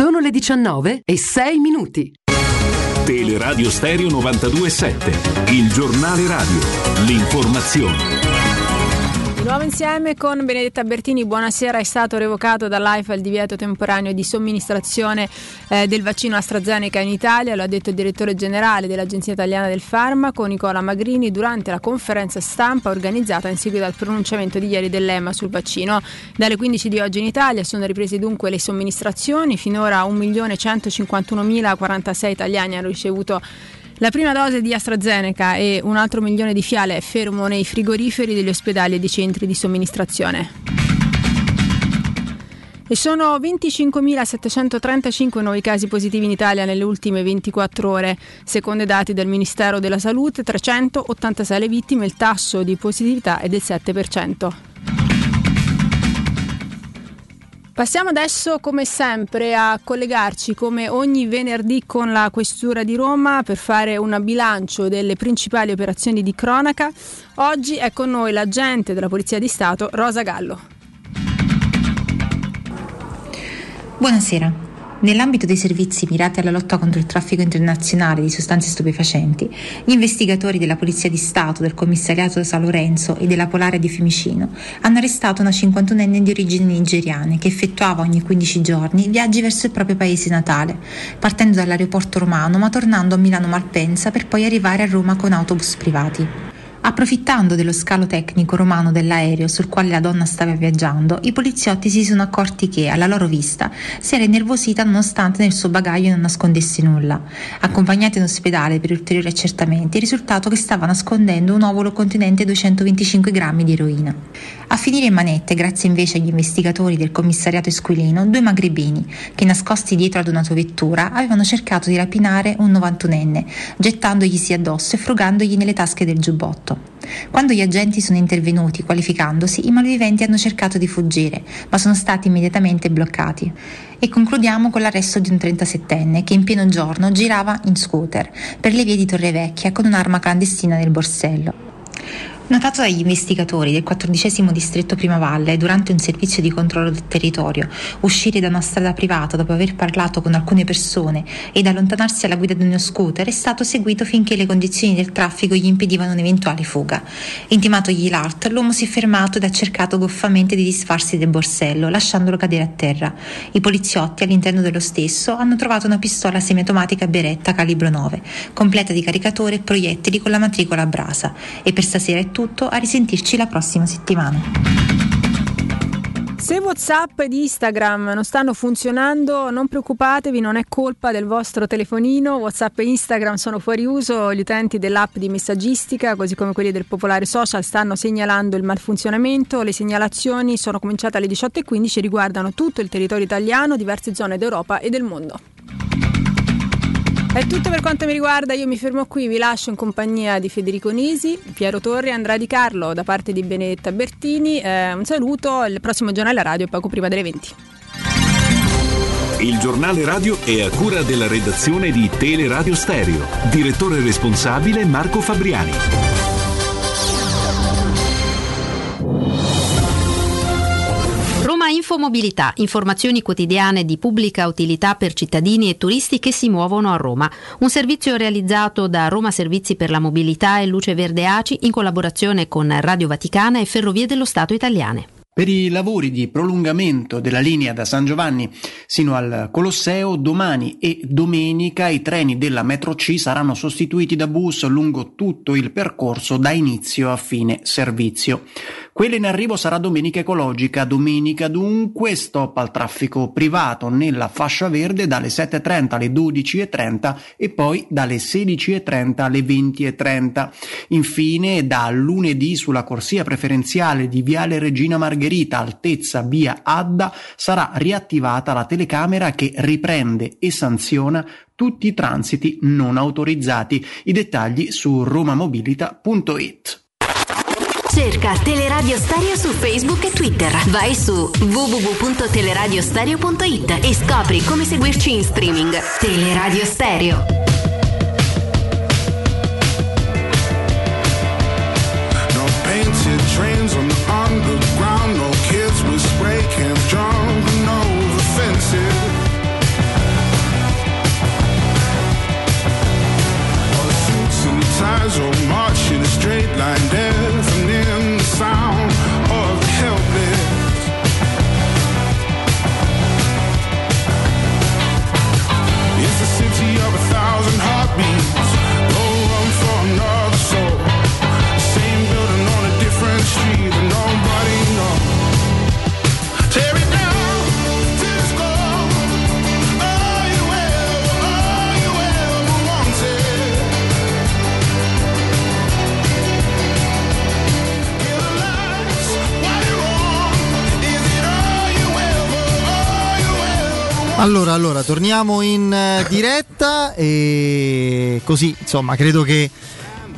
Sono le 19 e 6 minuti. Teleradio Stereo 927, il giornale radio, l'informazione. Di nuovo insieme con Benedetta Bertini, buonasera. È stato revocato dall'AIFA il divieto temporaneo di somministrazione eh, del vaccino AstraZeneca in Italia, lo ha detto il direttore generale dell'Agenzia Italiana del Farmaco, Nicola Magrini, durante la conferenza stampa organizzata in seguito al pronunciamento di ieri dell'EMA sul vaccino. Dalle 15 di oggi in Italia sono riprese dunque le somministrazioni, finora 1.151.046 italiani hanno ricevuto la prima dose di AstraZeneca e un altro milione di fiale fermo nei frigoriferi degli ospedali e dei centri di somministrazione. E sono 25.735 nuovi casi positivi in Italia nelle ultime 24 ore. Secondo i dati del Ministero della Salute, 386 le vittime, il tasso di positività è del 7%. Passiamo adesso come sempre a collegarci come ogni venerdì con la Questura di Roma per fare un bilancio delle principali operazioni di cronaca. Oggi è con noi l'agente della Polizia di Stato Rosa Gallo. Buonasera. Nell'ambito dei servizi mirati alla lotta contro il traffico internazionale di sostanze stupefacenti, gli investigatori della Polizia di Stato, del Commissariato San Lorenzo e della Polare di Fiumicino hanno arrestato una 51enne di origini nigeriane che effettuava ogni 15 giorni viaggi verso il proprio paese natale, partendo dall'aeroporto romano ma tornando a Milano Malpensa per poi arrivare a Roma con autobus privati. Approfittando dello scalo tecnico romano dell'aereo sul quale la donna stava viaggiando, i poliziotti si sono accorti che, alla loro vista, si era innervosita nonostante nel suo bagaglio non nascondesse nulla. Accompagnati in ospedale per ulteriori accertamenti, è risultato che stava nascondendo un ovulo contenente 225 grammi di eroina. A finire in manette, grazie invece agli investigatori del commissariato esquilino, due magrebini che, nascosti dietro ad un'autovettura, avevano cercato di rapinare un 91enne, gettandoglisi addosso e frugandogli nelle tasche del giubbotto. Quando gli agenti sono intervenuti qualificandosi, i malviventi hanno cercato di fuggire, ma sono stati immediatamente bloccati. E concludiamo con l'arresto di un 37enne che in pieno giorno girava in scooter per le vie di Torrevecchia con un'arma clandestina nel borsello. Notato dagli investigatori del 14 distretto Primavalle durante un servizio di controllo del territorio, uscire da una strada privata dopo aver parlato con alcune persone ed allontanarsi alla guida di uno scooter è stato seguito finché le condizioni del traffico gli impedivano un'eventuale fuga. Intimatogli l'ART, l'uomo si è fermato ed ha cercato goffamente di disfarsi del borsello, lasciandolo cadere a terra. I poliziotti all'interno dello stesso hanno trovato una pistola semiautomatica Beretta calibro 9, completa di caricatore e proiettili con la matricola a brasa. E per stasera è tutto tutto, a risentirci la prossima settimana. Se WhatsApp ed Instagram non stanno funzionando, non preoccupatevi, non è colpa del vostro telefonino. WhatsApp e Instagram sono fuori uso. Gli utenti dell'app di messaggistica, così come quelli del popolare social, stanno segnalando il malfunzionamento. Le segnalazioni sono cominciate alle 18.15 e riguardano tutto il territorio italiano, diverse zone d'Europa e del mondo. È tutto per quanto mi riguarda, io mi fermo qui, vi lascio in compagnia di Federico Nisi, Piero Torri e Andrea Di Carlo da parte di Benedetta Bertini. Eh, un saluto, il prossimo giornale radio poco prima delle 20. Il giornale radio è a cura della redazione di Teleradio Stereo. Direttore responsabile Marco Fabriani. Infomobilità, informazioni quotidiane di pubblica utilità per cittadini e turisti che si muovono a Roma. Un servizio realizzato da Roma Servizi per la Mobilità e Luce Verde ACI in collaborazione con Radio Vaticana e Ferrovie dello Stato Italiane. Per i lavori di prolungamento della linea da San Giovanni sino al Colosseo, domani e domenica i treni della metro C saranno sostituiti da bus lungo tutto il percorso da inizio a fine servizio. Quella in arrivo sarà domenica ecologica, domenica dunque stop al traffico privato nella fascia verde dalle 7.30 alle 12.30 e poi dalle 16.30 alle 20.30. Infine da lunedì sulla corsia preferenziale di Viale Regina Margherita altezza via Adda sarà riattivata la telecamera che riprende e sanziona tutti i transiti non autorizzati. I dettagli su romamobilita.it. Cerca Teleradio Stereo su Facebook e Twitter. Vai su www.teleradiostereo.it e scopri come seguirci in streaming. Teleradio Stereo. No painted trains on the underground, no kids with spray cans jumping over fences. Suits and ties all march a straight line, deafening a Allora, allora, torniamo in eh, diretta e così, insomma, credo che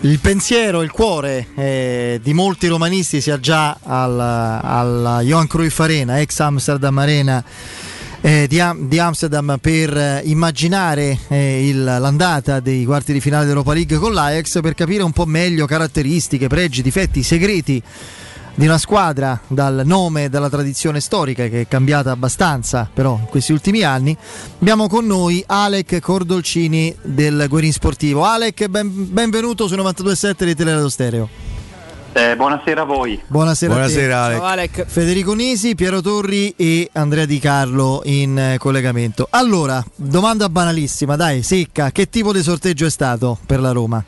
il pensiero, il cuore eh, di molti romanisti sia già al- alla Johan Cruyff Arena, ex Amsterdam Arena eh, di, Am- di Amsterdam per eh, immaginare eh, il- l'andata dei quarti di finale dell'Europa League con l'Ajax per capire un po' meglio caratteristiche, pregi, difetti, segreti di una squadra dal nome e dalla tradizione storica che è cambiata abbastanza però in questi ultimi anni abbiamo con noi Alec Cordolcini del Guerin Sportivo Alec ben- benvenuto su 92.7 di Teleradio Stereo Eh, buonasera a voi. Buonasera, a te. Buonasera, Alec. Ciao, Alec. Federico Nisi, Piero Torri e Andrea Di Carlo in eh, collegamento. Allora, domanda banalissima, dai, secca, che tipo di sorteggio è stato per la Roma?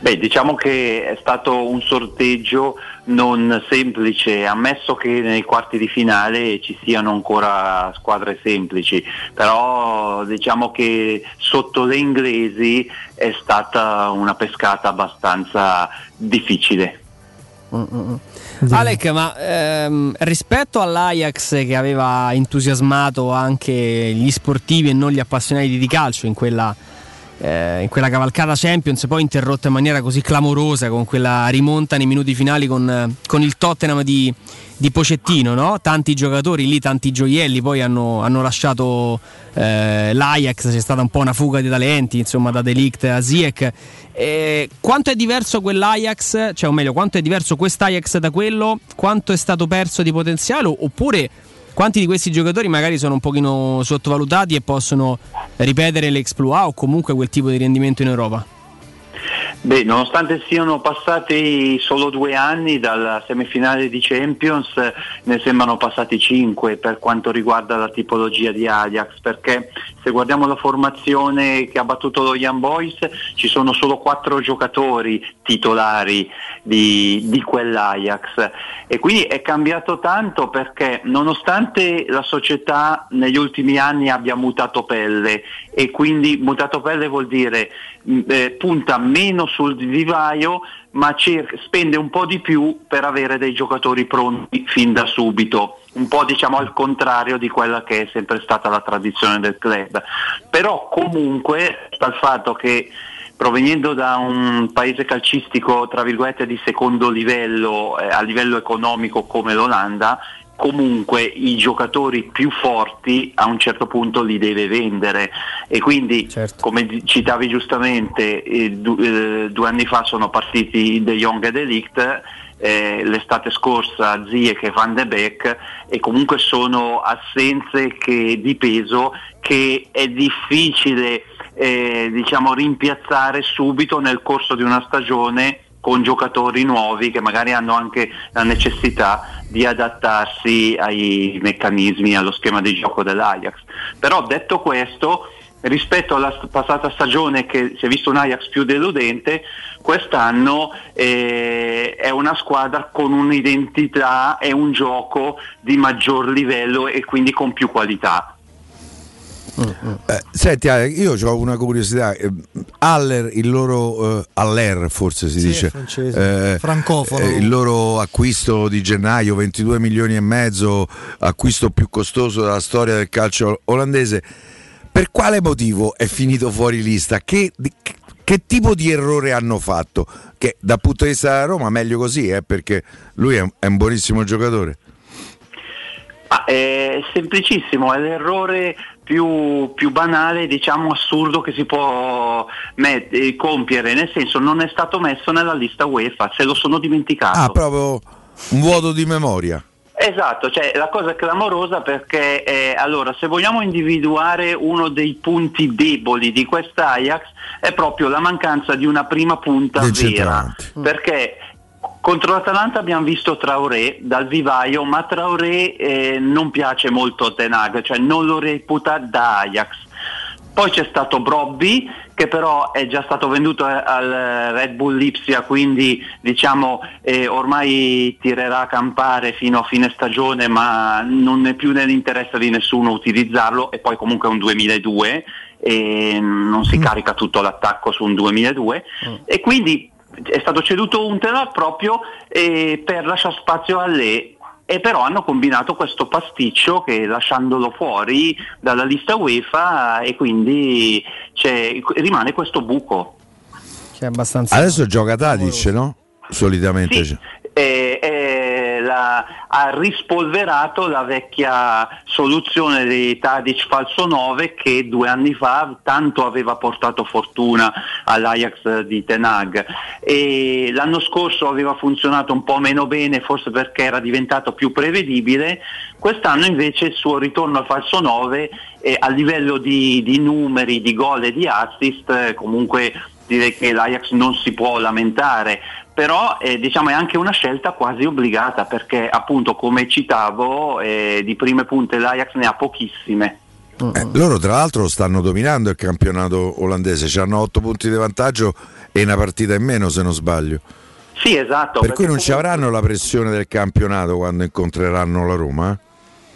Beh, diciamo che è stato un sorteggio non semplice, ammesso che nei quarti di finale ci siano ancora squadre semplici, però diciamo che sotto le inglesi è stata una pescata abbastanza difficile. Alec, ma ehm, rispetto all'Ajax che aveva entusiasmato anche gli sportivi e non gli appassionati di calcio in quella, eh, in quella cavalcata Champions, poi interrotta in maniera così clamorosa con quella rimonta nei minuti finali con, eh, con il Tottenham di, di Pocettino, no? tanti giocatori lì, tanti gioielli poi hanno, hanno lasciato eh, l'Ajax, c'è stata un po' una fuga di talenti, insomma da Delict a Ziyech. Eh, quanto è diverso quell'Ajax, cioè o meglio, quanto è diverso quest'Ajax da quello, quanto è stato perso di potenziale oppure quanti di questi giocatori magari sono un pochino sottovalutati e possono ripetere l'exploit o comunque quel tipo di rendimento in Europa? Beh, nonostante siano passati solo due anni dalla semifinale di Champions, ne sembrano passati cinque per quanto riguarda la tipologia di Ajax, perché se guardiamo la formazione che ha battuto lo Young Boys ci sono solo quattro giocatori titolari di, di quell'Ajax. E quindi è cambiato tanto perché nonostante la società negli ultimi anni abbia mutato pelle e quindi mutato pelle vuol dire eh, punta meno sul vivaio ma cer- spende un po' di più per avere dei giocatori pronti fin da subito, un po' diciamo al contrario di quella che è sempre stata la tradizione del club. Però comunque dal fatto che provenendo da un paese calcistico tra virgolette di secondo livello eh, a livello economico come l'Olanda comunque i giocatori più forti a un certo punto li deve vendere. E quindi come di- citavi giustamente eh, du- eh, due anni fa sono partiti De Jong e De Ligt eh, l'estate scorsa Ziyech e Van de Beek e comunque sono assenze che- di peso che è difficile eh, diciamo rimpiazzare subito nel corso di una stagione con giocatori nuovi che magari hanno anche la necessità di adattarsi ai meccanismi, allo schema di gioco dell'Ajax. Però detto questo, rispetto alla passata stagione che si è visto un Ajax più deludente, quest'anno eh, è una squadra con un'identità e un gioco di maggior livello e quindi con più qualità. Eh, senti, io ho una curiosità. Eh, Haller, il loro eh, Haller, forse si Sì, dice, francese. Francofono. eh, il loro acquisto di gennaio, 22 milioni e mezzo, acquisto più costoso della storia del calcio olandese. Per quale motivo è finito fuori lista? Che, di- che- che tipo di errore hanno fatto? Che dal punto di vista della Roma meglio così, eh, perché lui è un, è un buonissimo giocatore. Ma è semplicissimo, è l'errore più, più banale, diciamo assurdo che si può met- eh, compiere, nel senso non è stato messo nella lista UEFA, se lo sono dimenticato. Ah, proprio un vuoto di memoria. Esatto, cioè la cosa è clamorosa perché eh, allora se vogliamo individuare uno dei punti deboli di quest'Ajax è proprio la mancanza di una prima punta vera. Perché contro l'Atalanta abbiamo visto Traoré dal vivaio, ma Traoré eh, non piace molto a Ten Hag, cioè non lo reputa da Ajax. Poi c'è stato Brobby che però è già stato venduto eh, al Red Bull Lipsia, quindi diciamo eh, ormai tirerà a campare fino a fine stagione, ma non è più nell'interesse di nessuno utilizzarlo e poi comunque è un 2002 e non si carica tutto l'attacco su un 2002 e quindi è stato ceduto un tenor proprio eh, per lasciare spazio a lei e però hanno combinato questo pasticcio che lasciandolo fuori dalla lista UEFA e quindi c'è- rimane questo buco. Che è abbastanza. Adesso gioca Tadic, no? Solitamente. Sì, eh, eh, la- ha rispolverato la vecchia soluzione di Tadic falso 9 che due anni fa tanto aveva portato fortuna all'Ajax di Ten Hag. E l'anno scorso aveva funzionato un po' meno bene forse perché era diventato più prevedibile. Quest'anno invece il suo ritorno al falso 9 eh, a livello di, di numeri, di gol e di assist eh, comunque direi che l'Ajax non si può lamentare però eh, diciamo è anche una scelta quasi obbligata perché appunto come citavo eh, di prime punte l'Ajax ne ha pochissime Eh, loro tra l'altro stanno dominando il campionato olandese, hanno 8 punti di vantaggio e una partita in meno se non sbaglio. sì esatto Per cui non ci avranno la pressione del campionato quando incontreranno la Roma.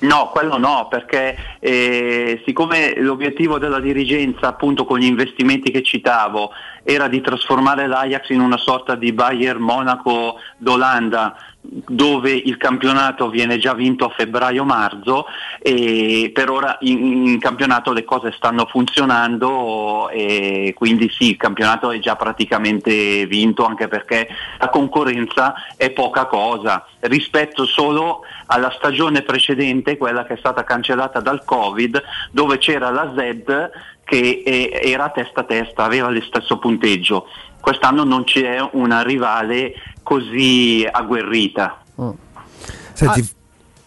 No, quello no, perché eh, siccome l'obiettivo della dirigenza, appunto con gli investimenti che citavo, era di trasformare l'Ajax in una sorta di Bayern Monaco d'Olanda, dove il campionato viene già vinto a febbraio-marzo e per ora in, in campionato le cose stanno funzionando e quindi sì, il campionato è già praticamente vinto anche perché la concorrenza è poca cosa rispetto solo alla stagione precedente, quella che è stata cancellata dal Covid, dove c'era la Z che era testa a testa, aveva lo stesso punteggio. Quest'anno non c'è una rivale così agguerrita. Senti,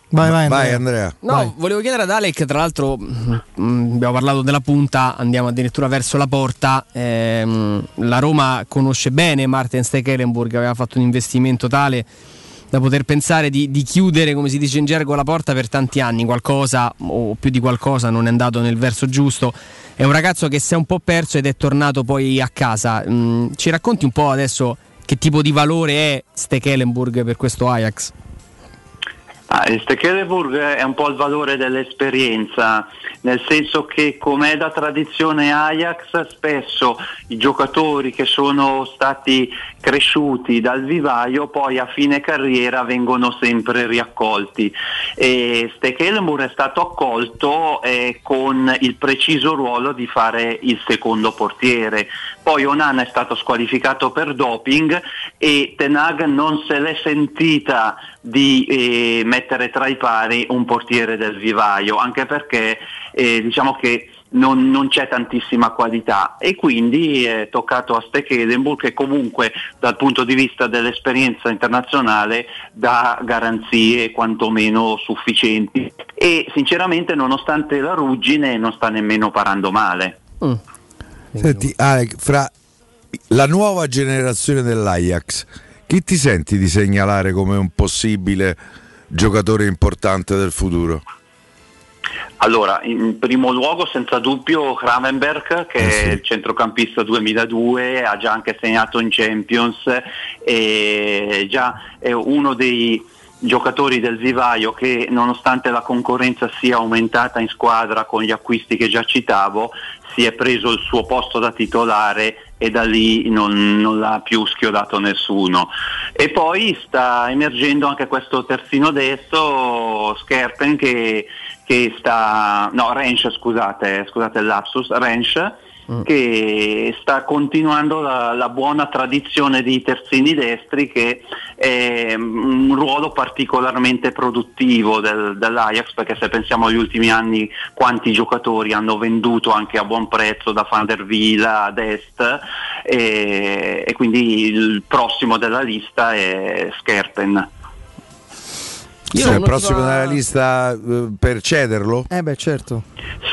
vai, vai, Andrea. No, volevo chiedere ad Alec, tra l'altro mm, abbiamo parlato della punta, andiamo addirittura verso la porta. Ehm, la Roma conosce bene Martin Stekelenburg, aveva fatto un investimento tale da poter pensare di, di chiudere, come si dice in gergo, la porta per tanti anni. Qualcosa o più di qualcosa non è andato nel verso giusto. È un ragazzo che si è un po' perso ed è tornato poi a casa. Mm, ci racconti un po' adesso che tipo di valore è Stekelenburg per questo Ajax? Ah, il Stekelenburg è un po' il valore dell'esperienza, nel senso che come è da tradizione Ajax, spesso i giocatori che sono stati cresciuti dal vivaio poi a fine carriera vengono sempre riaccolti. E Stekelenburg è stato accolto eh, con il preciso ruolo di fare il secondo portiere. Poi Onana è stato squalificato per doping e Tenag non se l'è sentita di eh, mettere tra i pari un portiere del vivaio, anche perché eh, diciamo che non, non c'è tantissima qualità. E quindi è toccato a Stekelenburg che comunque dal punto di vista dell'esperienza internazionale dà garanzie quantomeno sufficienti. E sinceramente nonostante la ruggine non sta nemmeno parando male. Senti, Alec, fra la nuova generazione dell'Ajax, chi ti senti di segnalare come un possibile giocatore importante del futuro? Allora, in primo luogo senza dubbio Gravenberg che Eh è il centrocampista 2002, ha già anche segnato in Champions e già è uno dei giocatori del vivaio che nonostante la concorrenza sia aumentata in squadra con gli acquisti che già citavo, si è preso il suo posto da titolare e da lì non, non l'ha più schiodato nessuno. E poi sta emergendo anche questo terzino destro, Skerpen, che, che sta, no, Rensch, scusate, scusate il lapsus, Rensch, che sta continuando la, la buona tradizione di terzini destri che è un ruolo particolarmente produttivo del- dell'Ajax perché se pensiamo agli ultimi anni quanti giocatori hanno venduto anche a buon prezzo da Van der Vila ad Est e, e quindi il prossimo della lista è Skerpen. Sei il prossimo nella lista eh, per cederlo? Eh beh, certo.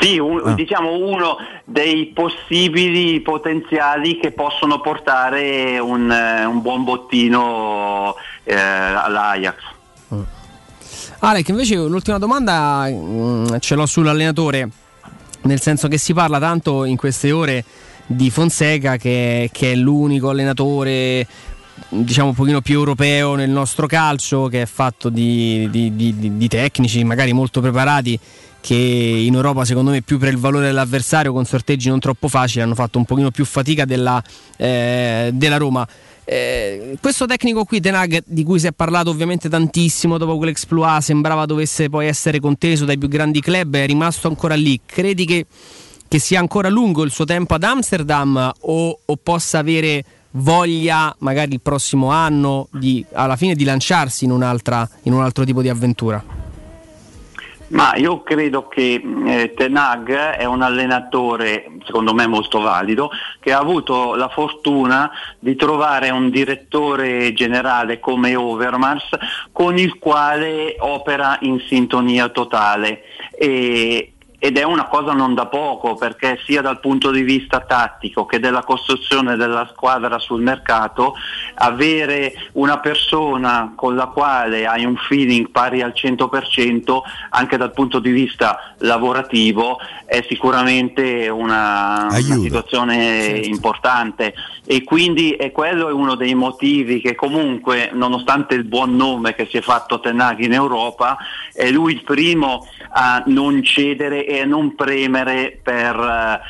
Sì, un- diciamo uno dei possibili potenziali che possono portare un, eh, un buon bottino eh, all'Ajax. Alec, invece l'ultima domanda mm, ce l'ho sull'allenatore, nel senso che si parla tanto in queste ore di Fonseca che, che è l'unico allenatore diciamo un pochino più europeo nel nostro calcio che è fatto di, di- di- di- tecnici magari molto preparati che in Europa secondo me più per il valore dell'avversario con sorteggi non troppo facili hanno fatto un pochino più fatica della, eh, della Roma eh, questo tecnico qui, Tenag, di cui si è parlato ovviamente tantissimo dopo quell'exploit, sembrava dovesse poi essere conteso dai più grandi club, è rimasto ancora lì. Credi che, che sia ancora lungo il suo tempo ad Amsterdam o, o possa avere voglia, magari il prossimo anno, di, alla fine di lanciarsi in, in un altro tipo di avventura? Ma io credo che eh, Tenag è un allenatore, secondo me molto valido, che ha avuto la fortuna di trovare un direttore generale come Overmars con il quale opera in sintonia totale. E, ed è una cosa non da poco perché sia dal punto di vista tattico che della costruzione della squadra sul mercato avere una persona con la quale hai un feeling pari al 100% anche dal punto di vista lavorativo è sicuramente una, una situazione importante. E quindi è quello è uno dei motivi che comunque nonostante il buon nome che si è fatto Tenaghi in Europa è lui il primo a non cedere e a non premere per, eh,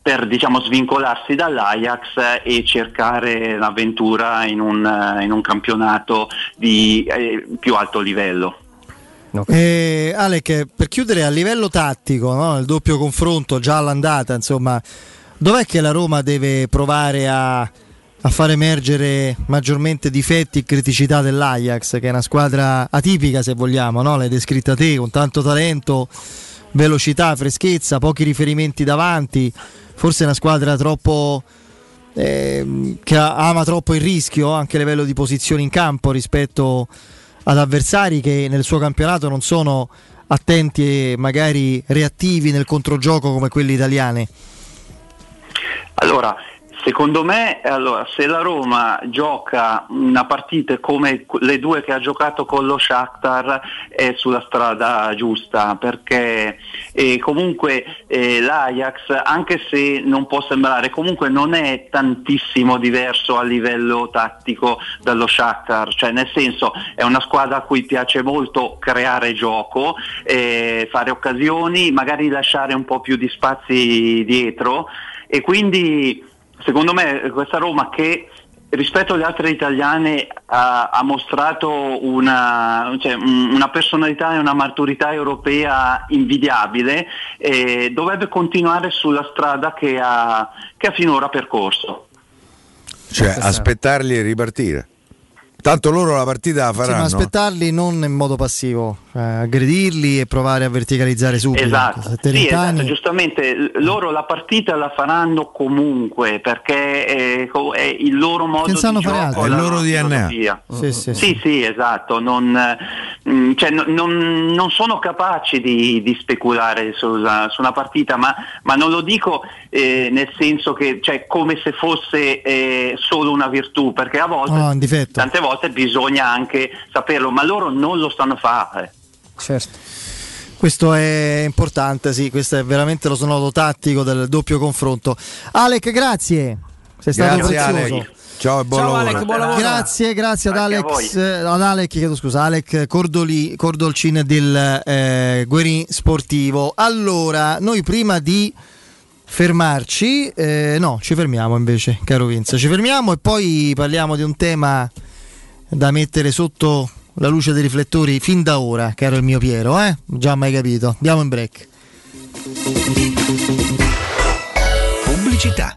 per diciamo, svincolarsi dall'Ajax e cercare l'avventura in un, eh, in un campionato di eh, più alto livello. Eh, Alec, per chiudere a livello tattico, no? il doppio confronto già all'andata, insomma, dov'è che la Roma deve provare a, a far emergere maggiormente difetti e criticità dell'Ajax, che è una squadra atipica se vogliamo, no? l'hai descritta te, con tanto talento, velocità, freschezza, pochi riferimenti davanti, forse è una squadra troppo... ehm, che ama troppo il rischio anche a livello di posizioni in campo rispetto ad avversari che nel suo campionato non sono attenti e magari reattivi nel controgioco come quelli italiani. Allora, secondo me, allora, se la Roma gioca una partita come le due che ha giocato con lo Shakhtar è sulla strada giusta perché eh, comunque eh, l'Ajax, anche se non può sembrare, comunque non è tantissimo diverso a livello tattico dallo Shakhtar, cioè nel senso è una squadra a cui piace molto creare gioco, eh, fare occasioni, magari lasciare un po' più di spazi dietro e quindi secondo me questa Roma che rispetto alle altre italiane ha, ha mostrato una, cioè, un- una personalità e una maturità europea invidiabile e dovrebbe continuare sulla strada che ha, che ha finora percorso. Cioè, aspettarli e ripartire. Tanto loro la partita la Sì, ma faranno. aspettarli non in modo passivo, aggredirli e provare a verticalizzare subito. Esatto, Se te sì, esatto, giustamente loro la partita la faranno comunque perché è, è il loro modo Che di sanno gioco, fare altro. È il loro DNA. Sì, sì, Sì, sì, esatto, non, mm, cioè, no- non- non sono capaci di, di speculare su una, su una partita, ma, ma non lo dico eh, nel senso che cioè, come se fosse eh, solo una virtù, perché a volte, un difetto. tante volte bisogna anche saperlo, ma loro non lo sanno fare. Certo. Questo è importante, sì, questo è veramente lo snodo tattico del doppio confronto. Alec, grazie. Sei stato Grazie, prezioso. Alec. Ciao e buon Ciao. Alec, buon lavoro. Grazie, grazie ad Alex, eh, ad Alec, chiedo scusa, Alec Cordoli, Cordolcin del eh, Guerin Sportivo. Allora, noi prima di fermarci, eh, no, ci fermiamo invece, caro Vince, ci fermiamo e poi parliamo di un tema da mettere sotto la luce dei riflettori fin da ora, caro il mio Piero, eh? Già mai capito. Andiamo in break. Pubblicità.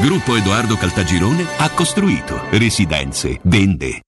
Gruppo Edoardo Caltagirone ha costruito residenze, vende.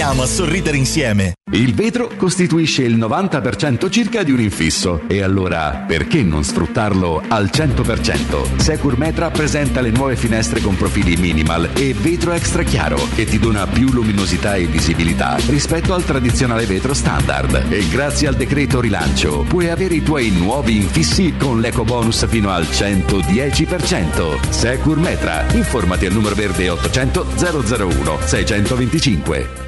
a sorridere insieme. Il vetro costituisce il 90% circa di un infisso e allora perché non sfruttarlo al 100%? Secur Metra presenta le nuove finestre con profili minimal e vetro extra chiaro che ti dona più luminosità e visibilità rispetto al tradizionale vetro standard e grazie al decreto rilancio puoi avere i tuoi nuovi infissi con l'eco bonus fino al 110%. Secur Metra, informati al numero verde 800 001 625.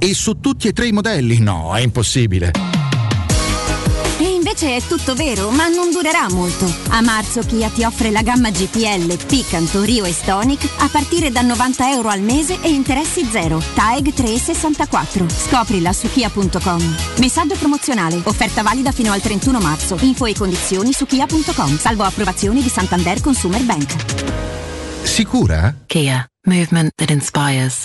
è su tutti e tre i modelli? No, è impossibile. E invece è tutto vero, ma non durerà molto. A marzo Kia ti offre la gamma GPL, Picanto, Rio e Stonic a partire da 90 euro al mese e interessi zero. TAEG 364. Scoprila su kia.com. Messaggio promozionale. Offerta valida fino al 31 marzo. Info e condizioni su kia.com. Salvo approvazioni di Santander Consumer Bank. Sicura? Kia, movement that inspires.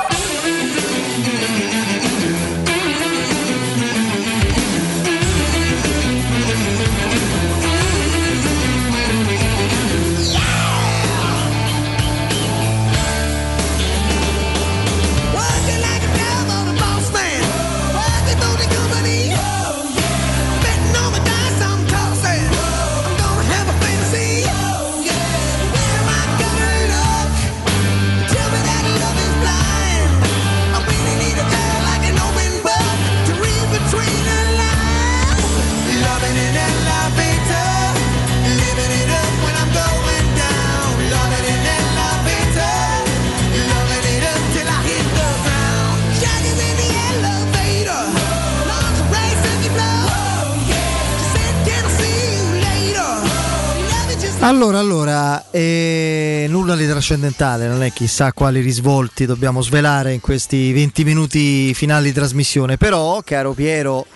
Allora, allora, eh, nulla di trascendentale, non è chissà quali risvolti dobbiamo svelare in questi 20 minuti finali di trasmissione, però, caro Piero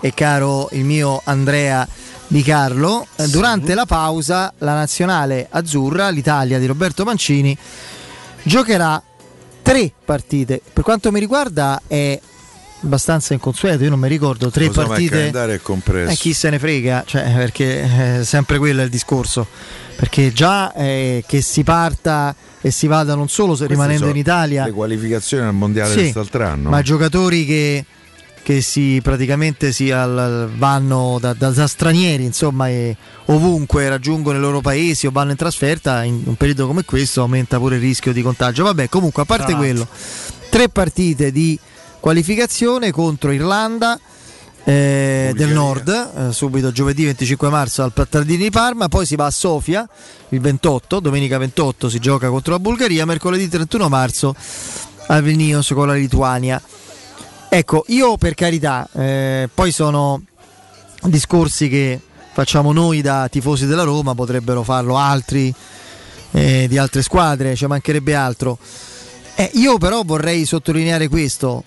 e caro il mio Andrea Di Carlo, eh, durante la pausa la nazionale azzurra, l'Italia di Roberto Mancini, giocherà tre partite. Per quanto mi riguarda è abbastanza inconsueto, io non mi ricordo tre Lo partite. è compresso. Eh, chi se ne frega, cioè, perché è sempre quello è il discorso. Perché già eh, che si parta e si vada non solo se Queste rimanendo in Italia, Le qualificazioni al mondiale Sì, quest'altro anno. ma giocatori che, che si praticamente si al- vanno da, da- da stranieri, insomma, e ovunque raggiungono i loro paesi o vanno in trasferta, in un periodo come questo aumenta pure il rischio di contagio. Vabbè, comunque, a parte Tra l'altro. quello, tre partite di qualificazione contro Irlanda. eh, del nord eh, subito giovedì 25 marzo al Pattardini di Parma poi si va a Sofia il 28 domenica 28 si gioca contro la Bulgaria mercoledì 31 marzo a Vilnius con la Lituania ecco io per carità eh, poi sono discorsi che facciamo noi da tifosi della Roma potrebbero farlo altri eh, di altre squadre ci mancherebbe altro eh, io però vorrei sottolineare questo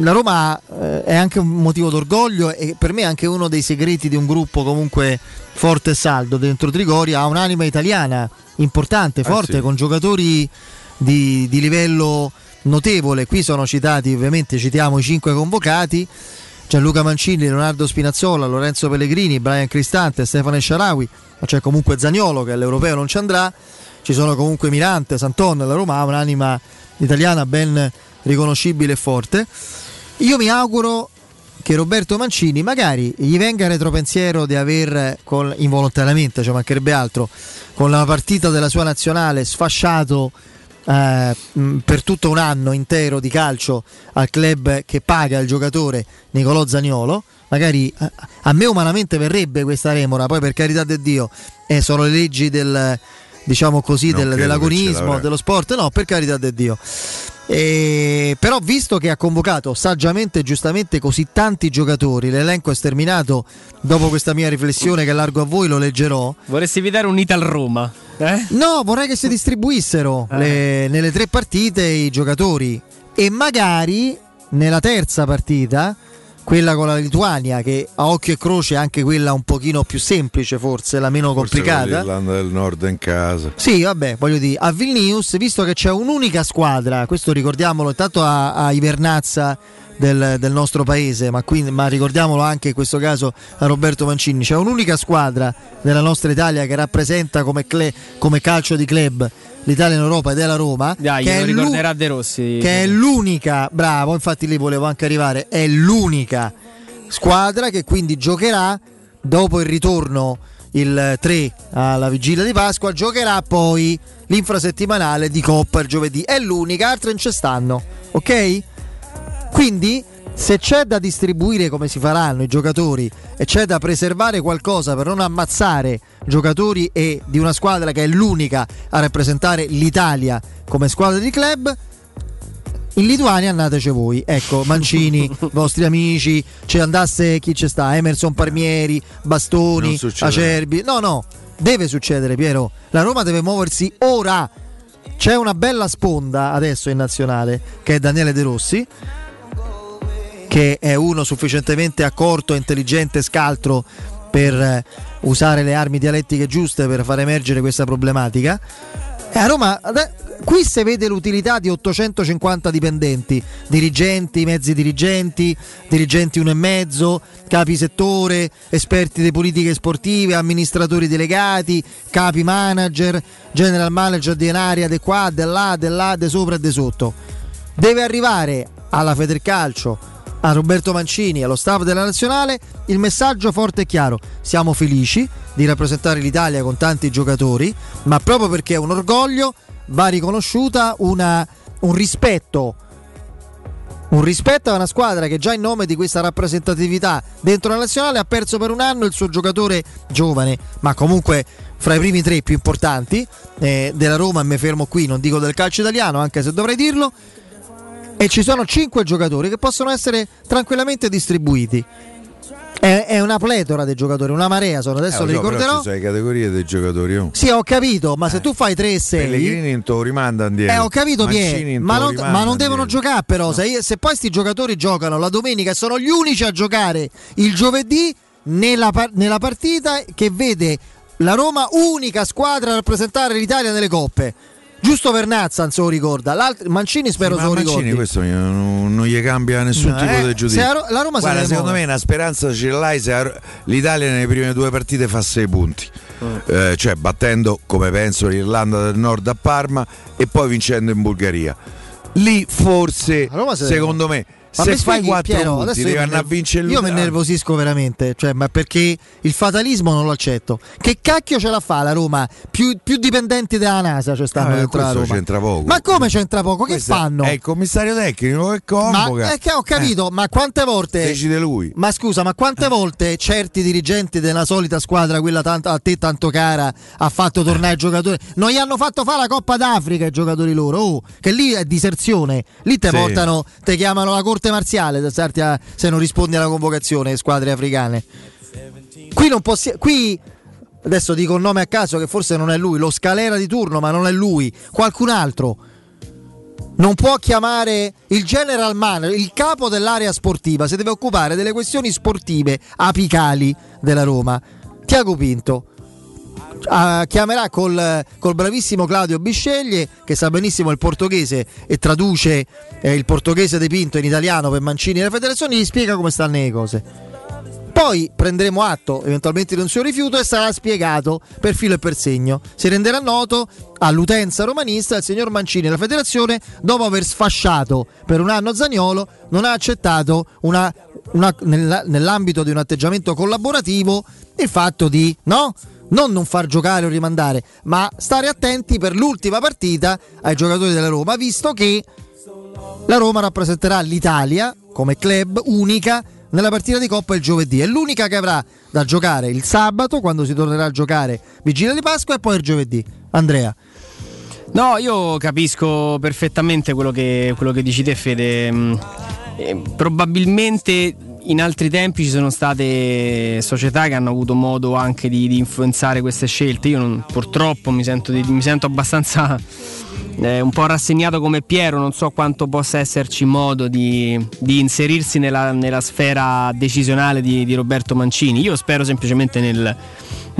la Roma eh, è anche un motivo d'orgoglio e per me è anche uno dei segreti di un gruppo comunque forte e saldo dentro Trigoria ha un'anima italiana importante, forte, sì. con giocatori di, di livello notevole. Qui sono citati, ovviamente citiamo i cinque convocati. Gianluca Mancini, Leonardo Spinazzola, Lorenzo Pellegrini, Brian Cristante, Stefano Sciarawi, ma c'è comunque Zagnolo che all'europeo non ci andrà, ci sono comunque Mirante, Santon, la Roma ha un'anima italiana ben riconoscibile e forte. Io mi auguro che Roberto Mancini magari gli venga retropensiero di aver con- involontariamente, ci mancherebbe altro, con la partita della sua nazionale sfasciato eh, per tutto un anno intero di calcio al club che paga il giocatore Nicolò Zagnolo. Magari eh, a me umanamente verrebbe questa remora, poi per carità di Dio eh, sono le leggi del diciamo così del- dell'agonismo, dello sport, no, per carità di Dio. Eh, però visto che ha convocato saggiamente e giustamente così tanti giocatori, l'elenco è sterminato dopo questa mia riflessione che largo a voi, lo leggerò. Vorresti evitare un Ital Roma? Eh? No, vorrei che si distribuissero le- nelle tre partite i giocatori e magari nella terza partita, quella con la Lituania, che a occhio e croce è anche quella un pochino più semplice, forse la meno Forse complicata. l'Irlanda del Nord in casa. Sì, vabbè, voglio dire, a Vilnius, visto che c'è un'unica squadra, questo ricordiamolo intanto a, a Ivernazza del, del nostro paese, ma, qui- ma ricordiamolo anche in questo caso a Roberto Mancini, c'è un'unica squadra della nostra Italia che rappresenta come, cle- come calcio di club l'Italia in Europa ed è la Roma, Dai, che, lo ricorderà De Rossi. che è l'unica, bravo, infatti lì volevo anche arrivare, è l'unica squadra che quindi giocherà dopo il ritorno il 3 alla vigilia di Pasqua, giocherà poi l'infrasettimanale di Coppa il giovedì. È l'unica, altre non ci stanno, ok? Quindi se c'è da distribuire come si faranno i giocatori e c'è da preservare qualcosa per non ammazzare giocatori e di una squadra che è l'unica a rappresentare l'Italia come squadra di club, in Lituania andateci voi, ecco, Mancini, vostri amici, ci andasse chi ci sta, Emerson Parmieri, Bastoni. Acerbi. No, no, deve succedere, Piero. La Roma deve muoversi ora. C'è una bella sponda adesso in nazionale che è Daniele De Rossi, che è uno sufficientemente accorto, intelligente, scaltro per eh, usare le armi dialettiche giuste per far emergere questa problematica. E a Roma, qui si vede l'utilità di 850 dipendenti, dirigenti, mezzi dirigenti, dirigenti uno e mezzo, capi settore, esperti di politiche sportive, amministratori delegati, capi manager, general manager di un'area di qua, di là, di là, di sopra e di sotto. Deve arrivare alla Federcalcio, a Roberto Mancini, allo staff della nazionale, il messaggio forte e chiaro. Siamo felici di rappresentare l'Italia con tanti giocatori, ma proprio perché è un orgoglio va riconosciuta una- un rispetto. Un rispetto a una squadra che già in nome di questa rappresentatività dentro la nazionale ha perso per un anno il suo giocatore giovane, ma comunque fra i primi tre più importanti eh, della Roma, e mi fermo qui, non dico del calcio italiano, anche se dovrei dirlo, e ci sono cinque giocatori che possono essere tranquillamente distribuiti. È, è una pletora dei giocatori, una marea sono, adesso Eh, lo so, ricorderò. ci sono le categorie dei giocatori. oh. Sì, ho capito, ma se tu fai 3 e 6 Pellegrini te lo rimanda indietro. eh, ho capito, Pie, ma, non, ma non devono indietro. giocare però. Se, se poi sti giocatori giocano la domenica e sono gli unici a giocare il giovedì nella, nella partita che vede la Roma unica squadra a rappresentare l'Italia nelle coppe. Giusto Vernazza, non se lo ricorda. L'alt- Mancini spero Ma se lo Mancini ricordi. questo non, non gli cambia nessun No, tipo eh, di giudizio. se la la Roma se Guarda, ne secondo muove. me una speranza ce l'hai se l'Italia nelle prime due partite fa 6 punti. Eh, cioè battendo come penso l'Irlanda del Nord a Parma e poi vincendo in Bulgaria. Lì forse se- secondo me Ma se fai 4 Piero, punti devi io mi andare a vincere Io mi l'Ucraina. nervosisco veramente, cioè, ma perché il fatalismo non lo accetto. Che cacchio ce la fa la Roma? Più, più dipendenti dalla NASA ci stanno Eh, dentro la Roma. c'entra poco. Ma come c'entra poco? Che Questo fanno? È il commissario tecnico che convoca. Ma è che ho capito, ma quante volte Decide lui. Ma scusa, ma quante volte certi dirigenti della solita squadra, quella tanto- a te tanto cara, ha fatto tornare i giocatori? Non gli hanno fatto fare la Coppa d'Africa i giocatori loro, oh, che lì è diserzione. Lì te Sì. portano, te chiamano la corte marziale se, starti a- se non rispondi alla convocazione squadre africane. Qui non possiamo. Qui adesso dico un nome a caso che forse non è lui, lo scalera di turno, ma non è lui, qualcun altro non può chiamare il general manager, il capo dell'area sportiva, si deve occupare delle questioni sportive apicali della Roma. Tiago Pinto. Ah, chiamerà col, col bravissimo Claudio Bisceglie che sa benissimo il portoghese e traduce eh, il portoghese di Pinto in italiano per Mancini e la federazione gli spiega come stanno le cose poi prenderemo atto eventualmente di un suo rifiuto e sarà spiegato per filo e per segno. Si renderà noto all'utenza romanista il signor Mancini e la federazione, dopo aver sfasciato per un anno Zagnolo, non ha accettato una- una- nella- nell'ambito di un atteggiamento collaborativo il fatto di no? Non non far giocare o rimandare, ma stare attenti per l'ultima partita ai giocatori della Roma, visto che la Roma rappresenterà l'Italia come club unica nella partita di Coppa il giovedì. È l'unica che avrà da giocare il sabato quando si tornerà a giocare Vigilia di Pasqua e poi il giovedì. Andrea. No, io capisco perfettamente quello che, quello che dici te, Fede. Mm, eh, probabilmente in altri tempi ci sono state società che hanno avuto modo anche di, di influenzare queste scelte. Io non- purtroppo mi sento, di- mi sento abbastanza eh, un po' rassegnato come Piero, non so quanto possa esserci modo di, di inserirsi nella, nella sfera decisionale di, di Roberto Mancini. Io spero semplicemente nel,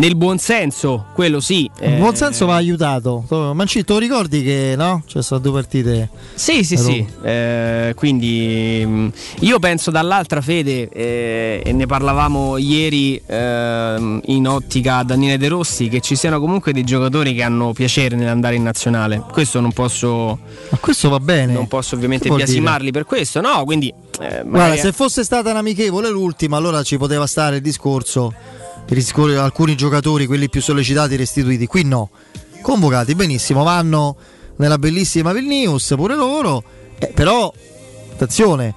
nel buon senso, quello sì. Il eh, buon senso va aiutato. Lo ricordi che no? Ci sono due partite. Sì, sì, sì. Eh, quindi mh, io penso dall'altra fede, eh, e ne parlavamo ieri ehm, in ottica a Daniele De Rossi, che ci siano comunque dei giocatori che hanno piacere nell'andare in nazionale. Questo non posso. Ma questo va bene. Non posso ovviamente biasimarli per questo, no? Quindi. eh, Guarda, se fosse stata un'amichevole l'ultima, allora ci poteva stare il discorso. Alcuni giocatori, quelli più sollecitati, restituiti. Qui no, convocati benissimo, vanno nella bellissima Vilnius pure loro, eh, però attenzione,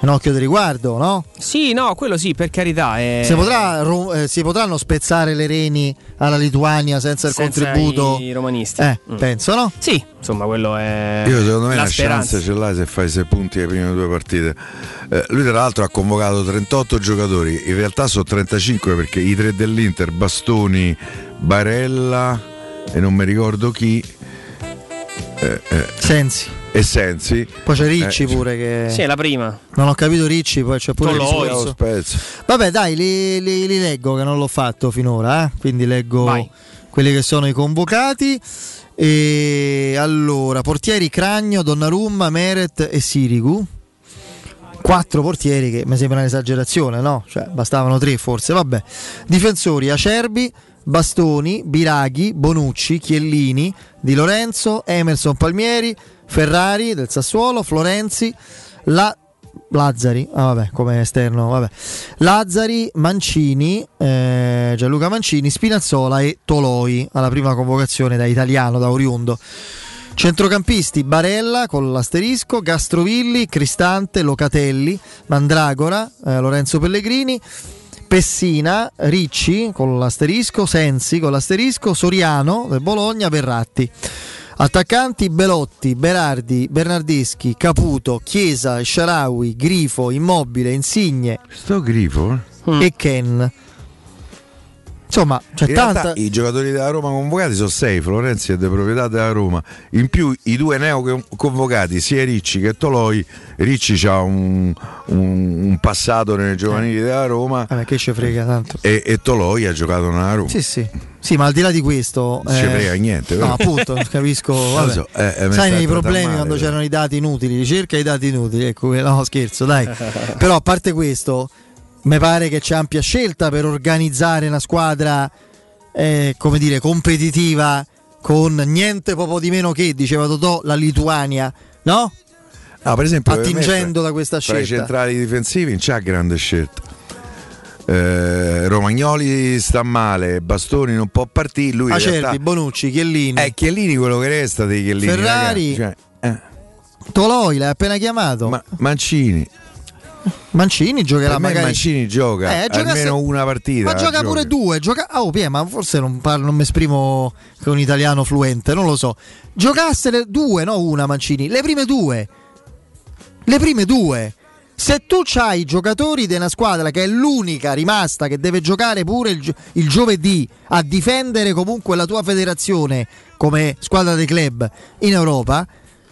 un occhio di riguardo, no? Sì, no, quello sì, per carità. eh, Si, potrà ro- eh, si potranno spezzare le reni alla Lituania senza il senza contributo? i romanisti. Eh, Mm. penso, no? Sì, insomma, quello è. Io secondo me la speranza. chance ce l'hai se fai 6 punti alle prime due partite. Eh, lui tra l'altro ha convocato 38 giocatori, in realtà sono 35 perché i tre dell'Inter, Bastoni, Barella e non mi ricordo chi. eh, eh, Sensi. E Sensi. Poi c'è Ricci Eh, pure che... Sì, è la prima. Non ho capito Ricci, poi c'è pure Toloi. Vabbè, dai, li, li- li leggo che non l'ho fatto finora, eh? quindi leggo Vai. quelli che sono i convocati. E allora, portieri Cragno, Donnarumma, Meret e Sirigu. Quattro portieri che mi sembra un'esagerazione, no? Cioè, bastavano tre forse, vabbè. Difensori Acerbi, Bastoni, Biraghi, Bonucci, Chiellini, Di Lorenzo, Emerson Palmieri, Ferrari del Sassuolo, Florenzi, La- Lazzari, ah, vabbè, come esterno, vabbè. Lazzari, Mancini, eh, Gianluca Mancini, Spinazzola e Toloi alla prima convocazione da italiano, da oriundo. Centrocampisti Barella con l'asterisco, Gastrovilli, Cristante, Locatelli, Mandragora, eh, Lorenzo Pellegrini, Pessina, Ricci con l'asterisco, Sensi con l'asterisco, Soriano del Bologna, Verratti. Attaccanti Belotti, Berardi, Bernardeschi, Caputo, Chiesa, Sharawi, Grifo, Immobile, Insigne Sto grifo? e Ken. Insomma, c'è In tanta. i giocatori della Roma convocati sono 6, Florenzi è di proprietà della Roma. In più i due neo convocati, sia Ricci che Toloi. Ricci ha un, un- un passato nelle giovanili della Roma Vabbè, che ci frega tanto. e, e Toloi ha giocato nella Roma. Sì, sì. Sì, ma al di là di questo. Non ci frega niente, No, vero? appunto, capisco. Vabbè. so, eh, eh, Sai, nei problemi male, quando però. c'erano i dati inutili, ricerca i dati inutili. Ecco, no, scherzo, dai. Però a parte questo, mi pare che c'è ampia scelta per organizzare una squadra, eh, come dire, competitiva con niente poco di meno che, diceva Totò, la Lituania, no? Ah, per esempio, per me, Attingendo da questa Tra i scelta. centrali difensivi non c'ha grande scelta. Eh, Romagnoli sta male, Bastoni non può partire. Lui Acerbi, realtà- Bonucci, Chiellini. Eh, Chiellini quello che resta dei Chiellini. Ferrari. ragazzi, cioè, eh, Toloi l'hai appena chiamato. Ma- Mancini. Mancini giocherà Per magari. Mancini gioca Eh, gioca almeno se- una partita. Ma gioca gioca. pure due. Gioca... Oh, Pia, ma forse non, parlo, non mi esprimo con italiano fluente, non lo so. Giocassene due, no una Mancini. Le prime due. Le prime due. Se tu hai i giocatori di una squadra che è l'unica rimasta che deve giocare pure il, gio- il giovedì a difendere comunque la tua federazione come squadra dei club in Europa,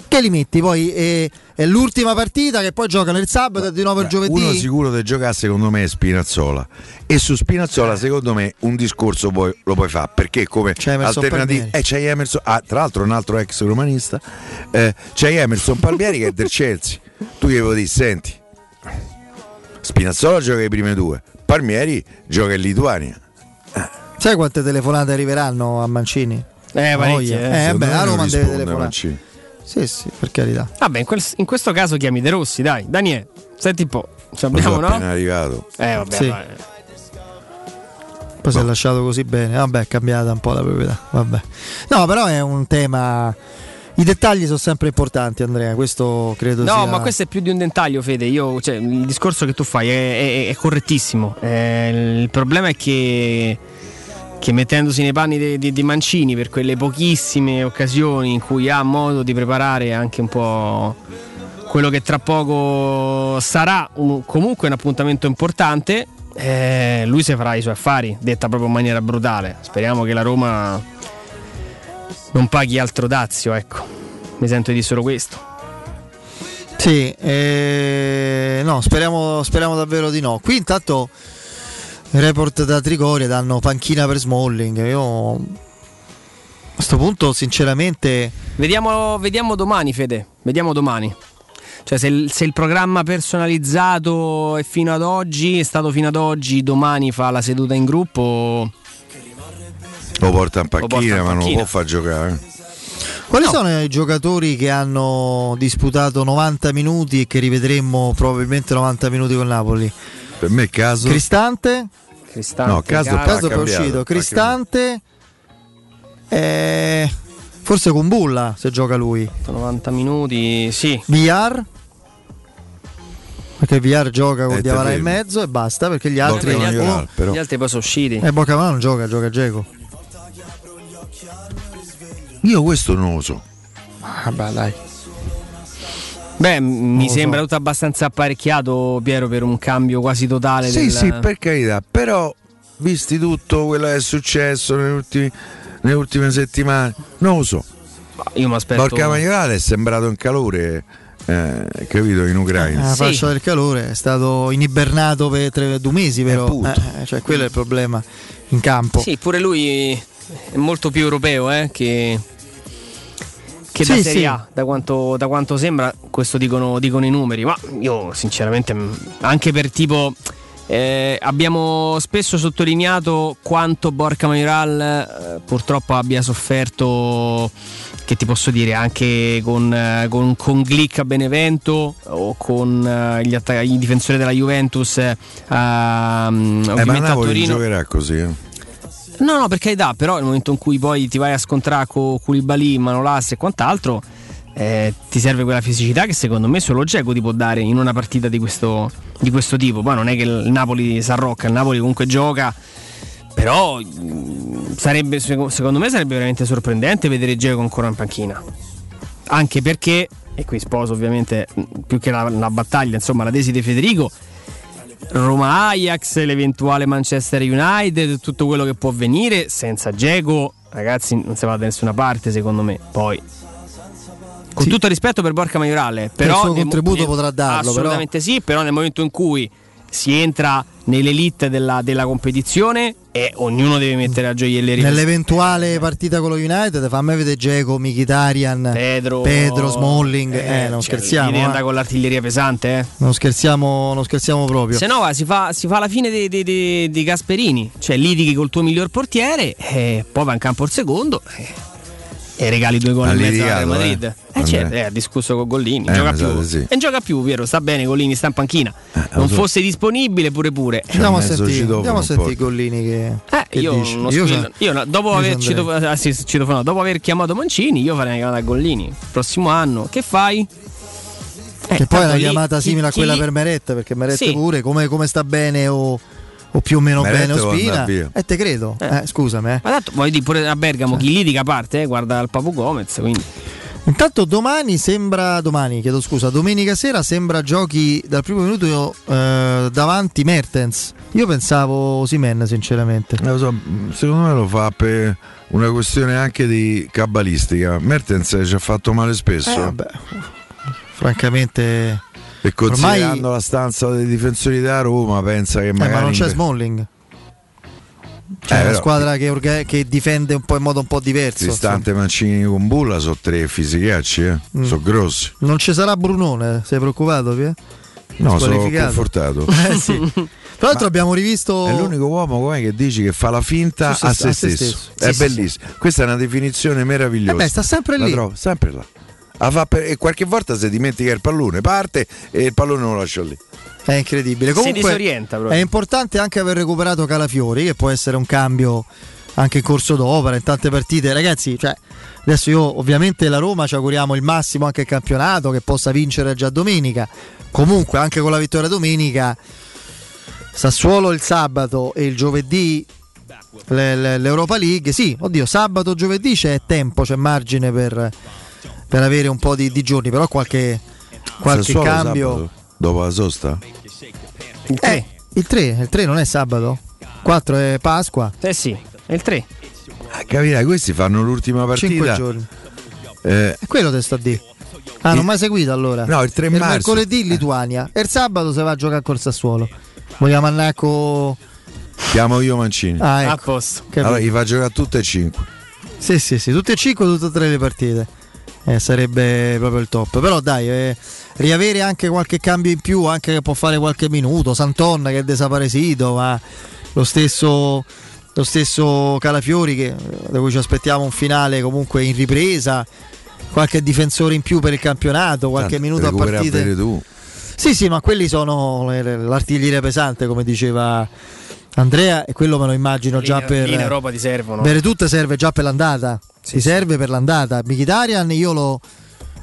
che li metti poi? eh, è l'ultima partita che poi giocano il sabato e di nuovo il giovedì. Uno sicuro da giocare secondo me è Spinazzola e su Spinazzola secondo me un discorso puoi- lo puoi fare perché come alternativa eh, c'è Emerson ah, tra l'altro un altro ex romanista eh, c'è Emerson Palmieri che è del Chelsea tu gli devo dire senti Spinazzola gioca i prime due Palmieri gioca in Lituania Sai quante telefonate arriveranno a Mancini? Eh, parecchie, Voglia. eh. Eh, beh, non Roma deve risponde telefonare. Mancini. Sì, sì, per carità. Vabbè, in, quel- in questo caso chiami De Rossi, dai. Daniele, senti un po'. Ci abbiamo, no? appena arrivato Eh, vabbè, Sì. vabbè. Poi si è lasciato così bene. Vabbè, è cambiata un po' la proprietà. Vabbè. No, però è un tema. I dettagli sono sempre importanti, Andrea. Questo credo No, sia. ma questo è più di un dettaglio, Fede. Io, cioè, il discorso che tu fai è, è- è correttissimo. Eh, il problema è che, che mettendosi nei panni di, Mancini per quelle pochissime occasioni in cui ha modo di preparare anche un po' quello che tra poco sarà un- comunque un appuntamento importante, eh, lui si farà i suoi affari, detta proprio in maniera brutale. Speriamo che la Roma non paghi altro dazio, ecco. Mi sento di solo questo. Sì, eh, no, speriamo, speriamo davvero di no. Qui intanto report da Trigoria danno panchina per Smalling. Io a questo punto, sinceramente, Vediamo, vediamo domani, Fede. Vediamo domani. Cioè, se il, se il programma personalizzato è fino ad oggi, è stato fino ad oggi, domani fa la seduta in gruppo. lo porta in porta panchina in ma non lo panchina. può far giocare quali sono i giocatori che hanno disputato 90 minuti e che rivedremo probabilmente 90 minuti con Napoli? per me è caso Cristante, Cristante, No, Casdorp ha Casdorp è uscito, Cristante, eh, forse con Bulla se gioca lui. 90 minuti, sì. VR? Perché VR gioca con Diavara in mezzo e basta perché gli altri... gli, altri, Oh, però. gli altri poi sono usciti. eh, Bocavano non gioca, gioca Geco. Io questo non lo so. Vabbè dai. Beh, mi lo so. sembra tutto abbastanza apparecchiato, Piero, per un cambio quasi totale. Sì, del... sì, per carità, però visti tutto quello che è successo negli ultimi- nelle ultime settimane, non lo so. Io mi aspetto. Borca Maioral è sembrato in calore, eh, capito, in Ucraina. La fascia del calore è stato inibernato per tre, due mesi, però. appunto. Eh, cioè, quello è il problema in campo. Sì, pure lui è molto più europeo eh, che, che da Sì, Serie sì. A, da quanto, da quanto sembra, questo dicono, dicono i numeri, ma io sinceramente mh, anche per tipo... eh, abbiamo spesso sottolineato quanto Borca Majoral eh, purtroppo abbia sofferto, che ti posso dire, anche con, eh, con, con Glick a Benevento o con eh, gli, atta- i difensori della Juventus eh, a, mm, Eh, ma ovviamente a Napoli Torino. giocherà così. No, no, per carità, però nel momento in cui poi ti vai a scontrare con Koulibaly, Manolas e quant'altro, eh, ti serve quella fisicità che secondo me solo Geco ti può dare in una partita di questo, di questo tipo. Poi non è che il Napoli si arrocca, il Napoli comunque gioca, però sarebbe, seco- secondo me sarebbe veramente sorprendente vedere Geco ancora in panchina. Anche perché, e qui sposo ovviamente più che la, la battaglia, insomma la tesi di Federico, Roma Ajax, l'eventuale Manchester United, tutto quello che può avvenire senza Geco, ragazzi, non si va da nessuna parte, secondo me. Poi con tutto rispetto per Borca Maiorale, però il suo contributo nel- potrà darlo, Assolutamente sì, però nel momento in cui si entra nell'elite della, della competizione e ognuno deve mettere a gioielli Nell'eventuale partita con lo United, fammi vedere Geco, Mkhitaryan, Pedro, Pedro Smalling. Eh, non cioè, scherziamo. eh. con l'artiglieria pesante, eh. Non scherziamo, non scherziamo proprio. Se no va, si, fa, si fa la fine di, di- di- di Gasperini, cioè litighi col tuo miglior portiere, e poi va in campo il secondo e, regali due gol in mezzo al Real litigato, Madrid. eh, Eh, certo, eh, ha discusso con Gollini, Eh, gioca più. di sì. E non gioca più, Piero, sta bene, Gollini sta in panchina. non lo so. fosse disponibile pure pure. Andiamo a sentire, andiamo a sentire Gollini che, Eh, che io, Io io no, dopo, io aver ci citof- ah, sì, citofonato, dopo aver chiamato Mancini, io farei una chiamata a Gollini. Prossimo anno, che fai? Eh, che poi è una chiamata chi- simile a quella per Meret, perché Meret Sì. pure come, come sta bene o, o più o meno Meret bene Ospina. E te credo, Eh. eh, scusami. eh. Ma tanto voglio dire pure a Bergamo, chi litiga parte, eh, guarda il Papu Gomez, quindi. Intanto domani sembra, domani chiedo scusa, domenica sera sembra giochi dal primo minuto eh, davanti Mertens. Io pensavo Simen sinceramente. So, secondo me lo fa per una questione anche di cabalistica. Mertens ci ha fatto male spesso. Eh, vabbè, francamente... e considerando ormai- la stanza dei difensori da Roma, pensa che Eh, magari. ma non c'è Smalling. C'è Eh, una però- squadra che, orga- che difende un po' in modo un po' diverso. Distante Mancini con Bulla sono tre fisicacci, eh. Mm. sono grossi. Non ci sarà Brunone, sei preoccupato? Pia? No, sono confortato. Eh, sì. Tra l'altro abbiamo rivisto... È l'unico uomo come che dici che fa la finta se- a se a se stesso. stesso. È Sì, sì, bellissimo. Questa è una definizione meravigliosa. Eh beh, sta sempre La lì. trovo sempre là. Fa per- E qualche volta si dimentica il pallone, parte e il pallone lo lascia lì. È incredibile. Si Comunque disorienta proprio. è importante anche aver recuperato Calafiori, che può essere un cambio anche in corso d'opera, in tante partite. Ragazzi, cioè, adesso io ovviamente la Roma ci auguriamo il massimo anche il campionato, che possa vincere già domenica. Comunque anche con la vittoria domenica, Sassuolo il sabato e il giovedì le- le- l'Europa League. Sì, oddio, sabato, giovedì c'è tempo, c'è margine per, per avere un po' di, di giorni, però qualche, qualche cambio. sabato, dopo la sosta? Il 3. Eh, il 3, il 3 non è sabato? 4 è Pasqua. Eh sì, è il 3. Ah, capirai, questi fanno l'ultima 5 partita. giorni. Eh, È quello te sto a dire. Ah, non mai seguito allora? No, il 3 marzo. mercoledì Lituania e il sabato si va a giocare col Sassuolo. Vogliamo andare con... chiamo io Mancini. Ah, A ecco. posto. Capito. allora gli fa giocare tutte e cinque. Sì, sì, sì, tutte e 5, tutte e 3 le partite. Eh, sarebbe proprio il top. Però dai, eh, riavere anche qualche cambio in più, anche che può fare qualche minuto. Santon che è desaparecito, ma lo stesso, lo stesso Calafiori che, da cui ci aspettiamo un finale comunque in ripresa. Qualche difensore in più per il campionato, qualche Tanto, minuto a tu. Sì, sì, ma quelli sono l'artiglieria pesante, come diceva, Andrea, e quello me lo immagino già in- per. in Europa ti servono. Beretut serve già per l'andata. ti serve per l'andata. Mkhitaryan io lo,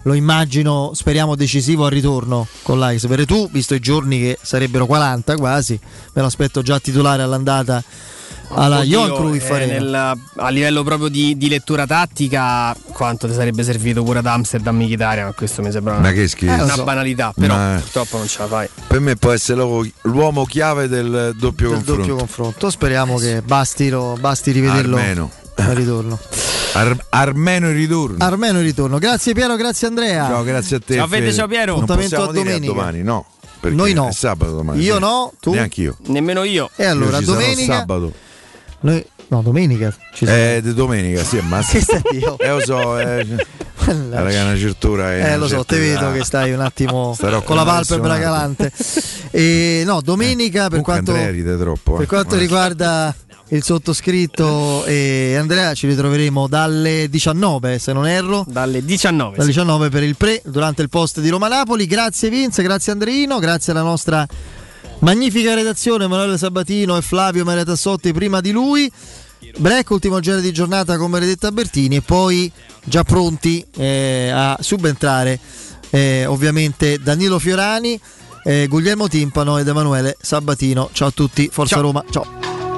lo immagino, speriamo, decisivo al ritorno con l'Ajax. Beretù, visto i giorni che sarebbero 40 quasi, me lo aspetto già titolare all'andata alla Oddio, Johan Cruyff eh, nel- a livello proprio di, di lettura tattica, quanto ti sarebbe servito pure ad Amsterdam Mkhitaryan? Ma questo mi sembra una, Ma che schifo. una Eh, lo so. banalità, però Ma- purtroppo non ce la fai. Per me può essere l'uomo, chiave del doppio Del confronto. doppio confronto. Speriamo che basti, lo- basti rivederlo Armeno. al ritorno. Ar- Armeno in ritorno. Armeno in ritorno. Grazie Piero, grazie Andrea. Ciao, grazie a te. Ciao, Fede, ciao, Piero. Non Appuntamento possiamo a domenica. domani, no. perché Noi no. È sabato domani. Io no, tu? Neanche io. Nemmeno io. E allora, Io ci sarò domenica. sabato. Noi, no, domenica. Ci siamo. Eh, domenica, sì, ma Che stai io? Eh, lo so, eh, raga, una certura. Eh, lo so, te vedo che stai un attimo Starò con la palpebra calante. E no, domenica per Comunque quanto, troppo. per eh. quanto riguarda il sottoscritto e Andrea ci ritroveremo dalle 19 se non erro dalle 19 dalle sì. 19 per il pre durante il post di Roma Napoli grazie Vince grazie Andreino grazie alla nostra magnifica redazione Emanuele Sabatino e Flavio Maria Tassotti prima di lui. Break ultimo genere di giornata con Benedetta Bertini e poi già pronti eh, a subentrare eh, ovviamente Danilo Fiorani eh, Guglielmo Timpano ed Emanuele Sabatino. Ciao a tutti Forza Ciao. Roma ciao